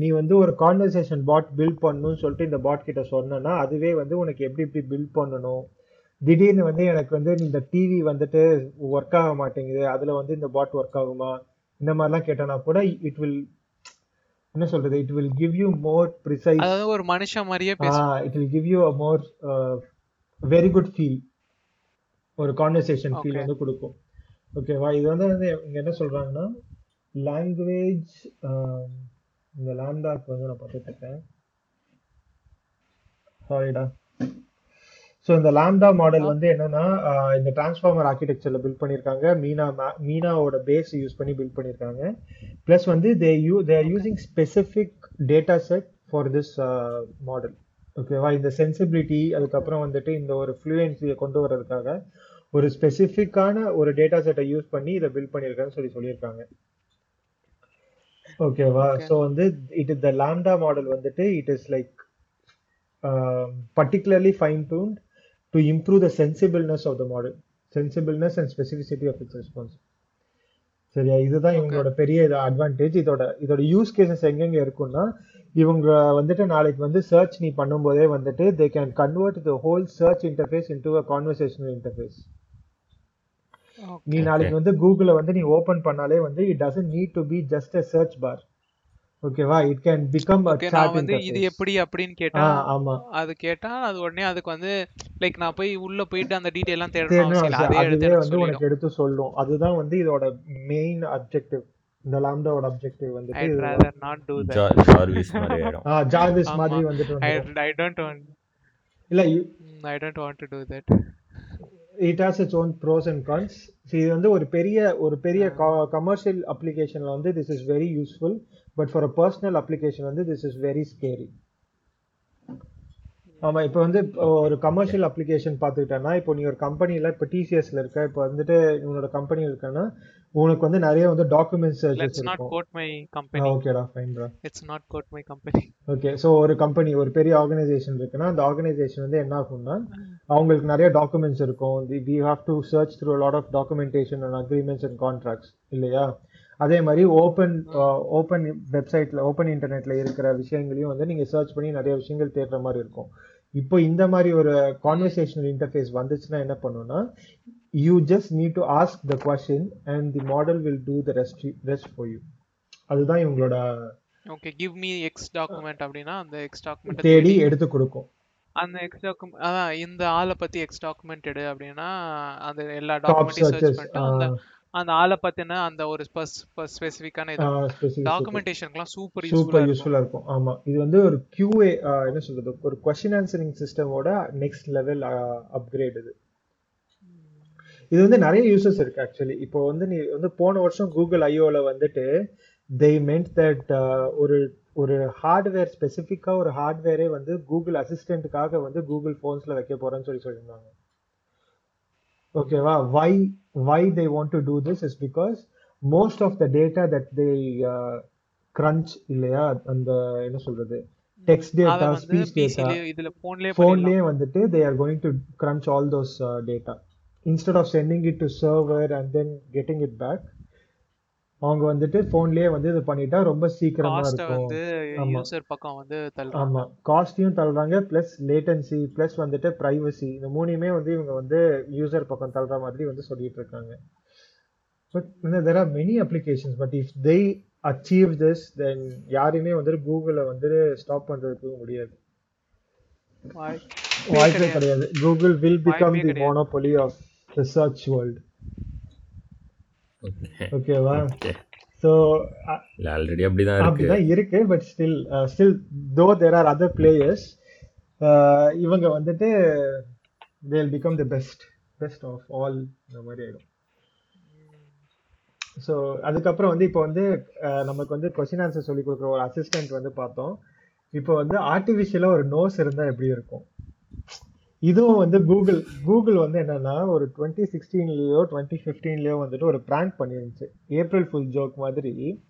Speaker 2: நீ வந்து ஒரு கான்வர்சேஷன் பாட் பில்ட் பண்ணணும்னு சொல்லிட்டு இந்த பாட் கிட்ட சொன்னேன்னா அதுவே வந்து உனக்கு எப்படி எப்படி பில்ட் பண்ணணும்? திடீர்னு வந்து எனக்கு வந்து இந்த டிவி வந்துட்டு ஒர்க் ஆக மாட்டேங்குது. அதுல வந்து இந்த பாட் ஒர்க் ஆகுமா? இந்த மாதிரிலாம் கேட்டனா கூட இட் வில் என்ன சொல்றது? It will give you more precise
Speaker 1: அதாவது ஒரு மனுஷன் மாதிரியே பேசும்
Speaker 2: it will give you a more very good feel ஒரு கான்வர்சேஷன் ஃபீல். வந்து கொடுக்கும். ஓகேவா இது வந்து வந்து இங்க என்ன சொல்றாங்கன்னா லாங்குவேஜ் இந்த லாம்டாக்கு வந்து நான் பார்த்துட்டு இருக்கேன். சாரிடா ஸோ இந்த லாம்டா மாடல் வந்து என்னன்னா இந்த டிரான்ஸ்ஃபார்மர் ஆர்கிடெக்சர்ல பில்ட் பண்ணியிருக்காங்க. மீனா மீனாவோட பேஸ் யூஸ் பண்ணி பில்ட் பண்ணியிருக்காங்க. ப்ளஸ் வந்து they you they are using specific data set for this model ஓகேவா இந்த சென்சிபிலிட்டி அதுக்கப்புறம் வந்துட்டு இந்த ஒரு ஃப்ளூயன்சியை கொண்டு வர்றதுக்காக ஒரு ஸ்பெசிஃபிக்கான ஒரு டேட்டா செட்டை யூஸ் பண்ணி இதை பில்ட் பண்ணியிருக்கான்னு சொல்லி சொல்லியிருக்காங்க. ஓகேவா. ஸோ வந்து it is the LaMDA model வந்துட்டு it is like particularly fine-tuned to improve the sensibleness of the model, sensibleness and specificity of its response. சரியா? இதுதான் இவங்களோட பெரிய அட்வான்டேஜ் இதோட இதோட யூஸ் கேசஸ் எங்கெங்க இருக்கும்னா இவங்க வந்துட்டு நாளைக்கு வந்து சர்ச் நீ பண்ணும்போதே வந்துட்டு they can convert the whole search interface into a conversational interface நீ நாளைக்கு வந்து கூகுள வந்து நீ ஓபன் பண்ணாலே வந்து it doesn't need to be just a search bar ஓகேவா? It can become a
Speaker 1: okay
Speaker 2: chat
Speaker 1: நான் வந்து இது எப்படி அப்படின்னு கேட்டா
Speaker 2: ஆமா.
Speaker 1: அது கேட்டா அது உடனே அதுக்கு வந்து லைக் நான் போய் உள்ள போயிட்டு அந்த டீடைல் எல்லாம் தேடணும். அதே எடுத்து
Speaker 2: வந்து உனக்கு எடுத்து சொல்லும். அதுதான் வந்து இதோட மெயின் அப்ஜெக்டிவ் இந்த லாம்டாவோட அப்ஜெக்டிவ் வந்துட்டு
Speaker 1: ஐட்
Speaker 2: இதுதான்.
Speaker 1: Rather not to
Speaker 3: that Jarvis மாதிரி ஆயிடும்
Speaker 2: ஆ ஜார்விஸ். மாதிரி வந்துட்டு
Speaker 1: ஐ. ஐ டோன்ட் வாண்ட்
Speaker 2: இல்ல you-
Speaker 1: I don't want to to that
Speaker 2: it has its own pros and cons. So, இது வந்து ஒரு பெரிய ஒரு பெரிய கமர்ஷியல் அப்ளிகேஷன்ல வந்து this is very useful but for a personal application வந்து திஸ் இஸ் வெரி ஸ்கேரி ஆமா இப்போ வந்து ஒரு கமர்ஷியல் அப்ளிகேஷன் பார்த்துக்கிட்டேன்னா இப்போ நீ ஒரு கம்பெனில இப்போ டிசிஎஸ்ல இருக்க இப்போ வந்துட்டு உன்னோட கம்பெனி இருக்கன்னா உனக்கு வந்து நிறைய வந்து டாக்குமெண்ட் சர்ச்சஸ்
Speaker 1: லெட்ஸ் நாட்
Speaker 2: இருக்கும்.
Speaker 1: கோட் மை கம்பெனி
Speaker 2: ஓகேடா ஃபைன்டா
Speaker 1: it's not quote my company
Speaker 2: okay so ஒரு கம்பெனி ஒரு பெரிய ஆர்கனைசேஷன் இருக்குன்னா அந்த ஆர்கனைசேஷன் வந்து என்ன ஆகும்னா அவங்களுக்கு நிறைய டாக்குமெண்ட்ஸ் இருக்கும். We have to search through lot of documentation and agreements and contracts இல்லையா? அதே மாதிரி ஓப்பன் ஓப்பன் வெப்சைட்ல ஓப்பன் இன்டர்நெட்ல இருக்கிற விஷயங்களையும் வந்து நீங்க சர்ச் பண்ணி நிறைய விஷயங்கள் தேடுற மாதிரி இருக்கும். இப்போ இந்த மாதிரி ஒரு கான்வர்சேஷனல் இன்டர்ஃபேஸ் வந்துச்சுன்னா என்ன பண்ணுன்னா you just need to ask the question and the model will do the rest rest for you அதுதான் இவங்களோட
Speaker 1: okay give me X document அப்படின்னா அந்த எக்ஸ் டாக்குமெண்ட்
Speaker 2: தேடி எடுத்து கொடுக்கும்.
Speaker 1: அந்த எக்ஸ் டாக்குமெண்ட் அதான் இந்த ஆளை பத்தி எக்ஸ் டாக்குமெண்ட் எடு அப்படின்னா அந்த எல்லா டாக்குமெண்ட்டையும் சர்ச் பண்ணிட்டு அந்த ஆளை பத்தின அந்த ஒரு
Speaker 2: ஸ்பெசிஃபிக்
Speaker 1: டாக்குமெண்டேஷனுக்குலாம் சூப்பர் யூஸ்ஃபுல்லா
Speaker 2: சூப்பர்
Speaker 1: இருக்கும்.
Speaker 2: யூஸ்ஃபுல்லா இருக்கும். ஆமா. இது வந்து ஒரு QA ஆஹ் என்ன சொல்றது? ஒரு கொஸ்டின் ஆன்சரிங் சிஸ்டமோட நெக்ஸ்ட் லெவல் அப்கிரேட் இது. இது வந்து நிறைய யூசஸ் இருக்கு ஆக்சுவலி இப்போ வந்து நீ வந்து போன வருஷம் கூகுள் ஐஓல வந்துட்டு தே மென்ட் தட் ஒரு ஒரு ஹார்ட்வேர் ஸ்பெசிஃபிக்கா ஒரு ஹார்ட்வேரே வந்து கூகுள் அசிஸ்டன்ட்டுக்காக வந்து கூகுள் ஃபோன்ஸ்ல வைக்க போறேன்னு சொல்லி சொல்லியிருந்தாங்க. ஓகேவா why why they want to do this is because most of the data that they crunch இல்லையா? அந்த என்ன சொல்றது? டெக்ஸ்ட் டேட்டா ஸ்பீச் டேட்டா ஃபோன்லயே வந்துட்டு they are going to crunch all those data instead of sending it to server and then getting it back அவங்க வந்துட்டு ஃபோன்லயே வந்து இது பண்ணிட்டா ரொம்ப சீக்கிரமா இருக்கும்.
Speaker 1: யூசர் பக்கம் வந்து
Speaker 2: ஆமா. காஸ்டையும் தள்ளுறாங்க பிளஸ் லேட்டன்சி பிளஸ் வந்துட்டு பிரைவசி இந்த மூணையுமே வந்து இவங்க வந்து யூசர் பக்கம் தள்ளுற மாதிரி வந்து சொல்லிட்டு இருக்காங்க. But there are many applications but if they achieve this then யாரையுமே வந்துட்டு கூகுளை வந்து ஸ்டாப் பண்றதுக்கு முடியாது.
Speaker 1: வாய்ப்பே கிடையாது. Google
Speaker 2: will
Speaker 1: become
Speaker 2: the monopoly of the search
Speaker 3: world
Speaker 2: ஓகேவா
Speaker 3: ஓகே
Speaker 2: ஸோ
Speaker 3: ஆல்ரெடி அப்படி தான் இருக்கு.
Speaker 2: அப்படிதான் இருக்கு பட் ஸ்டில் ஸ்டில் தோ தேர் ஆர் அதர் பிளேயர்ஸ் இவங்க வந்துட்டு they'll become the best best of all இந்த மாதிரி ஆயிடும். ஸோ அதுக்கப்புறம் வந்து இப்போ வந்து அஹ், நமக்கு வந்து கொஸ்டின் ஆன்சர் சொல்லி கொடுக்குற ஒரு அசிஸ்டன்ட் வந்து பார்த்தோம். இப்போ வந்து ஆர்டிஃபிஷியலாக ஒரு நோஸ் இருந்தால் எப்படி இருக்கும்? இதுவும் வந்து கூகுள் கூகுள் வந்து என்னன்னா ஒரு டுவெண்ட்டி சிக்ஸ்டீன்லயோ டுவெண்ட்டி ஃபிஃப்டீன்லயோ வந்துட்டு ஒரு ப்ராங்க் பண்ணிருந்துச்சு. ஏப்ரல் ஃபுல் ஜோக் மாதிரி.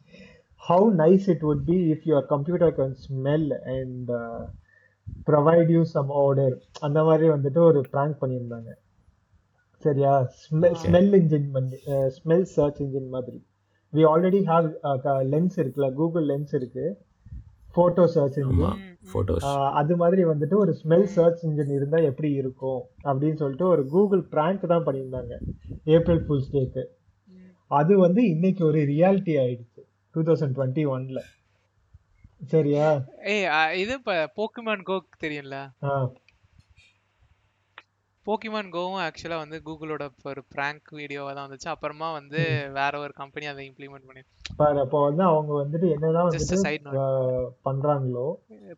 Speaker 2: How nice it would be if your computer can smell and provide you some odour அந்த மாதிரி வந்துட்டு ஒரு ப்ராங்க் பண்ணியிருந்தாங்க. சரியா? ஸ்மெல் ஸ்மெல் இன்ஜின் பண்ணி ஸ்மெல் சர்ச் இன்ஜின் மாதிரி. வி ஆல்ரெடி ஹாவ் லென்ஸ் இருக்குல்ல கூகுள் லென்ஸ் இருக்கு. ஃபோட்டோ சர்ச் இன்ஜின் அது மாதிரி வந்துட்டு ஒரு ஸ்மெல் சர்ச் இன்ஜின் இருந்தா எப்படி இருக்கும் அப்படின்னு சொல்லிட்டு ஒரு கூகுள் பிராங்க் தான் பண்ணியிருந்தாங்க. ஏப்ரல் ஃபுல்ஸ் டேக்கு அது வந்து இன்னைக்கு ஒரு ரியாலிட்டி ஆயிடுச்சு டூ தௌசண்ட் டுவெண்ட்டி ஒன்ல சரியா?
Speaker 1: ஏய் இது இப்ப போக்கிமான் கோ தெரியும்ல?
Speaker 2: ஆ.
Speaker 1: போக்கிமான் கோவும் ஆக்சுவலா வந்து கூகுளோட ஒரு பிராங்க் வீடியோவா தான் வந்துச்சு. அப்புறமா வந்து. வேற ஒரு கம்பெனி அதை இம்ப்ளிமெண்ட் பண்ணி
Speaker 2: பாரு அப்போ வந்து அவங்க வந்துட்டு என்னதான் வந்துட்டு பண்றாங்களோ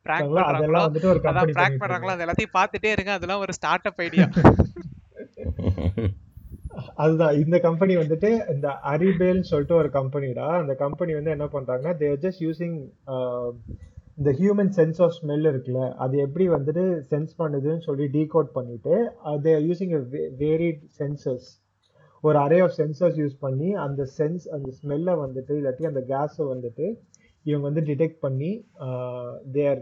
Speaker 1: பிராங்க்
Speaker 2: சரிங்களா
Speaker 1: பண்றாங்களோ
Speaker 2: வந்துட்டு ஒரு கம்பெனி
Speaker 1: பிராங்க் பண்றாங்களோ அது எல்லாத்தையும் பார்த்துட்டே இருங்க. அதெல்லாம் ஒரு ஸ்டார்ட் அப் ஐடியா
Speaker 2: அதுதான் இந்த கம்பெனி வந்துட்டு இந்த அரிபேல்னு சொல்லிட்டு ஒரு கம்பெனிடா அந்த கம்பெனி வந்து என்ன பண்றாங்கன்னா தேர் ஜஸ்ட் யூசிங் இந்த ஹியூமன் சென்ஸ் ஆஃப் ஸ்மெல் இருக்குல்ல அது எப்படி வந்துட்டு சென்ஸ் பண்ணுதுன்னு சொல்லி டீகோட் பண்ணிட்டு அது யூஸிங் வேரிட் சென்சர்ஸ் ஒரு அரே ஆஃப் சென்சர்ஸ் யூஸ் பண்ணி அந்த சென்ஸ் அந்த ஸ்மெல்லை வந்துட்டு இல்லாட்டி அந்த கேஸை வந்துட்டு இவங்க வந்து டிடெக்ட் பண்ணி there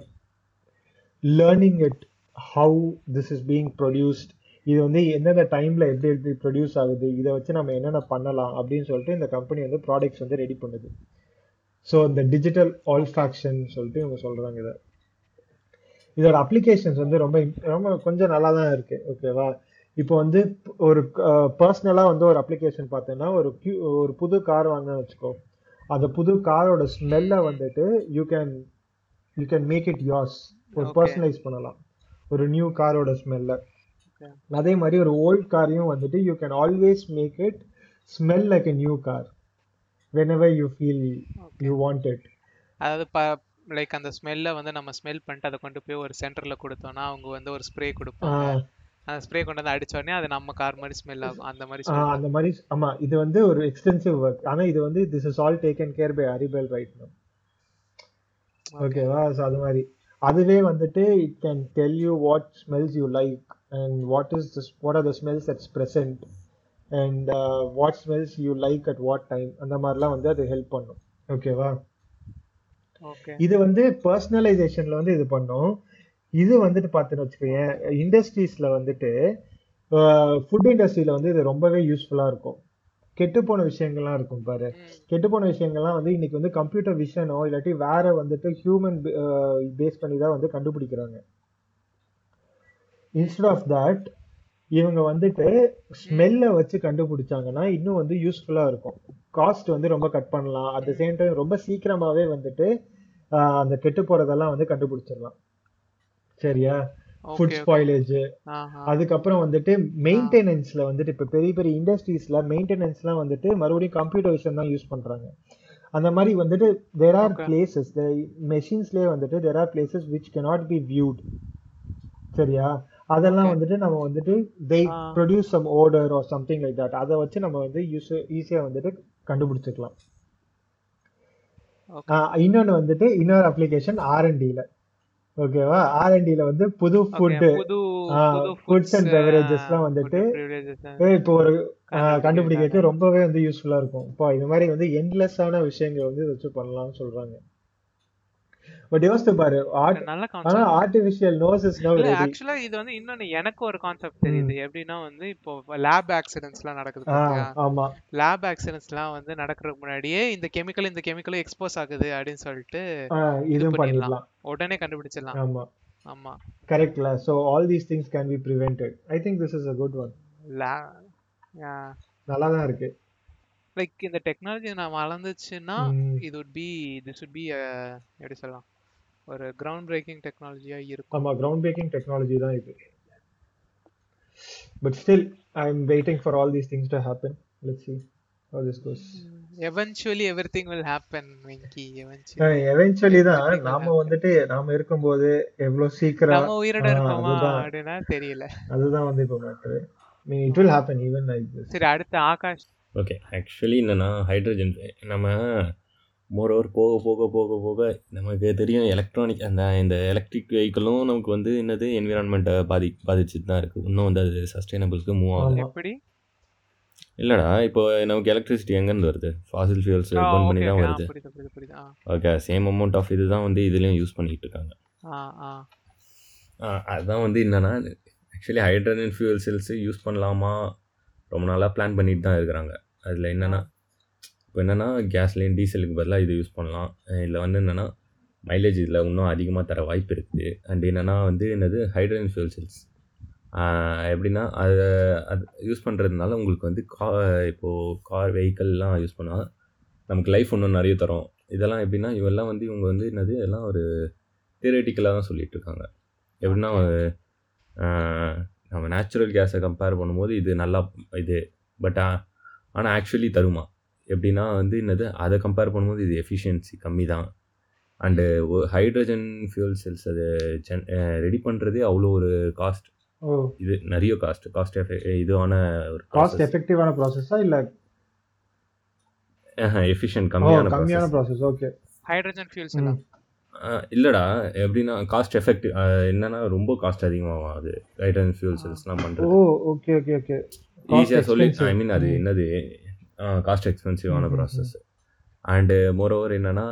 Speaker 2: learning it how this is being produced இது வந்து எந்தெந்த டைமில் எப்படி எப்படி ப்ரொடியூஸ் ஆகுது இதை வச்சு நம்ம என்னென்ன பண்ணலாம் அப்படின்னு சொல்லிட்டு இந்த கம்பெனி வந்து ப்ராடக்ட்ஸ் வந்து ரெடி பண்ணுது. ஸோ இந்த டிஜிட்டல் ஆல்ஃபாக்ஷன் சொல்லிட்டு இவங்க சொல்றாங்க இதை. இதோட அப்ளிகேஷன்ஸ் வந்து ரொம்ப ரொம்ப கொஞ்சம் நல்லா தான் இருக்கு ஓகேவா இப்போ வந்து ஒரு பர்சனலாக வந்து ஒரு அப்ளிகேஷன் பார்த்தேன்னா ஒரு கு- ஒரு புது கார் வாங்கன்னு வச்சுக்கோ. அந்த புது காரோட ஸ்மெல்லை வந்துட்டு you can you can make it yours. ஒரு பர்சனலைஸ் பண்ணலாம். ஒரு நியூ காரோட ஸ்மெல்லை அதே மாதிரி ஒரு ஓல்ட் காரையும் வந்துட்டு you can always make it smell like a new car whenever you feel
Speaker 1: okay
Speaker 2: you want it.
Speaker 1: அதாவது ப லைக் அந்த ஸ்மெல்லை வந்து நம்ம ஸ்மெல் பண்ணிட்டு அதை கொண்டு போய் ஒரு சென்டர்ல கொடுத்தோம்னா அவங்க வந்து ஒரு ஸ்ப்ரே கொடுப்பாங்க. அந்த ஸ்ப்ரே கொண்டு வந்து அடிச்ச உடனே அது நம்ம கார் மாதிரி ஸ்மெல் ஆகும். அந்த மாதிரி
Speaker 2: அந்த மாதிரி ஆமா இது வந்து ஒரு எக்ஸ்டென்சிவ் ஒர்க் ஆனா இது வந்து this is all taken care by Aryballe right no
Speaker 1: okay
Speaker 2: ஓகேவா ஸோ அது மாதிரி. அதுவே வந்துட்டு it can tell you what smells you like and what is what are the smells that's present and what smells you like at what time அந்த மாதிரிலாம் வந்து அது help பண்ணும். ஓகேவா
Speaker 1: ஓகே
Speaker 2: இது வந்து பர்சனலைசேஷன்ல வந்து இது பண்ணும். இது வந்துட்டு பார்த்துன்னு வச்சுக்கோயேன் இண்டஸ்ட்ரீஸ்ல வந்துட்டு ஃபுட் இண்டஸ்ட்ரியில வந்து இது ரொம்பவே யூஸ்ஃபுல்லா இருக்கும். கெட்டுப்போன விஷயங்கள்லாம் இருக்கும் பாரு.
Speaker 1: ம்.
Speaker 2: கெட்டுப்போன விஷயங்கள்லாம் வந்து இன்னைக்கு வந்து கம்ப்யூட்டர் விஷனோ இல்லாட்டி வேற வந்துட்டு ஹியூமன் பேஸ் பண்ணி தான் வந்து கண்டுபிடிக்கிறாங்க. இன்ஸ்டெட் ஆஃப் தட் இவங்க வந்துட்டு ஸ்மெல்லை வச்சு கண்டுபிடிச்சாங்கன்னா இன்னும் வந்து யூஸ்ஃபுல்லா இருக்கும். காஸ்ட் வந்து ரொம்ப கட் பண்ணலாம். அட் த சேம் டைம் ரொம்ப சீக்கிரமாவே வந்துட்டு அந்த கெட்டு போறதெல்லாம் வந்து கண்டுபிடிச்சிடலாம். சரியா? ஃபுட் ஸ்பாயிலேஜ் அதுக்கப்புறம் வந்துட்டு மெயின்டெனன்ஸ்ல வந்துட்டு இப்போ பெரிய பெரிய இண்டஸ்ட்ரீஸ்ல மெயின்டெனன்ஸ்லாம் வந்துட்டு மறுபடியும் கம்ப்யூட்டர் விஷன் தான் யூஸ் பண்றாங்க. அந்த மாதிரி வந்துட்டு தேர் ஆர் பிளேசஸ் மெஷின்ஸ்லேயே வந்துட்டு there are places which cannot be viewed சரியா? அதெல்லாம் வந்துட்டு நம்ம வந்துட்டு
Speaker 1: they
Speaker 2: produce some odour or something like that அதை வச்சு நம்ம வந்து யூஸ் ஈஸியாக வந்துட்டு கண்டுபிடிச்சிக்கலாம். இன்னொன்று வந்துட்டு இன்னொரு அப்ளிகேஷன் ஆர்என்டியில் ஓகேவா ஆர்என்டியில் வந்து புது ஃபுட்டு ஃபுட்ஸ் அண்ட் பெவரேஜஸ்லாம் வந்துட்டு இப்போ ஒரு கண்டுபிடிக்கிறதுக்கு ரொம்பவே வந்து யூஸ்ஃபுல்லா இருக்கும். இப்போ இது மாதிரி வந்து எண்ட்லெஸ்ஸான விஷயங்கள் வந்து இதை வச்சு பண்ணலாம்னு சொல்றாங்க. பட் யோசித்து பாரு ஆனா
Speaker 1: concept
Speaker 2: artificial nose is no
Speaker 1: இல்ல
Speaker 2: ரெடி
Speaker 1: ஆக்சுவலா இது வந்து இன்னொன்னு எனக்கு ஒரு கான்செப்ட் தெரியுது. எப்படின்னா வந்து இப்போ லேப் ஆக்சிடென்ட்ஸ்லாம் நடக்குது
Speaker 2: ஆமா.
Speaker 1: லேப் ஆக்சிடென்ட்ஸ்லாம் வந்து நடக்கிறதுக்கு முன்னாடியே இந்த கெமிக்கல் இந்த கெமிக்கல் எக்ஸ்போஸ் ஆகுது அப்படின்னு சொல்லிட்டு இது பண்ணிடலாம். உடனே கண்டுபிடிச்சிடலாம்.
Speaker 2: ஆமா.
Speaker 1: ஆமா.
Speaker 2: கரெக்ட்ல so all these things can be prevented I think this is a good one நல்லா தான் இருக்கு.
Speaker 1: லைக் இந்த டெக்னாலஜி நான் வளர்ந்துச்சுன்னா
Speaker 2: ம்,
Speaker 1: இது would be this would be எப்படி சொல்லலாம்? ஒரு கிரவுண்ட் பிரேக்கிங் டெக்னாலஜியா இருக்கும்.
Speaker 2: ஆமா கிரவுண்ட் பிரேக்கிங் டெக்னாலஜி தான் இது. But still I am waiting for all these things to happen let's see how this goes.
Speaker 1: Eventually every thing will happen Venky eventually
Speaker 2: eventually தான்.
Speaker 1: Everything will
Speaker 2: நாம
Speaker 1: happen.
Speaker 2: வந்துட்டு நாம இருக்கும்போது எவ்வளவு சீக்கிரம்
Speaker 1: நம்ம உயிரோட இருக்கோமா
Speaker 2: அதுதான்.
Speaker 1: அப்படின்னா தெரியல.
Speaker 2: அதுதான் வந்து இப்போ matter mean it will happen even like this
Speaker 1: சரி அடுத்து ஆகாஷ்.
Speaker 3: ஓகே ஆக்சுவலி என்னென்னா ஹைட்ரஜன் நம்ம மோரோவர் போக போக போக போக நமக்கு தெரியும் எலக்ட்ரானிக் அந்த இந்த எலக்ட்ரிக் வெஹிக்கிளும் நமக்கு வந்து என்னது என்விரான்மெண்ட்டை பாதி பாதிச்சுட்டு தான் இருக்குது இன்னும் வந்து அது சஸ்டைனபிளுக்கு மூவ் ஆகுது
Speaker 2: ஆமா.
Speaker 1: எப்படி?
Speaker 3: இல்லைடா இப்போ நமக்கு எலக்ட்ரிசிட்டி எங்கேருந்து வருது? ஃபாசில் ஃபியூல்ஸ் பர்ன் பண்ணி தான் வருது. ஓகே சேம் அமௌண்ட் ஆஃப் இது தான் வந்து இதுலேயும் யூஸ் பண்ணிக்கிட்டு இருக்காங்க. அதுதான் வந்து என்னென்னா actually hydrogen fuel cells use பண்ணலாமா? ரொம்ப நாளாக பிளான் பண்ணிட்டு தான் இருக்கிறாங்க. அதில் என்னென்னா இப்போ என்னென்னா கேஸ்லேயும் டீசலுக்கு பதிலாக இது யூஸ் பண்ணலாம். இதில் வந்து என்னென்னா மைலேஜ் இதில் இன்னும் அதிகமாக தர வாய்ப்பு இருக்குது. அண்ட் என்னென்னா வந்து என்னது ஹைட்ரஜன் ஃபியூல் செல்ஸ் எப்படின்னா அதை அது யூஸ் பண்ணுறதுனால உங்களுக்கு வந்து கா இப்போது கார் வெஹிக்கல்லாம் யூஸ் பண்ணால் நமக்கு லைஃப் இன்னும் நிறைய தரும். இதெல்லாம் எப்படின்னா இவெல்லாம் வந்து இவங்க வந்து என்னது எல்லாம் ஒரு தியரட்டிக்கலாக தான் சொல்லிட்டு இருக்காங்க. எப்படின்னா நம்ம நேச்சுரல் கேஸை கம்பேர் பண்ணும்போது இது நல்லா இது பட் ஆனால் ஆக்சுவலி தருமா? எப்படின்னா வந்து என்னது அதை கம்பேர் பண்ணும்போது இது எஃபிஷியன்சி கம்மி தான் அண்டு ஹைட்ரஜன் ஃபியூல் செல்ஸ் அது ஜென் ரெடி பண்ணுறதே அவ்வளோ ஒரு காஸ்ட்
Speaker 2: ஓ.
Speaker 3: இது நிறைய காஸ்ட் காஸ்ட் எஃபெக்ட் இதுவான ஒரு
Speaker 2: காஸ்ட் எஃபெக்டிவான ப்ராசஸா இல்ல?
Speaker 3: எஃபிஷியன்ட்
Speaker 2: ஓ
Speaker 3: கம்மியான
Speaker 2: கம்மியான
Speaker 3: ப்ராசஸ்
Speaker 2: ஓகே
Speaker 1: ஹைட்ரஜன் ஃபியூல்ஸ் எல்லாம்.
Speaker 3: இல்லைடா எப்படின்னா காஸ்ட் எஃபெக்டிவ் என்னன்னா ரொம்ப காஸ்ட் அதிகமாகும் அது ஹைட்ரஜன் ஃபியூல் செல்ஸ்லாம்
Speaker 2: ஓ
Speaker 3: பண்ணுறது
Speaker 2: ஓகே ஓகே ஓகே
Speaker 3: ஈஸியாக சொல்லி ஐ மீன் அது என்னது காஸ்ட் எக்ஸ்பென்சிவான ப்ராசஸ் அண்டு மோரோவர் என்னென்னா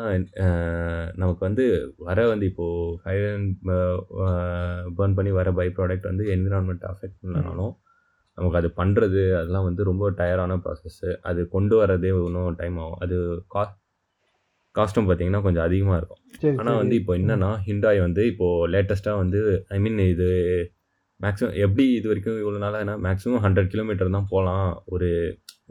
Speaker 3: நமக்கு வந்து வர வந்து இப்போது ஹைட்ரன் பர்ன் பண்ணி வர பை ப்ராடக்ட் வந்து என்விரான்மெண்ட் அஃபெக்ட் பண்ணனாலும் நமக்கு அது பண்ணுறது அதெல்லாம் வந்து ரொம்ப டயரான ப்ராசஸ்ஸு அது கொண்டு வரதே இன்னும் டைம் ஆகும். அது காஸ்ட் காஸ்ட்டும் பார்த்தீங்கன்னா கொஞ்சம் அதிகமாக இருக்கும். ஆனால் வந்து இப்போ என்னன்னா ஹிண்டாய் வந்து இப்போது லேட்டஸ்ட்டாக வந்து ஐ மீன் இது மேக்ஸிமம் எப்படி இது வரைக்கும் இவ்வளோ நாளாக மேக்ஸிமம் ஹண்ட்ரட் கிலோமீட்டர் தான் போகலாம். ஒரு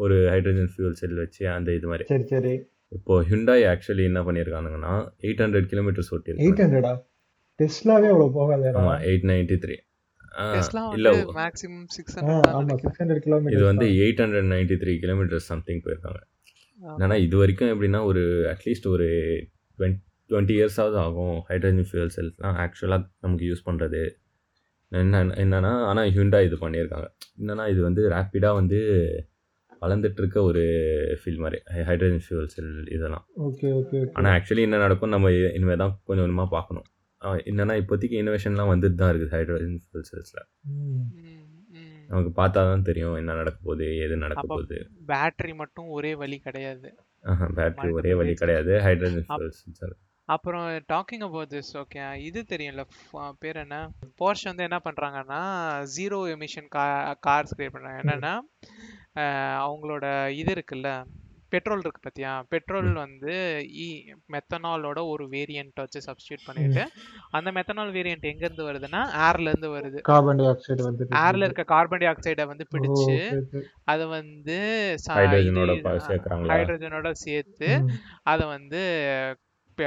Speaker 3: ஒரு ஹைட்ரஜன் ஃபியூல் செல் வச்சு அந்த இது மாதிரி.
Speaker 2: சரி சரி.
Speaker 3: இப்போ ஹிண்டாய் ஆக்சுவலி என்ன பண்ணியிருக்கானுங்கன்னா எயிட் ஹண்ட்ரட் கிலோமீட்டர்ஸ்
Speaker 2: எயிட்
Speaker 3: ஓட்டியிருக்காங்க
Speaker 2: ஹண்ட்ரடா டெஸ்லாவே அவ்வளவு போகாதேடா.
Speaker 3: ஆமாம் எயிட் நைன்ட்டி த்ரீ
Speaker 1: டெஸ்லா
Speaker 3: இல்லை
Speaker 1: மேக்ஸிமம் சிக்ஸ் ஹண்ட்ரட்
Speaker 3: இது வந்து eight hundred ninety three kilometres something போயிருக்காங்க. என்னன்னா இது வரைக்கும் எப்படின்னா ஒரு அட்லீஸ்ட் ஒரு டுவெண்ட் டுவெண்ட்டி இயர்ஸாவது ஆகும் ஹைட்ரஜன் ஃபியூல் செல்ஸ்லாம் ஆக்சுவலாக நமக்கு யூஸ் பண்ணுறது என்ன என்னன்னா ஆனால் ஹியூண்டா இது பண்ணியிருக்காங்க என்னன்னா இது வந்து ரேப்பிடாக வந்து வளர்ந்துட்டு இருக்க ஒரு ஃபீல் மாதிரி. ஹைட்ரஜன் ஃபியூல் செல் இதெல்லாம்.
Speaker 2: ஓகே ஓகே ஓகே
Speaker 3: ஆனால் ஆக்சுவலி என்ன நடக்கும் நம்ம இனிமேல் தான் கொஞ்சம் கொஞ்சமாக பார்க்கணும். ஆஹ் என்னன்னா இப்போதைக்கு இனோவேஷன்லாம் வந்துட்டு தான் இருக்குது ஹைட்ரஜன் ஃபியூல் செல்ஸில். நமக்கு பார்த்தா தான் தெரியும் என்ன நடக்க போகுது எது நடக்க போகுது.
Speaker 1: பேட்டரி மட்டும் ஒரே வழி கிடையாது.
Speaker 3: பேட்டரி ஒரே வழி. கிடையாது ஹைட்ரஜன் ஃபியூல் செல்
Speaker 1: அப்புறம் டாக்கிங் அபவுட் திஸ் ஓகே இது தெரியும்ல பேர் என்ன? போர்ஷ் வந்து என்ன பண்றாங்கன்னா ஜீரோ எமிஷன் கா கார்ஸ் கிரியேட் பண்றாங்க. என்னன்னா அவங்களோட இது இருக்குல்ல பெட்ரோல் இருக்கு பாத்தியா? பெட்ரோல் வந்து இ மெத்தனாலோட ஒரு வேரியன்ட் வச்சு சப்ஸ்டியூட் பண்ணிட்டு அந்த மெத்தனால் வேரியன்ட் எங்க இருந்து வருதுன்னா ஏர்ல இருந்து வருது.
Speaker 2: கார்பன் டை ஆக்சைடு வந்து
Speaker 1: ஏர்ல இருக்க கார்பன் டை ஆக்சைடை வந்து பிடிச்சு. அதை வந்து
Speaker 3: ஹைட்ரஜனோட
Speaker 1: சேர்த்து. அதை வந்து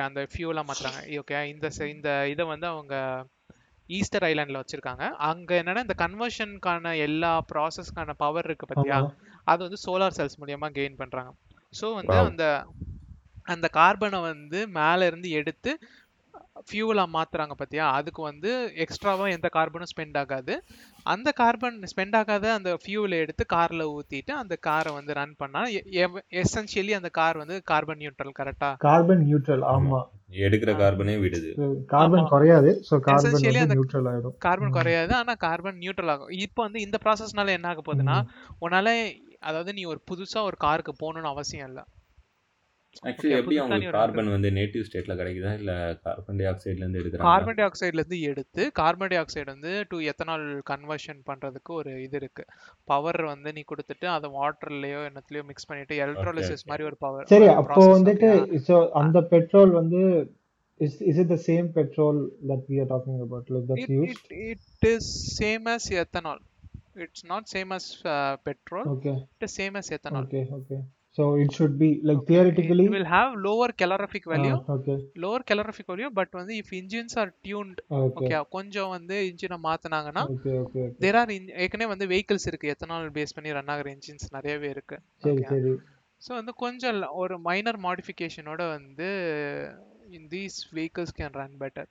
Speaker 1: அந்த ஃபியூலா மாத்துறாங்க. ஓகே இந்த இந்த இதை வந்து அவங்க ஈஸ்டர் ஐலாண்ட்ல வச்சிருக்காங்க. அங்க என்னன்னா இந்த கன்வர்ஷனுக்கான எல்லா ப்ராசஸ்க்கான பவர் இருக்கு பாத்தியா? அது வந்து சோலார் செல்ஸ் மூலியமா கெயின் பண்றாங்க. ஸோ வந்து. அந்த அந்த கார்பனை வந்து மேல இருந்து எடுத்து ஃபியூவலா மாத்துறாங்க பாத்தியா? அதுக்கு வந்து எக்ஸ்ட்ராவா எந்த கார்பனும் ஸ்பெண்ட் ஆகாது. அந்த கார்பன் ஸ்பெண்ட் ஆகாத அந்த ஃபியூவலை எடுத்து கார்ல ஊத்திட்டு அந்த காரை வந்து ரன் பண்ணா எசென்ஷியலி அந்த கார் வந்து கார்பன் நியூட்ரல் கரெக்டா
Speaker 2: கார்பன் நியூட்ரல் ஆமா.
Speaker 3: எடுக்கிற. கார்பனே விடுது.
Speaker 2: கார்பன். குறையாது. ஸோ கார்பன் நியூட்ரல் ஆயிடும்.
Speaker 1: கார்பன். குறையாது ஆனா கார்பன் நியூட்ரல் ஆகும். இப்போ வந்து இந்த ப்ராசஸ்னால என்ன ஆக போகுதுன்னா உன்னால அதாவது நீ ஒரு புதுசா ஒரு காருக்கு போகணும்னு அவசியம் இல்ல.
Speaker 3: ஆக்சுவலி
Speaker 1: Okay,
Speaker 3: எப்படி அவங்களுக்கு
Speaker 1: ஒரு
Speaker 3: கார்பன் வந்து நேட்டிவ் ஸ்டேட்ல கிடைக்குதா? இல்ல கார்பன் டை ஆக்சைடுல இருந்து எடுக்கிறாங்க
Speaker 1: கார்பன் டை ஆக்சைடுல இருந்து எடுத்து கார்பன் டை ஆக்சைடு வந்து டு எத்தனால் கன்வர்ஷன் பண்றதுக்கு ஒரு இது இருக்கு. பவர் வந்து நீ கொடுத்துட்டு அதை வாட்டர்லயோ என்னத்துலயோ மிக்ஸ் பண்ணிட்டு எலக்ட்ரோலிசிஸ்
Speaker 3: okay.
Speaker 1: மாதிரி ஒரு பவர்
Speaker 2: சரி அப்போ வந்துட்டு ஸோ அந்த பெட்ரோல் வந்து is is it the same petrol that we are talking about like that's use
Speaker 1: it is same as ethanol it's not same as petrol
Speaker 2: okay
Speaker 1: it is same as ethanol
Speaker 2: okay okay so it should be like theoretically
Speaker 1: it will have lower calorific value.
Speaker 2: Okay
Speaker 1: lower calorific value but வந்து if engines are tuned
Speaker 2: okay
Speaker 1: okay. கொஞ்சம் வந்து இன்ஜினை மாத்துனாங்கன்னா there are ஏற்கனவே வந்து vehicles இருக்கு. Ethanol base பண்ணி run ஆகுற engines நிறையவே இருக்கு.
Speaker 2: சரி சரி.
Speaker 1: ஸோ வந்து கொஞ்சம் ஒரு மைனர் மாடிஃபிகேஷனோட வந்து these vehicles can run better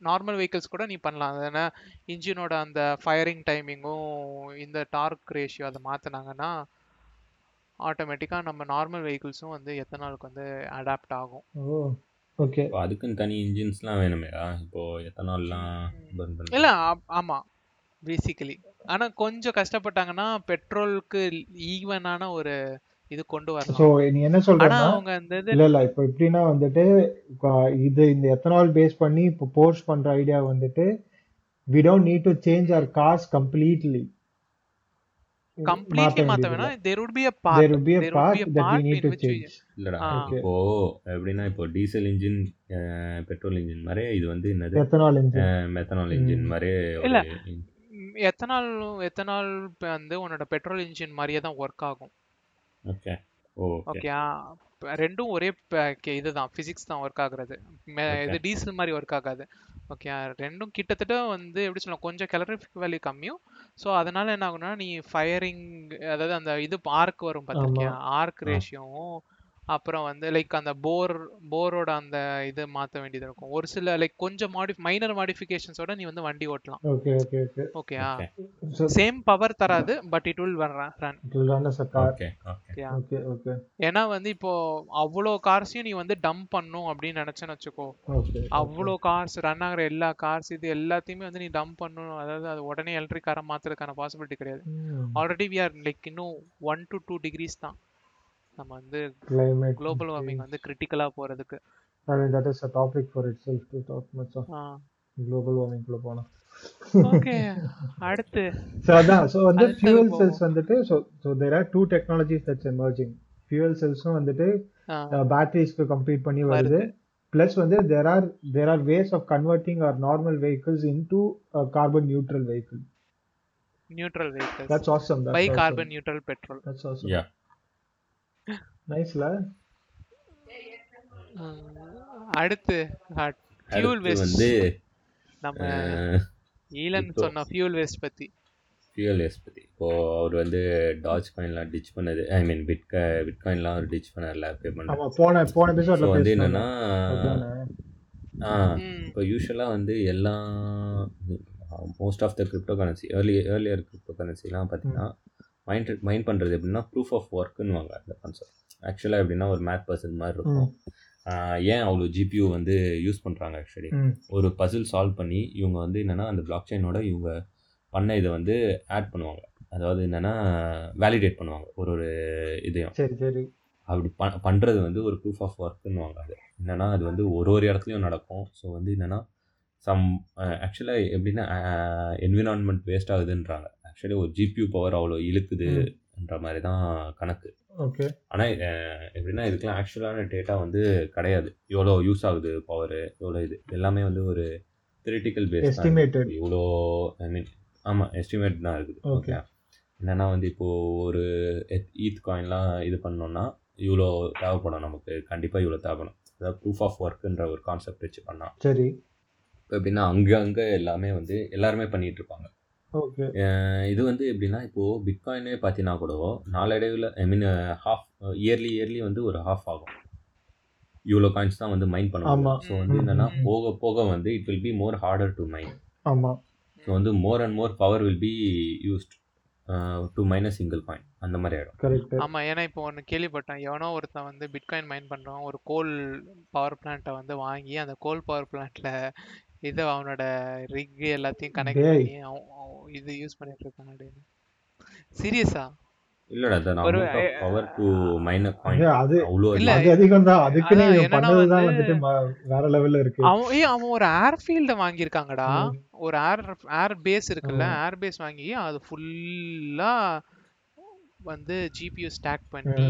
Speaker 1: normal vehicles கூட நீ பண்ணலாம். ஏன்னா இன்ஜினோட அந்த ஃபயரிங் டைமிங்கும் இந்த டார்க் ரேஷியோ அதை மாற்றினாங்கன்னா ஆட்டோமேட்டிக்காக நம்ம நார்மல் வெஹிக்கிள்ஸும் வந்து எத்தனாலுக்கு வந்து அடாப்ட் ஆகும்.
Speaker 2: ஓ ஓகே
Speaker 3: அதுக்குன்னு தனி இன்ஜின்ஸ்லாம் வேணுமேடா இப்போ எத்தனால்லாம் பர்ன் பண்ண
Speaker 1: இல்லை ஆமா பேசிக்கலி ஆனா கொஞ்சம் கஷ்டப்பட்டாங்கன்னா பெட்ரோலுக்கு ஈவனான ஒரு இது கொண்டு வரலாம்.
Speaker 2: ஸோ நீ என்ன சொல்றேன்னா
Speaker 1: அவங்க அந்த இது
Speaker 2: இல்ல இல்ல. இப்போ எப்படின்னா வந்துட்டு இப்போ இது இந்த எத்தனால் பேஸ் பண்ணி இப்போ போர்ஸ் பண்ற ஐடியா வந்துட்டு we don't need to change our cars completely
Speaker 1: completely மாத்த வேணாம் there would be a part
Speaker 2: there
Speaker 1: in
Speaker 2: to
Speaker 1: which we-
Speaker 2: change.
Speaker 3: இல்லடா
Speaker 1: ஆ.
Speaker 2: Okay.
Speaker 3: இப்போ எப்படின்னா இப்போ டீசல் இன்ஜின் பெட்ரோல் இன்ஜின் மாதிரி இது வந்து என்னது?
Speaker 2: Ethanol
Speaker 3: engine methanol
Speaker 2: engine.
Speaker 3: மாதிரி
Speaker 1: இல்ல. எத்தனால் எத்தனால் வந்து உன்னோட பெட்ரோல் இன்ஜின் மாதிரியே தான் ஒர்க் ஆகும்.
Speaker 3: ஓகே. Oh okay.
Speaker 1: ரெண்டும் ஒரே ப- இதுதான். பிசிக்ஸ் தான் ஒர்க் ஆகுறது. இது டீசல் மாதிரி ஒர்க் ஆகாது. ஓகே ரெண்டும் கிட்டத்தட்ட வந்து எப்படி சொல்லலாம் கொஞ்சம் கலரிஃபிக் வேல்யூ கம்மியும். ஸோ அதனால என்ன ஆகும்னா நீ ஃபயரிங் அதாவது அந்த இது ஆர்க் வரும் பார்த்திருக்கியா ஆர்க். ரேஷியோவும் அப்புறம் வந்து லைக் அந்த போர் போரோட அந்த இது மாற்ற வேண்டியது இருக்கும். ஒரு சில லைக் கொஞ்சம் மாடி மைனர் மாடிஃபிகேஷன்ஸோட நீ வந்து வண்டி ஓட்டலாம்.
Speaker 2: ஓகே ஓகே ஓகே
Speaker 1: ஓகேயா சேம் பவர் தராது but it will run
Speaker 2: it will run as a car
Speaker 3: okay okay
Speaker 2: okay okay
Speaker 1: ஏன்னா வந்து இப்போ அவ்வளோ கார்ஸையும் நீ வந்து டம்ப் பண்ணும் அப்படின்னு நினைச்சேன்னு வச்சுக்கோ.
Speaker 2: ஓகே
Speaker 1: அவ்வளோ கார்ஸ் ரன் ஆகுற எல்லா கார்ஸ் இது எல்லாத்தையுமே வந்து நீ டம்ப் பண்ணணும் அதாவது அது உடனே எலக்ட்ரிக் காரை மாத்துறதுக்கான பாசிபிலிட்டி கிடையாது. ஆல்ரெடி வி ஆர் லைக் இன்னும் ஒன் டு டூ டிகிரிஸ் தான். நம்ம வந்து
Speaker 2: கிளைமேட்
Speaker 1: குளோபல் வார்மிங் வந்து கிரிட்டிக்கலா போறதுக்கு.
Speaker 2: I mean that is topic for itself to talk much of global warming குள்ள போனா
Speaker 1: ஓகே அடுத்து.
Speaker 2: ஸோ அதான் ஸோ வந்து
Speaker 1: போவோம்.
Speaker 2: செல்ஸ் வந்துட்டு so so there are two technologies that's emerging fuel செல்ஸும் வந்துட்டு பேட்டரிஸ்க்கு கம்ப்ளீட் பண்ணி வருது. ப்ளஸ் வந்து there are there are ways of converting our normal vehicles into carbon neutral vehicle
Speaker 1: neutral vehicles
Speaker 2: that's awesome
Speaker 1: by carbon neutral petrol
Speaker 2: that's awesome
Speaker 3: yeah
Speaker 2: நைஸ்ல
Speaker 1: அடுத்து fuel waste
Speaker 3: வந்து
Speaker 1: நம்ம Elon
Speaker 3: இப்போ-
Speaker 1: சொன்ன ஃபியூல் வேஸ்ட் பத்தி.
Speaker 3: Fuel waste பற்றி இப்போது அவர் வந்து டாஜ் காயின்லாம் ditch பண்ணது. ஐ மீன் பிட் பிட்காயின்லாம் அவர் டிச் பண்ணல பே
Speaker 2: ஆமா
Speaker 3: பண்ண
Speaker 2: போன போன எபிசோட்ல
Speaker 3: வந்து என்னன்னா ஆ இப்போ யூஸ்வலாக வந்து எல்லா most of the crypto currency early earlier crypto கரன்சிலாம் பார்த்தீங்கன்னா மைண்ட் மைண்ட் பண்ணுறது எப்படின்னா ப்ரூஃப் ஆஃப் ஒர்க்குன்னு அந்த கான்செப்ட் ஆக்சுவலாக எப்படின்னா ஒரு மேத் பர்சன் மாதிரி இருக்கும். ஏன் அவ்வளோ ஜிபியூ வந்து யூஸ் பண்ணுறாங்க ஆக்சுவலி ஒரு பசில் சால்வ் பண்ணி இவங்க வந்து என்னென்னா அந்த பிளாக் செயினோட இவங்க பண்ண இதை வந்து ஆட் பண்ணுவாங்க. அதாவது என்னென்னா வேலிடேட் பண்ணுவாங்க ஒரு ஒரு இதையும்.
Speaker 2: சரி சரி.
Speaker 3: அப்படி ப பண்ணுறது வந்து ஒரு ப்ரூஃப் ஆஃப் ஒர்க்குன்னுவாங்க அது. என்னென்னா அது வந்து ஒரு ஒரு இடத்துலையும் நடக்கும். ஸோ வந்து என்னென்னா சம் ஆக்சுவலாக எப்படின்னா என்விரான்மெண்ட் வேஸ்ட் ஆகுதுன்றாங்க. ஆக்சுவலி ஒரு ஜிபியூ பவர் அவ்வளோ இழுக்குதுன்ற மாதிரி தான் கணக்கு.
Speaker 2: ஓகே
Speaker 3: ஆனால் எப்படின்னா இதுக்கெல்லாம் ஆக்சுவலான டேட்டா வந்து கிடையாது. எவ்வளோ யூஸ் ஆகுது பவர் எவ்வளோ இது. எல்லாமே வந்து ஒரு தியரிட்டிக்கல் பேஸ்
Speaker 2: Estimated.
Speaker 3: இவ்வளோ ஐ மீன் ஆமாம் எஸ்டிமேட் தான் இருக்குது.
Speaker 2: Okay.
Speaker 3: ஓகே என்னென்னா வந்து இப்போது ஒரு ஈத் காயின்லாம் இது பண்ணோம்னா இவ்வளோ தேவைப்படும் நமக்கு. கண்டிப்பாக இவ்வளோ தேவைப்படும். அதாவது ப்ரூஃப் ஆஃப் ஒர்க்குன்ற ஒரு கான்செப்ட் வச்சு பண்ணால்
Speaker 2: சரி.
Speaker 3: இப்போ எப்படின்னா அங்கே அங்கே எல்லாமே வந்து எல்லாருமே பண்ணிட்டு இருப்பாங்க.
Speaker 2: ஓகே
Speaker 3: அஹ் இது வந்து எப்படின்னா இப்போது பிட்காயினே பார்த்தீங்கன்னா கூட நாளடைவில் I mean half yearly yearly வந்து ஒரு ஹாஃப் ஆகும். இவ்வளோ காயின்ஸ் தான் வந்து மைன் பண்ண
Speaker 2: ஆமா.
Speaker 3: ஸோ வந்து என்னன்னா
Speaker 1: ம்.
Speaker 3: போக போக வந்து it will be more harder to mine
Speaker 2: ஆமா.
Speaker 3: ஸோ வந்து more and more power will be used to mine a single coin அந்த மாதிரி ஆகிடும்
Speaker 2: கரெக்ட்
Speaker 1: ஆமா ஏன்னா இப்போ ஒன்று கேள்விப்பட்டேன். எவனோ ஒருத்தன் வந்து பிட்காயின் மைன் பண்றான். ஒரு கோல் பவர் பிளான்ட்டை வந்து வாங்கி அந்த கோல் பவர் பிளான்ட்ல இது அவனோட ரிக் எல்லாத்தையும் கனெக்ட். பண்ணி இது யூஸ் பண்ணிட்டு இருக்கான் சீரியஸா
Speaker 3: இல்லைடா த
Speaker 1: ஒரு,
Speaker 3: amount of power to mine a coin
Speaker 2: ஏய், அது
Speaker 3: அவ்வளோ
Speaker 1: இல்ல,
Speaker 2: அது அதிகம் தான்
Speaker 1: என்னன்னா
Speaker 2: பண்ணதுதான்
Speaker 1: வந்து-
Speaker 2: வந்துட்டு வேற லெவல்ல இருக்கு.
Speaker 1: அவன் ஏய் அவன் ஒரு ஏர்ஃபீல்ட வாங்கியிருக்காங்கடா.
Speaker 2: ம்.
Speaker 1: ஒரு ஏர் ஏர் பேஸ் இருக்குல்ல. ஏர் பேஸ் வாங்கி அது ஃபுல்லா வந்து ஜிபியூ ஸ்டாக் பண்ணி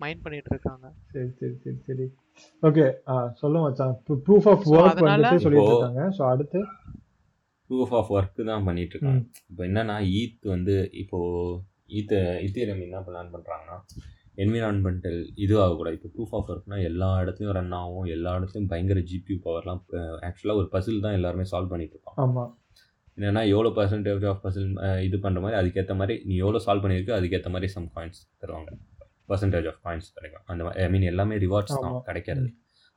Speaker 1: மைன் பண்ணிட்டு இருக்காங்க.
Speaker 2: சரி சரி சரி சரி. ஓகே சொல்ல மச்சான். ப்ரூஃப் ஆஃப்
Speaker 1: அதனால-
Speaker 2: வந்துட்டு சொல்லிட்டு இருக்காங்க ஸோ அடுத்து?
Speaker 3: ப்ரூஃப் ஆஃப் ஒர்க்கு தான் பண்ணிட்டு இருக்காங்க. இப்போ என்னன்னா ஈத் வந்து இப்போ ஈத்த இத்தீரம் என்ன பிளான் பண்ணுறாங்கன்னா என்விரான்மெண்டல் இது ஆகக்கூடாது இப்போ ப்ரூஃப் ஆஃப் ஒர்க்னா எல்லா இடத்துலையும் ரன் ஆகும். எல்லா இடத்துலையும் பயங்கர ஜிபியூ பவர்லாம் ஆக்சுவலாக ஒரு பசில் தான் எல்லாருமே சால்வ் பண்ணிட்டு இருக்கோம்
Speaker 2: ஆமா.
Speaker 3: என்னன்னா எவ்வளோ பர்சன்டேஜ் ஆஃப் பசில் இது பண்ணுற மாதிரி அதுக்கேற்ற மாதிரி நீ எவ்வளோ சால்வ் பண்ணியிருக்கோ அதுக்கேற்ற மாதிரி சம் காயின்ஸ் தருவாங்க. பர்சன்டேஜ் ஆஃப் காயின்ஸ் கிடைக்கும். அந்த ஐ மீன் எல்லாமே ரிவார்ட்ஸ் தான். கிடைக்கிறது.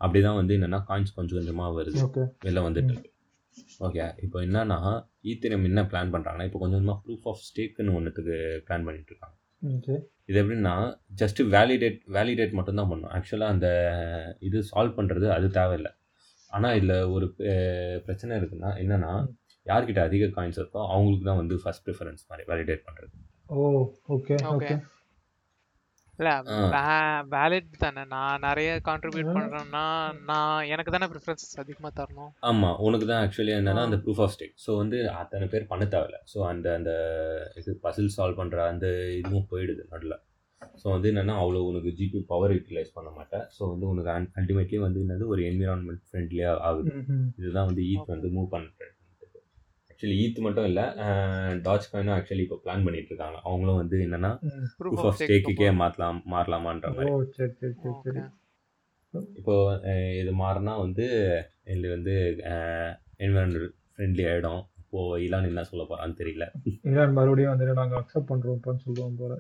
Speaker 3: அப்படி தான் வந்து என்னென்னா காயின்ஸ் கொஞ்சம் கொஞ்சமாக வருது. வெளில வந்துட்டு இருக்கு. ஓகே இப்போ என்னன்னா ஈத்திரம் என்ன பிளான் பண்ணுறாங்கன்னா இப்போ கொஞ்சம் கொஞ்சமாக ப்ரூஃப் ஆஃப் ஸ்டேக்குன்னு ஒன்றுத்துக்கு பிளான் பண்ணிட்டு இருக்காங்க. இது எப்படின்னா ஜஸ்ட் வேலிடேட் வேலிடேட் மட்டும்தான் பண்ணும் ஆக்சுவலாக அந்த இது சால்வ் பண்ணுறது அது தேவையில்லை. ஆனால் இதில் ஒரு பிரச்சனை இருக்குன்னா என்னன்னா யார்கிட்ட அதிக காயின்ஸ் இருக்கோ அவங்களுக்கு தான் வந்து ஃபர்ஸ்ட் ப்ரிஃபரன்ஸ் மாதிரி வேலிடேட் பண்ணுறது
Speaker 2: ஓ ஓகே
Speaker 1: Okay.
Speaker 2: ஓகே
Speaker 1: இல்ல. வேலிட் தானே. நான் நிறைய கான்ட்ரிபியூட். பண்றேன்னா நான் எனக்கு தானே ப்ரிஃபரன்ஸ் அதிகமா தரணும்.
Speaker 3: ஆமாம் உனக்கு தான் ஆக்சுவலி என்னன்னா. அந்த ப்ரூஃப் ஆஃப் ஸ்டேக் ஸோ வந்து அத்தனை பேர் பண்ண தேவையில்ல. ஸோ அந்த அந்த இது பசில் சால்வ் பண்ணுற அந்த இதுவும் போயிடுது நடுவில் ஸோ வந்து என்னென்னா அவ்வளோ உனக்கு ஜிபி பவர் யூட்டிலைஸ் பண்ண மாட்டேன். ஸோ வந்து உனக்கு அல்டிமேட்லி வந்து என்னது ஒரு என்விரான்மெண்ட் ஃப்ரெண்ட்லியாக ஆகுது. இதுதான் வந்து ஈத் வந்து மூவ் பண்ணுறது ஆக்சுவலி ஈத் மட்டும் இல்லை டாச் காயினும் ஆக்சுவலி இப்போ பிளான் பண்ணிட்டு இருக்காங்க. அவங்களும் வந்து என்னன்னா ப்ரூஃப் ஆஃப் ஸ்டேக்குக்கே மாற்றலாம் மாறலாமான்ற மாதிரி. இப்போ இது மாறினா வந்து இது வந்து என்விரான்மெண்ட் ஃப்ரெண்ட்லி ஆகிடும் இப்போது இலான் என்ன சொல்ல போகிறான்னு தெரியல.
Speaker 2: இதான் மறுபடியும் வந்துட்டு நாங்க அக்செப்ட் பண்றோம்ப்பான்னு சொல்லுவோம் போல.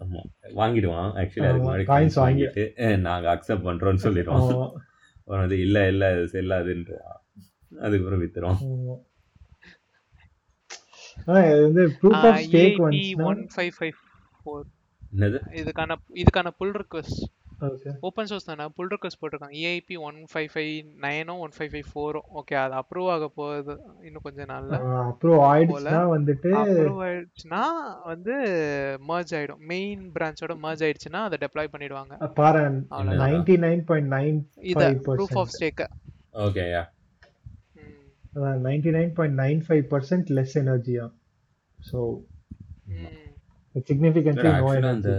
Speaker 3: ஆமாம் வாங்கிடுவான். ஆக்சுவலி அதுக்கு
Speaker 2: ஆமா,
Speaker 3: முன்னாடி காயின்ஸ் வாங்கிட்டு நாங்கள் அக்செப்ட் பண்ணுறோன்னு சொல்லிடுவோம் அப்புறம் வந்து இல்லை இல்லை அது செல்லாதுன்றான் அதுக்கப்புறம்
Speaker 1: ஃபோர்
Speaker 3: என்னது?
Speaker 1: இதுக்கான இதுக்கான pull request
Speaker 2: okay
Speaker 1: open source தானே? புல் ரிக்வஸ்ட் போட்டிருக்காங்க. ஏஐபி ஒன் ஃபைவ் ஃபைவ் நைனும் ஒன் ஃபைவ் ஃபைவ் ஃபோரும் ஓகே அது அப்ரூவ் ஆக போகுது. இன்னும் கொஞ்ச நாள்ல.
Speaker 2: அப்புறம் ஆயிடுச்சுன்னா வந்துட்டு
Speaker 1: அப்ரூவ் ஆயிடுச்சுன்னா வந்து மர்ஜ் ஆயிடும். மெயின் பிரான்ச்சோட மர்ஜ் ஆயிடுச்சுன்னா அதை டெப்ளாய் பண்ணிடுவாங்க.
Speaker 2: பாரு
Speaker 1: அவ்வளவுதான்.
Speaker 2: நைன்டி நைன் பாயிண்ட் நைன்
Speaker 1: இத five proof
Speaker 2: of
Speaker 1: stake
Speaker 3: okay yeah
Speaker 2: ninety nine point nine five percent less எனர்ஜியா ஸோ சிக்னிஃபிகன்ட்லி
Speaker 3: அந்த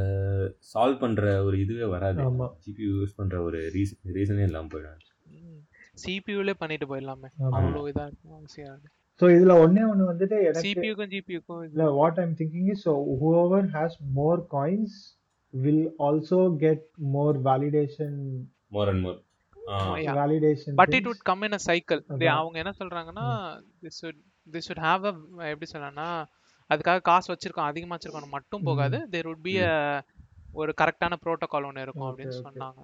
Speaker 3: சால்வ் பண்ணுற ஒரு இதுவே வராது.
Speaker 2: ஆமா.
Speaker 3: ஜிபி யூஸ் பண்ணுற ஒரு ரீசன் ரீசனே இல்லாமல் போயிடும்.
Speaker 1: சிபியூலே பண்ணிட்டு போயிடலாமே. அவ்வளோ இதா இருக்கும்.
Speaker 2: ஸோ இதுல ஒண்ணே ஒண்ணு வந்துட்டு எனக்கு
Speaker 1: சிபியூக்கும் ஜிபியூக்கும்
Speaker 2: இல்ல what I'm thinking is so whoever has more coins will also get
Speaker 3: more validation more
Speaker 1: and
Speaker 2: more
Speaker 1: but it would come in a
Speaker 2: cycle.
Speaker 1: அவங்க என்ன சொல்றாங்கன்னா this would this should have a எப்படி சொல்லனா அதுக்காக காசு வச்சிருக்கோம் அதிகமா வச்சிருக்கோம் மட்டும் போகாது. தேர் would be a ஒரு கரெக்டான புரோட்டோகால் ஒன்று இருக்கும் அப்படின்னு. சொன்னாங்க.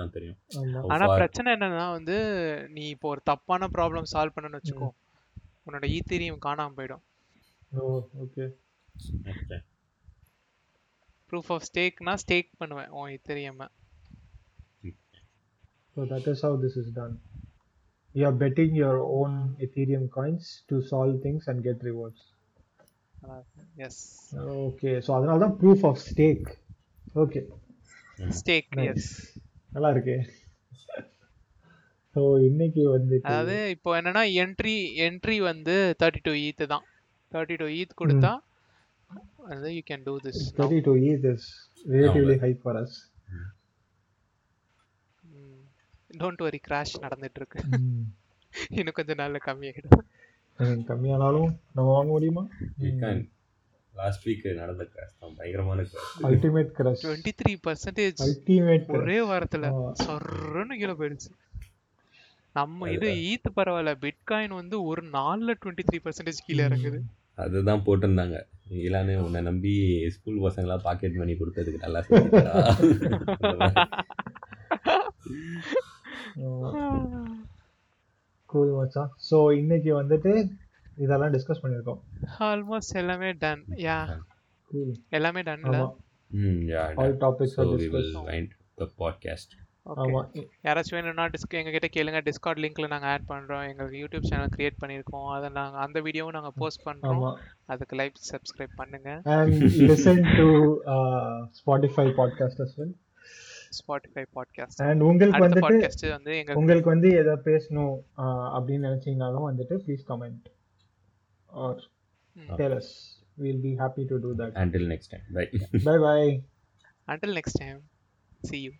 Speaker 3: தான் தெரியும்.
Speaker 1: ஆனா பிரச்சனை என்னன்னா வந்து நீ இப்போ ஒரு தப்பான ப்ராப்ளம் சால்வ் பண்ணணும்னு வச்சுக்கோ உன்னோட ஈத்தீரியம் காணாம போயிடும்.
Speaker 2: ஓகே.
Speaker 1: ப்ரூஃப் ஆஃப் ஸ்டேக்னா ஸ்டேக் பண்ணுவேன் உன் Ethereum
Speaker 2: So that is how this is done. You are betting your own Ethereum coins to solve things and get rewards.
Speaker 1: Yes
Speaker 2: Okay, so அதனால தான் proof of stake. Okay,
Speaker 1: stake
Speaker 2: nice.
Speaker 1: Yes
Speaker 2: நல்லா இருக்கு. So இன்னைக்கு வந்துட்டு
Speaker 1: அதாவது இப்போ என்னன்னா entry entry வந்து தேர்ட்டி டூ ஈத் தான் தேர்ட்டி டூ ஈத் கொடுத்தா you can do this
Speaker 2: thirty two E this relatively high for us
Speaker 1: don't worry crash நடந்துட்டு இருக்கு இன்னும் கொஞ்ச நாள்ல கம்மியாயிடும்.
Speaker 2: கம்மியானாலும் நம்ம வாங்க முடியுமா?
Speaker 3: Can லாஸ்ட் வீக் நடந்த கிராஷ் தான் பயங்கரமான crash
Speaker 2: ultimate crash
Speaker 1: twenty three percentage
Speaker 2: ultimate
Speaker 1: ஒரே வாரத்துல. சொர்றன்னு கீழே போயிடுச்சு. நம்ம இது. ஈத் பரவாயில்ல பிட்காயின் வந்து ஒரு நாள்ல டுவெண்ட்டி த்ரீ பர்சன்டேஜ் கீழே இறங்குது.
Speaker 3: அதுதான் போட்டிருந்தாங்க. இலானு உன்னை நம்பி ஸ்கூல் பசங்களாம் பாக்கெட் மணி கொடுத்ததுக்கு நல்லா
Speaker 2: கூல் மச்சான். ஸோ இன்னைக்கு வந்துட்டு இதெல்லாம் டிஸ்கஸ் பண்ணியிருக்கோம்.
Speaker 1: ஆல்மோஸ்ட் எல்லாமே டன் யா எல்லாமே டன்ல
Speaker 2: ஆமா.
Speaker 3: ம் yeah
Speaker 2: all
Speaker 3: topics are
Speaker 2: we
Speaker 3: will discuss wind
Speaker 1: the
Speaker 2: podcast
Speaker 1: யாராச்சும் வேணும்னா டிஸ்க் எங்ககிட்ட கேளுங்க. டிஸ்கார்ட் லிங்க்ல நாங்க ஆட் பண்றோம். எங்களுக்கு யூடியூப் சேனல் கிரியேட் பண்ணிருக்கோம். அதை நாங்க அந்த வீடியோவும் நாங்க போஸ்ட் பண்றோம். அதுக்கு லைக் சப்ஸ்கிரைப் பண்ணுங்க.
Speaker 2: And listen to uh, Spotify podcast as well.
Speaker 1: Spotify podcast
Speaker 2: And உங்களுக்கு வந்துட்டு
Speaker 1: பாட்காஸ்ட் வந்து எங்க
Speaker 2: உங்களுக்கு வந்து எதை பேசணும் uh, அப்படின்னு நினைச்சீங்கனாலும் வந்துட்டு please comment
Speaker 1: or.
Speaker 2: Tell us. We'll be happy to do that.
Speaker 3: Until next time. Bye.
Speaker 2: Bye bye
Speaker 1: until next time. See you.